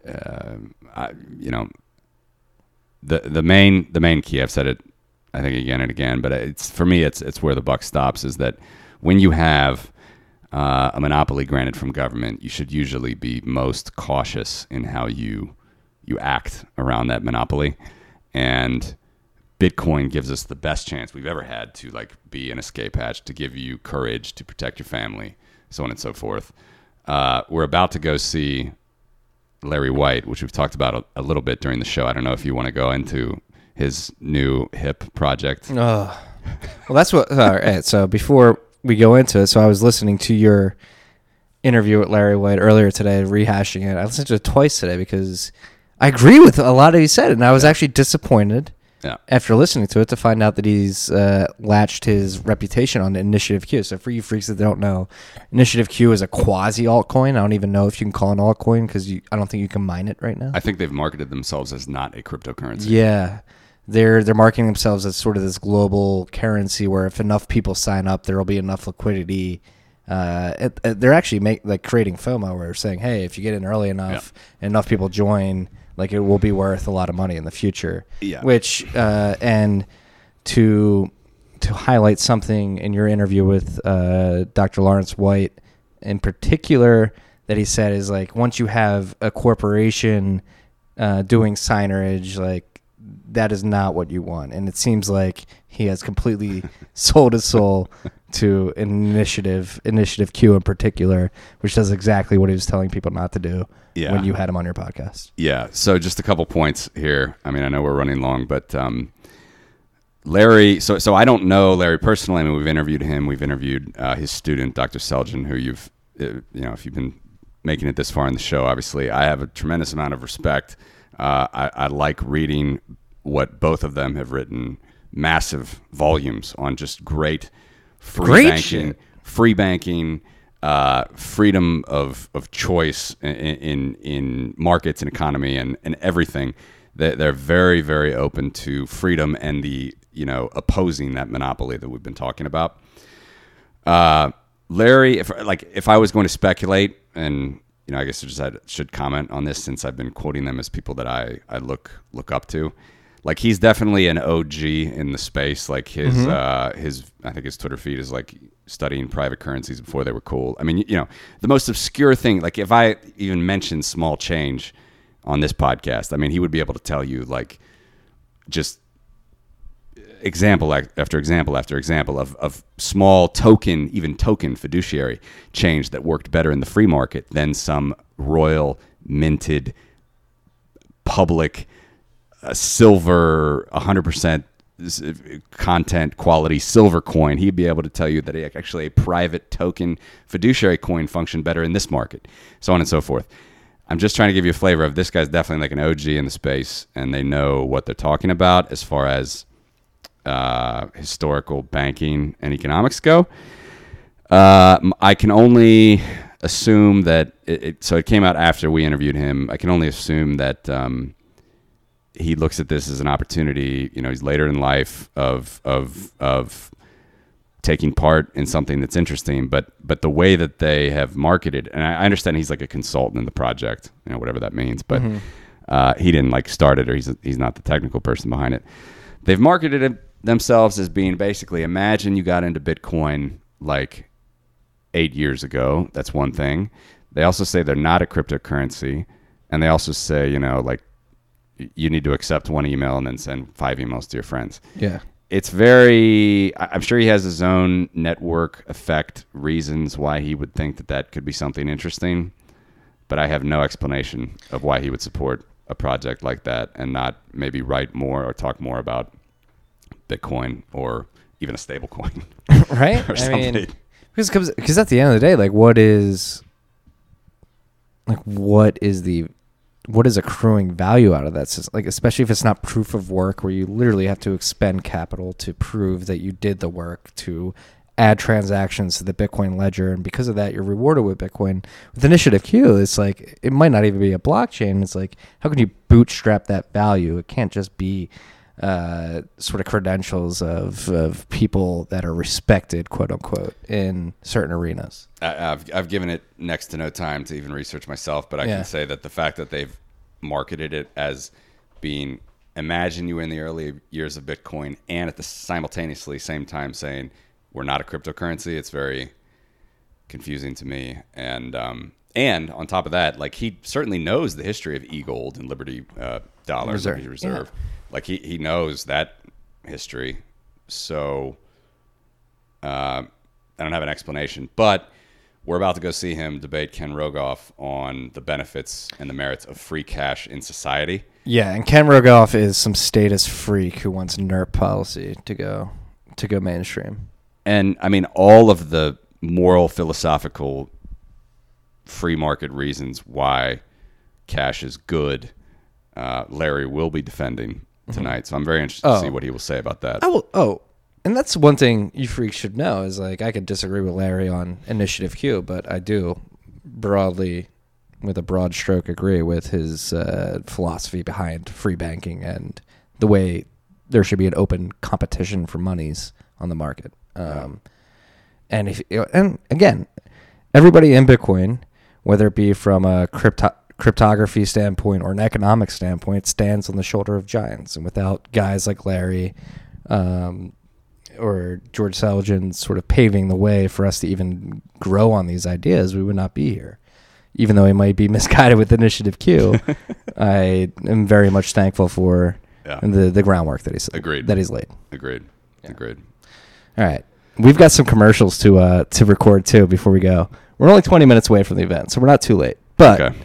uh, I, you know, the the main the main key. I've said it, I think again and again, but it's for me, it's it's where the buck stops. Is that when you have uh, a monopoly granted from government, you should usually be most cautious in how you you act around that monopoly. And Bitcoin gives us the best chance we've ever had to like be an escape hatch, to give you courage, to protect your family, so on and so forth. Uh, we're about to go see Larry White, which we've talked about a, a little bit during the show. I don't know if you want to go into his new hip project. Oh, well, that's what. All right. So before we go into it, so I was listening to your interview with Larry White earlier today, rehashing it. I listened to it twice today because I agree with a lot of what he said, and I was actually disappointed Yeah. after listening to it to find out that he's uh, latched his reputation on Initiative Q. So for you freaks that don't know, Initiative Q is a quasi altcoin. I don't even know if you can call it an altcoin because I don't think you can mine it right now. I think they've marketed themselves as not a cryptocurrency. Yeah. They're they're marketing themselves as sort of this global currency where if enough people sign up, there will be enough liquidity. Uh, it, it- they're actually make like creating FOMO where they're saying, hey, if you get in early enough, and enough people join, like it will be worth a lot of money in the future. Yeah. Which uh, and to to highlight something in your interview with uh, Dr. Lawrence White in particular that he said is like once you have a corporation uh, doing signage, like that is not what you want. And it seems like he has completely *laughs* sold his soul to initiative, Initiative Q in particular, which does exactly what he was telling people not to do Yeah. when you had him on your podcast. Yeah. So just a couple points here. I mean, I know we're running long, but um, Larry. So so I don't know Larry personally. I mean, we've interviewed him. We've interviewed uh, his student, Dr. Selgin, who you've uh, you know if you've been making it this far in the show, obviously I have a tremendous amount of respect. Uh, I, I like reading what both of them have written, massive volumes on just great free Great banking, shit. free banking, uh, freedom of, of choice in, in in markets and economy and, and everything. They, they're very very open to freedom and the you know opposing that monopoly that we've been talking about. Uh, Larry, if like if I was going to speculate, and you know, I guess I just should comment on this since I've been quoting them as people that I I look look up to. Like he's definitely an OG in the space. Like his uh, his I think his Twitter feed is like studying private currencies before they were cool. I mean, you know, the most obscure thing. Like if I even mentioned small change on this podcast, I mean, he would be able to tell you like just example after example after example of, of small token, even token fiduciary change that worked better in the free market than some royal minted public uh, silver 100% content quality silver coin, he'd be able to tell you that actually a private token fiduciary coin functioned better in this market, so on and so forth. I'm just trying to give you a flavor of this guy's definitely like an OG in the space, and they know what they're talking about as far as uh, historical banking and economics go. Uh, I can only assume that it, it, so it came out after we interviewed him. I can only assume that um, he looks at this as an opportunity. You know, he's later in life of of of taking part in something that's interesting. But but the way that they have marketed, and I I understand he's like a consultant in the project, you know, whatever that means. But uh, he didn't like start it, or he's he's not the technical person behind it. They've marketed it themselves as being basically imagine you got into Bitcoin like eight years ago. That's one thing. They also say they're not a cryptocurrency, and they also say you know like you need to accept one email and then send five emails to your friends. Yeah. It's very. I'm sure he has his own network effect reasons why he would think that that could be something interesting, but I have no explanation of why he would support a project like that and not maybe write more or talk more about Bitcoin or even a stable coin. *laughs* right? *laughs* or I mean, something. because at the end of the day, like, what is like what is the what is accruing value out of that? sys- Like, especially if it's not proof of work, where you literally have to expend capital to prove that you did the work to add transactions to the Bitcoin ledger, and because of that, you're rewarded with Bitcoin. With Initiative Q, it's like it might not even be a blockchain. It's like how can you bootstrap that value? It can't just be uh, sort of credentials of, of people that are respected, quote unquote, in certain arenas. I, I've I've given it next to no time to even research myself, but I Yeah. can say that the fact that they've marketed it as being imagine you in the early years of Bitcoin and at the simultaneously same time saying we're not a cryptocurrency, it's very confusing to me. And um, and on top of that, like he certainly knows the history of e gold and Liberty uh, dollar, Reserve, Liberty Reserve. Like he he knows that history. So uh, I don't have an explanation, but we're about to go see him debate Ken Rogoff on the benefits and the merits of free cash in society. Yeah, and Ken Rogoff is some status freak who wants NIRP policy to go to go mainstream. And I mean, all of the moral, philosophical, free market reasons why cash is good, uh, Larry will be defending tonight. So I'm very interested to Oh. see what he will say about that. I will. Oh, and that's one thing you freaks should know is like I could disagree with Larry on Initiative Q, but I do broadly, with a broad stroke, agree with his uh, philosophy behind free banking and the way there should be an open competition for monies on the market. Um, And if and again, everybody in Bitcoin, whether it be from a crypto cryptography standpoint or an economic standpoint, stands on the shoulder of giants. And without guys like Larry um, or George Selgin sort of paving the way for us to even grow on these ideas, we would not be here. Even though he might be *laughs* misguided with Initiative Q, *laughs* I am very much thankful for Yeah. the the groundwork that he's Agreed. that he's laid. Agreed. Agreed. All right. We've got some commercials to uh to record too before we go. We're only 20 minutes away from the event, so we're not too late. But Okay.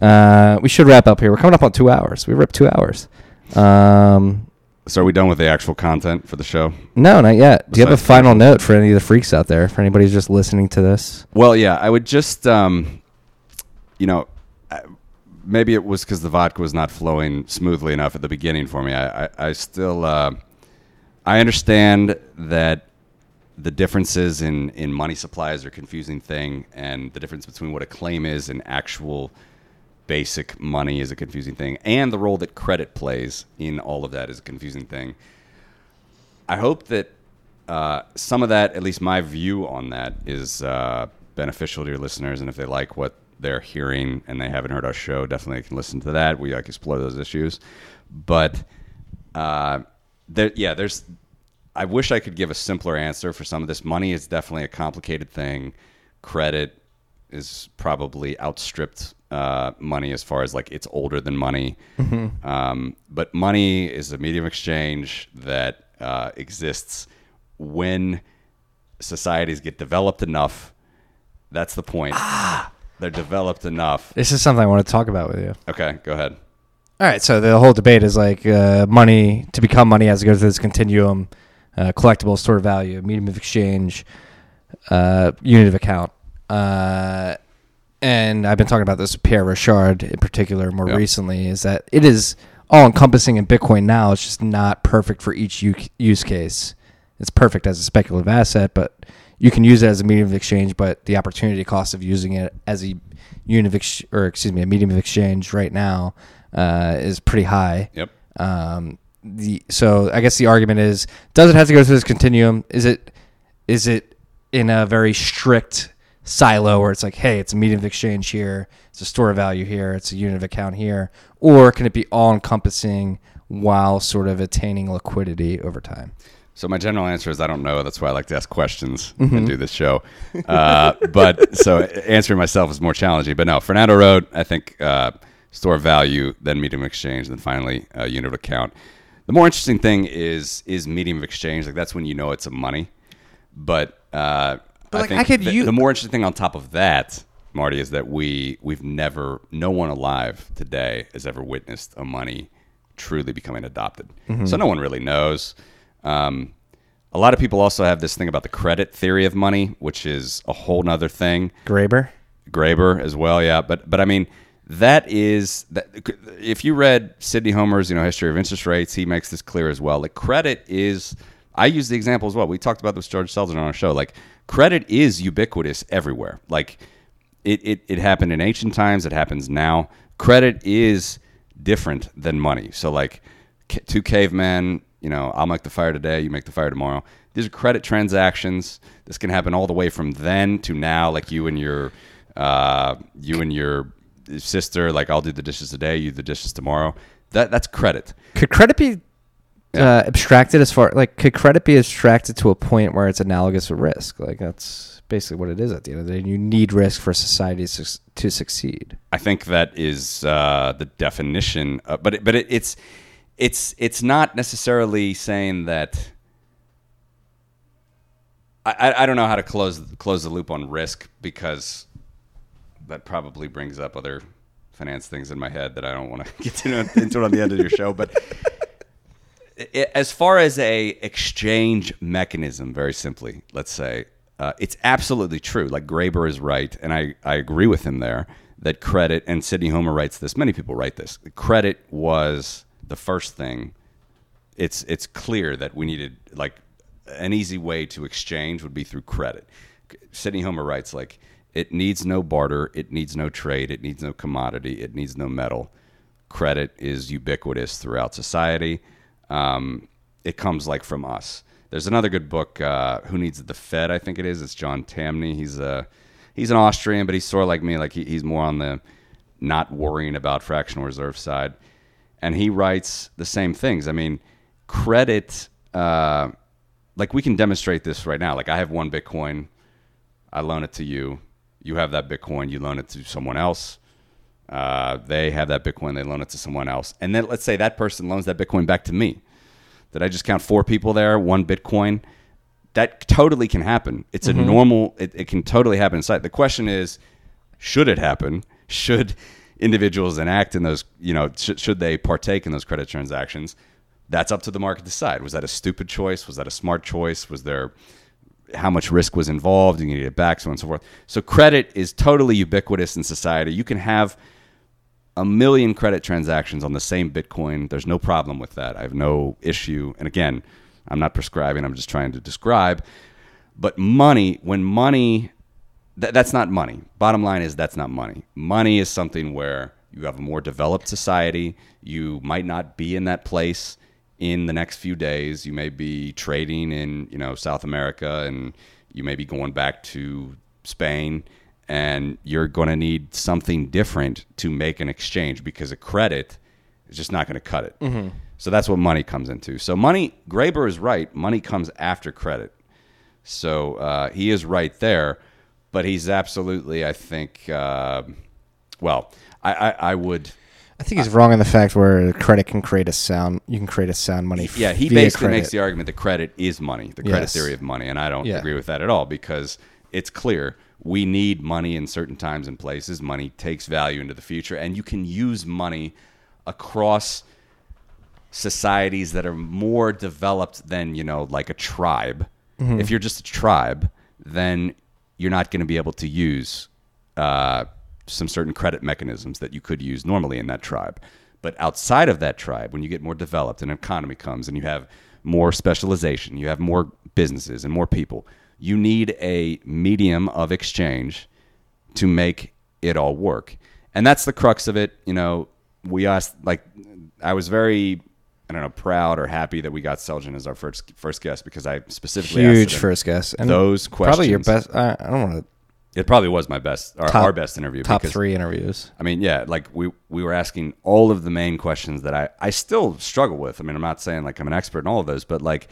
Uh, we should wrap up here. We're coming up on two hours. We ripped two hours. Um, So are we done with the actual content for the show? no, not yet. Do you have a Besides final note for any of the freaks out there? For anybody who's just listening to this? Well, yeah, I would just, um, you know, I- maybe it was because the vodka was not flowing smoothly enough at the beginning for me. I, I, I still, uh, I understand that the differences in, in money supplies are a confusing thing, and the difference between what a claim is and actual basic money is a confusing thing, and the role that credit plays in all of that is a confusing thing. I hope that uh, some of that, at least my view on that, is uh, beneficial to your listeners. And if they like what they're hearing and they haven't heard our show, definitely can listen to that. We like explore those issues. But uh, there, yeah, there's. I wish I could give a simpler answer for some of this. Money is definitely a complicated thing. Credit is probably outstripped uh, money as far as like it's older than money. Um, but money is a medium of exchange that uh, exists when societies get developed enough. That's the point. They're developed enough. This is something I want to talk about with you. Okay, go ahead. All right, so the whole debate is like uh, money to become money has to go through this continuum: uh, collectible, store of value, medium of exchange, uh, unit of account. Uh, and I've been talking about this with Pierre Rochard in particular more Yeah. recently. Is that it is all encompassing in Bitcoin now? It's just not perfect for each use case. It's perfect as a speculative asset, but you can use it as a medium of exchange. But the opportunity cost of using it as a unit of ex- or excuse me, a medium of exchange right now uh, is pretty high. Yep. Um, the so I guess the argument is, does it have to go through this continuum? Is it is it in a very strict silo where it's like, hey, it's a medium of exchange here, it's a store of value here, it's a unit of account here, or can it be all encompassing while sort of attaining liquidity over time? So my general answer is I don't know. That's why I like to ask questions and do this show. Uh, but so answering myself is more challenging. But no, Fernando wrote, I think, uh, store of value, then medium of exchange, then finally uh, unit of account. The more interesting thing is is medium of exchange. Like that's when you know it's a money. But, uh, But, I like, think I could the, the more interesting thing on top of that, Marty, is that we we've never, no one alive today has ever witnessed a money truly becoming adopted. Mm-hmm. So no one really knows. Um, a lot of people also have this thing about the credit theory of money, which is a whole nother thing. Graber? Graeber as well, yeah. But but I mean, that is that. If you read Sidney Homer's, you know, history of interest rates, he makes this clear as well. Like credit is. I use the example as well. We talked about this George Selgin on our show. Like credit is ubiquitous everywhere. Like it, it, it happened in ancient times. It happens now. Credit is different than money. So like two cavemen, you know, I'll make the fire today, you make the fire tomorrow. These are credit transactions. This can happen all the way from then to now. Like you and your, uh, you and your sister. Like I'll do the dishes today, you do the dishes tomorrow. That that's credit. Could credit be uh, abstracted as far like could credit be abstracted to a point where it's analogous to risk? Like that's basically what it is at the end of the day. You need risk for society to, to succeed. I think that is uh, the definition. Of, but it, but it, it's it's it's not necessarily saying that. I, I, don't know how to close close the loop on risk because that probably brings up other finance things in my head that I don't want *laughs* to get into, into it on the end of your show. But as far as a exchange mechanism, very simply, let's say, uh, it's absolutely true. Like Graeber is right, and I, I agree with him there that credit, and Sidney Homer writes this, many people write this, credit was the first thing. It's, it's clear that we needed, like, an easy way to exchange would be through credit. Sidney Homer writes, like, it needs no barter, it needs no trade, it needs no commodity, it needs no metal. Credit is ubiquitous throughout society. Um, it comes like from us. There's another good book, uh, Who Needs the Fed? I think it is. It's John Tamny. He's a he's an Austrian, but he's sort of like me. Like he, he's more on the not worrying about fractional reserve side, and he writes the same things. I mean, credit. Uh, like we can demonstrate this right now. Like I have one Bitcoin, I loan it to you. You have that Bitcoin, you loan it to someone else. Uh, they have that Bitcoin, they loan it to someone else. And then let's say that person loans that Bitcoin back to me. Did I just count four people there, one Bitcoin? That totally can happen. It's a normal, it, it can totally happen inside. The question is, should it happen? *laughs* Should individuals enact in those, you know, sh- should they partake in those credit transactions? That's up to the market to decide. Was that a stupid choice? Was that a smart choice? Was there how much risk was involved? And You need it back, so on and so forth. So credit is totally ubiquitous in society. You can have a million credit transactions on the same Bitcoin. There's no problem with that. I have no issue. And again, I'm not prescribing, I'm just trying to describe. But money, when money, th- that's not money. Bottom line is that's not money. Money is something where you have a more developed society. You might not be in that place in the next few days. You may be trading in, you know, South America and you may be going back to Spain and you're going to need something different to make an exchange because a credit is just not going to cut it. So that's what money comes into. So money, Graeber is right. Money comes after credit. So uh, he is right there, but he's absolutely, I think, uh, well, I, I, I would. I think he's wrong in the fact where credit can create a sound. You can create a sound money. Yeah, he basically credit. makes the argument that credit is money, the credit Yes. theory of money, and I don't Yeah. agree with that at all because it's clear we need money in certain times and places. Money takes value into the future, and you can use money across societies that are more developed than you know like a tribe. If you're just a tribe then you're not going to be able to use uh, some certain credit mechanisms that you could use normally in that tribe. But outside of that tribe when you get more developed and an economy comes and you have more specialization you have more businesses and more people you need a medium of exchange to make it all work. And that's the crux of it. You know, we asked, like, I was very, I don't know, proud or happy that we got Selgin as our first first guest because I specifically Huge asked first guess. And those questions, Probably your best. I, I don't want to It probably was my best, our, Top- our best interview. top because, three interviews. I mean, yeah, like we we were asking all of the main questions that I I still struggle with. I mean, I'm not saying like I'm an expert in all of those, but like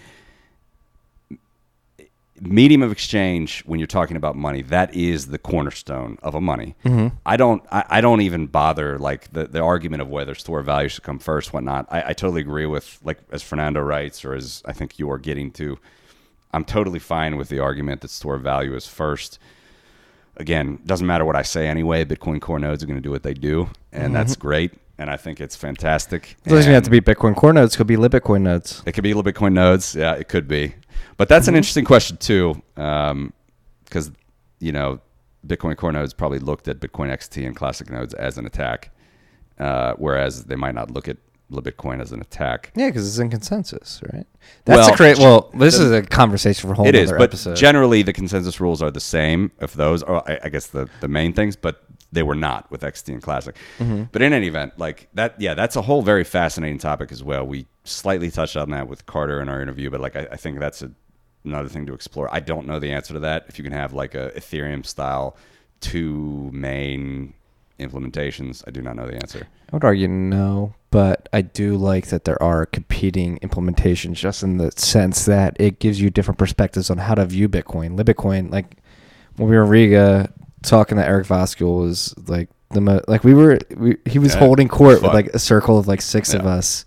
medium of exchange when you're talking about money that is the cornerstone of a money mm-hmm. i don't I, I don't even bother like the, the argument of whether store value should come first whatnot I, I totally agree with like as fernando writes or as i think you are getting to i'm totally fine with the argument that store value is first again doesn't matter what i say anyway bitcoin core nodes are going to do what they do and mm-hmm. that's great and i think it's fantastic It doesn't have to be Bitcoin Core nodes. It could be Libbitcoin nodes. it could be little Bitcoin nodes. Yeah, it could be. But that's an interesting question too, because you know Bitcoin Core nodes probably looked at Bitcoin XT and Classic nodes as an attack, uh, whereas they might not look at Bitcoin as an attack. Yeah, because it's in consensus, right? That's Well, a great. Well, this is a conversation for a whole It is, but episode. generally the consensus rules are the same. If those are, I, I guess the the main things, but they were not with XT and Classic. Mm-hmm. But in any event, like that, yeah, that's a whole very fascinating topic as well. We slightly touched on that with Carter in our interview, but like I, I think that's a, another thing to explore. I don't know the answer to that. If you can have like a Ethereum style two main implementations, I do not know the answer. I would argue no, but I do like that there are competing implementations, just in the sense that it gives you different perspectives on how to view Bitcoin. Libbitcoin, like when we were in Riga talking to Eric Voskuil, was like the mo- like we were we, he was Yeah, holding court with like a circle of like six of us,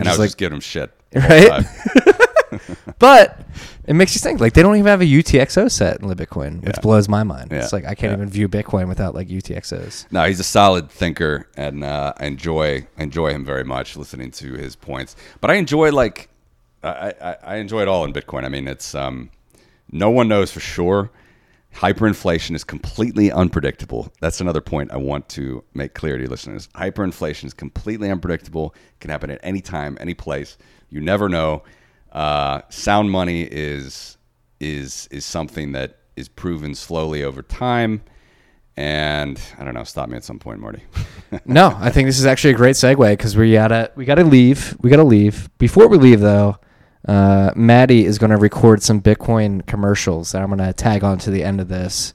And, I just was like just giving him shit. Right? *laughs* But it makes you think. Like they don't even have a UTXO set in Libbitcoin, which Yeah. blows my mind. Yeah. It's like I can't Yeah. even view Bitcoin without like UTXOs. No, he's a solid thinker, and uh, I enjoy enjoy him very much listening to his points. But I enjoy like I, I, I enjoy it all in Bitcoin. I mean, it's um, no one knows for sure. Hyperinflation is completely unpredictable. That's another point I want to make clear to listeners. Hyperinflation is completely unpredictable. It can happen at any time, any place. You never know. Uh, sound money is is is something that is proven slowly over time. And I don't know. Stop me at some point, Marty. *laughs* no, I think this is actually a great segue because we gotta we gotta leave. We gotta leave. Before we leave, though, uh, Maddie is going to record some Bitcoin commercials that I'm going to tag on to the end of this.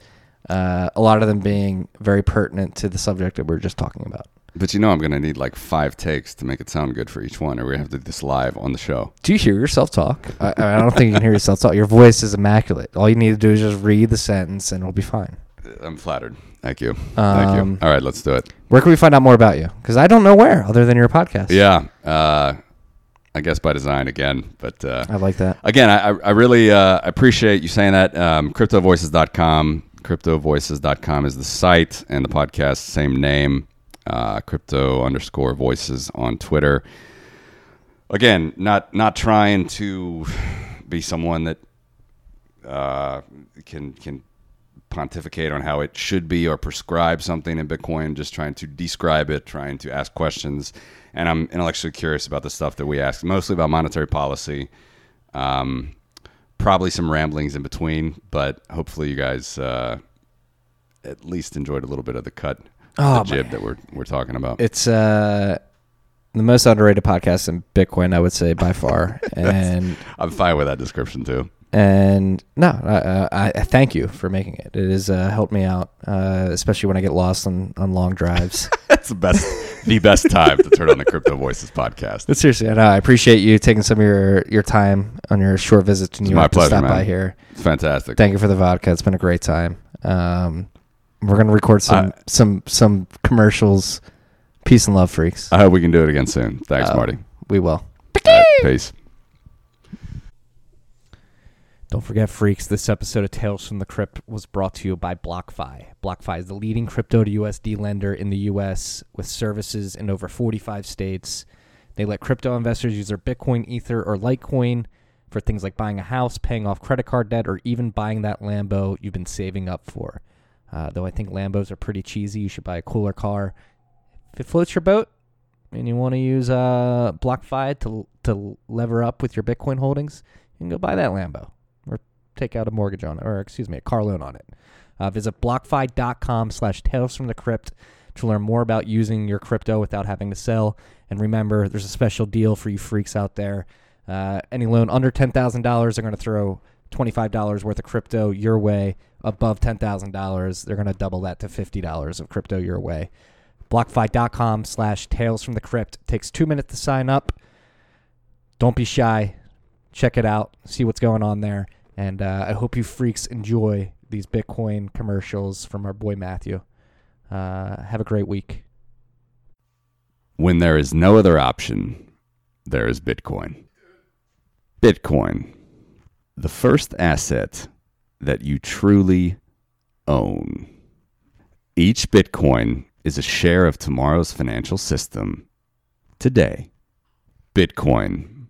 Uh, a lot of them being very pertinent to the subject that we are just talking about. but you know, I'm going to need like five takes to make it sound good for each one, or we have to do this live on the show. Do you hear yourself talk? I, I don't think you can hear yourself talk. Your voice is immaculate. All you need to do is just read the sentence, and it'll be fine. I'm flattered. Thank you. Thank Um, you. All right, let's do it. Where can we find out more about you? Because I don't know where, other than your podcast. Yeah. Uh, I guess by design again, but uh, I like that. again, I, I really uh, appreciate you saying that. Um, CryptoVoices.com. CryptoVoices.com is the site, and the podcast, same name. Uh, crypto underscore voices on Twitter. Again, not not trying to be someone that uh, can can pontificate on how it should be or prescribe something in Bitcoin. Just trying to describe it, trying to ask questions, and I'm intellectually curious about the stuff that we ask, mostly about monetary policy. Um, probably some ramblings in between, but hopefully you guys uh, at least enjoyed a little bit of the cut, Oh, the jib that we're we're talking about. It's uh, the most underrated podcast in Bitcoin, I would say, by far. *laughs* and I'm fine with that description too. and no, I, I, I thank you for making it. It has uh, helped me out, uh, especially when I get lost on, on long drives. *laughs* That's the best, the best time to turn on the Crypto Voices podcast. but seriously, I, know, I appreciate you taking some of your, your time on your short visit to New It's York my to pleasure, stop by here. It's fantastic. Thank you for the vodka. It's been a great time. Um, we're gonna record some I- some some commercials. Peace and love, freaks. I hope we can do it again soon. Thanks, Uh, Marty. We will. Right, peace. Don't forget, freaks, this episode of Tales from the Crypt was brought to you by BlockFi. BlockFi is the leading crypto to USD lender in the US with services in over 45 states. They let crypto investors use their Bitcoin, Ether, or Litecoin for things like buying a house, paying off credit card debt, or even buying that Lambo you've been saving up for. Uh, though I think Lambos are pretty cheesy, you should buy a cooler car. If it floats your boat and you want to use uh, BlockFi to, to lever up with your Bitcoin holdings, you can go buy that Lambo take out a mortgage on it, or excuse me, a car loan on it. Uh, visit blockfi.com slash tales from the crypt to learn more about using your crypto without having to sell. And remember, there's a special deal for you freaks out there. Uh, any loan under $10,000, they're going to throw $25 worth of crypto your way. Above $10,000, they're going to double that to $50 of crypto your way. BlockFi.com slash Tales from the Crypt. Takes two minutes to sign up. Don't be shy. Check it out. See what's going on there. And uh, I hope you freaks enjoy these Bitcoin commercials from our boy Matthew. Uh, have a great week. When there is no other option, there is Bitcoin. Bitcoin, the first asset that you truly own. Each Bitcoin is a share of tomorrow's financial system today. Bitcoin,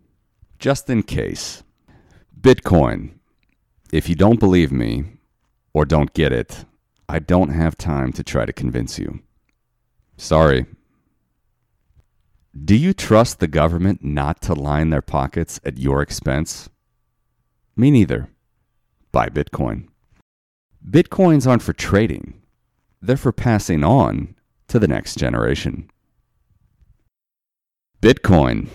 just in case. Bitcoin, if you don't believe me or don't get it, I don't have time to try to convince you. Sorry. Do you trust the government not to line their pockets at your expense? Me neither. Buy Bitcoin. Bitcoins aren't for trading, they're for passing on to the next generation. Bitcoin,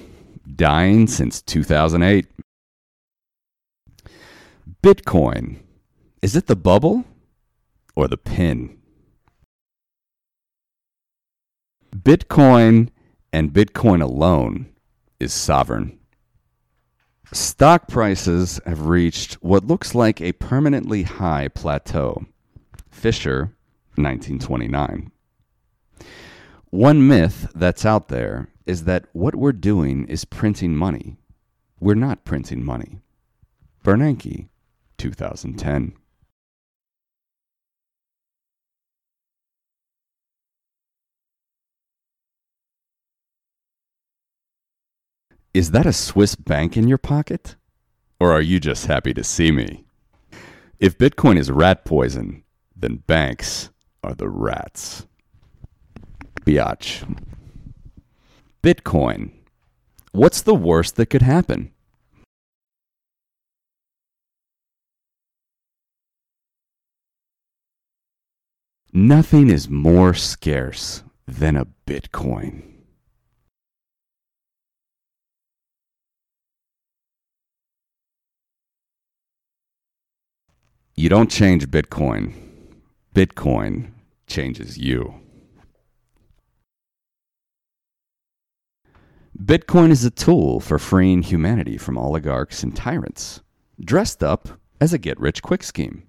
dying since 2008. Bitcoin, is it the bubble or the pin? Bitcoin and Bitcoin alone is sovereign. Stock prices have reached what looks like a permanently high plateau. Fisher, 1929. One myth that's out there is that what we're doing is printing money. We're not printing money. Bernanke, 2010. Is that a Swiss bank in your pocket? Or are you just happy to see me? If Bitcoin is rat poison, then banks are the rats. Biatch. Bitcoin. What's the worst that could happen? Nothing is more scarce than a Bitcoin. You don't change Bitcoin. Bitcoin changes you. Bitcoin is a tool for freeing humanity from oligarchs and tyrants, dressed up as a get rich quick scheme.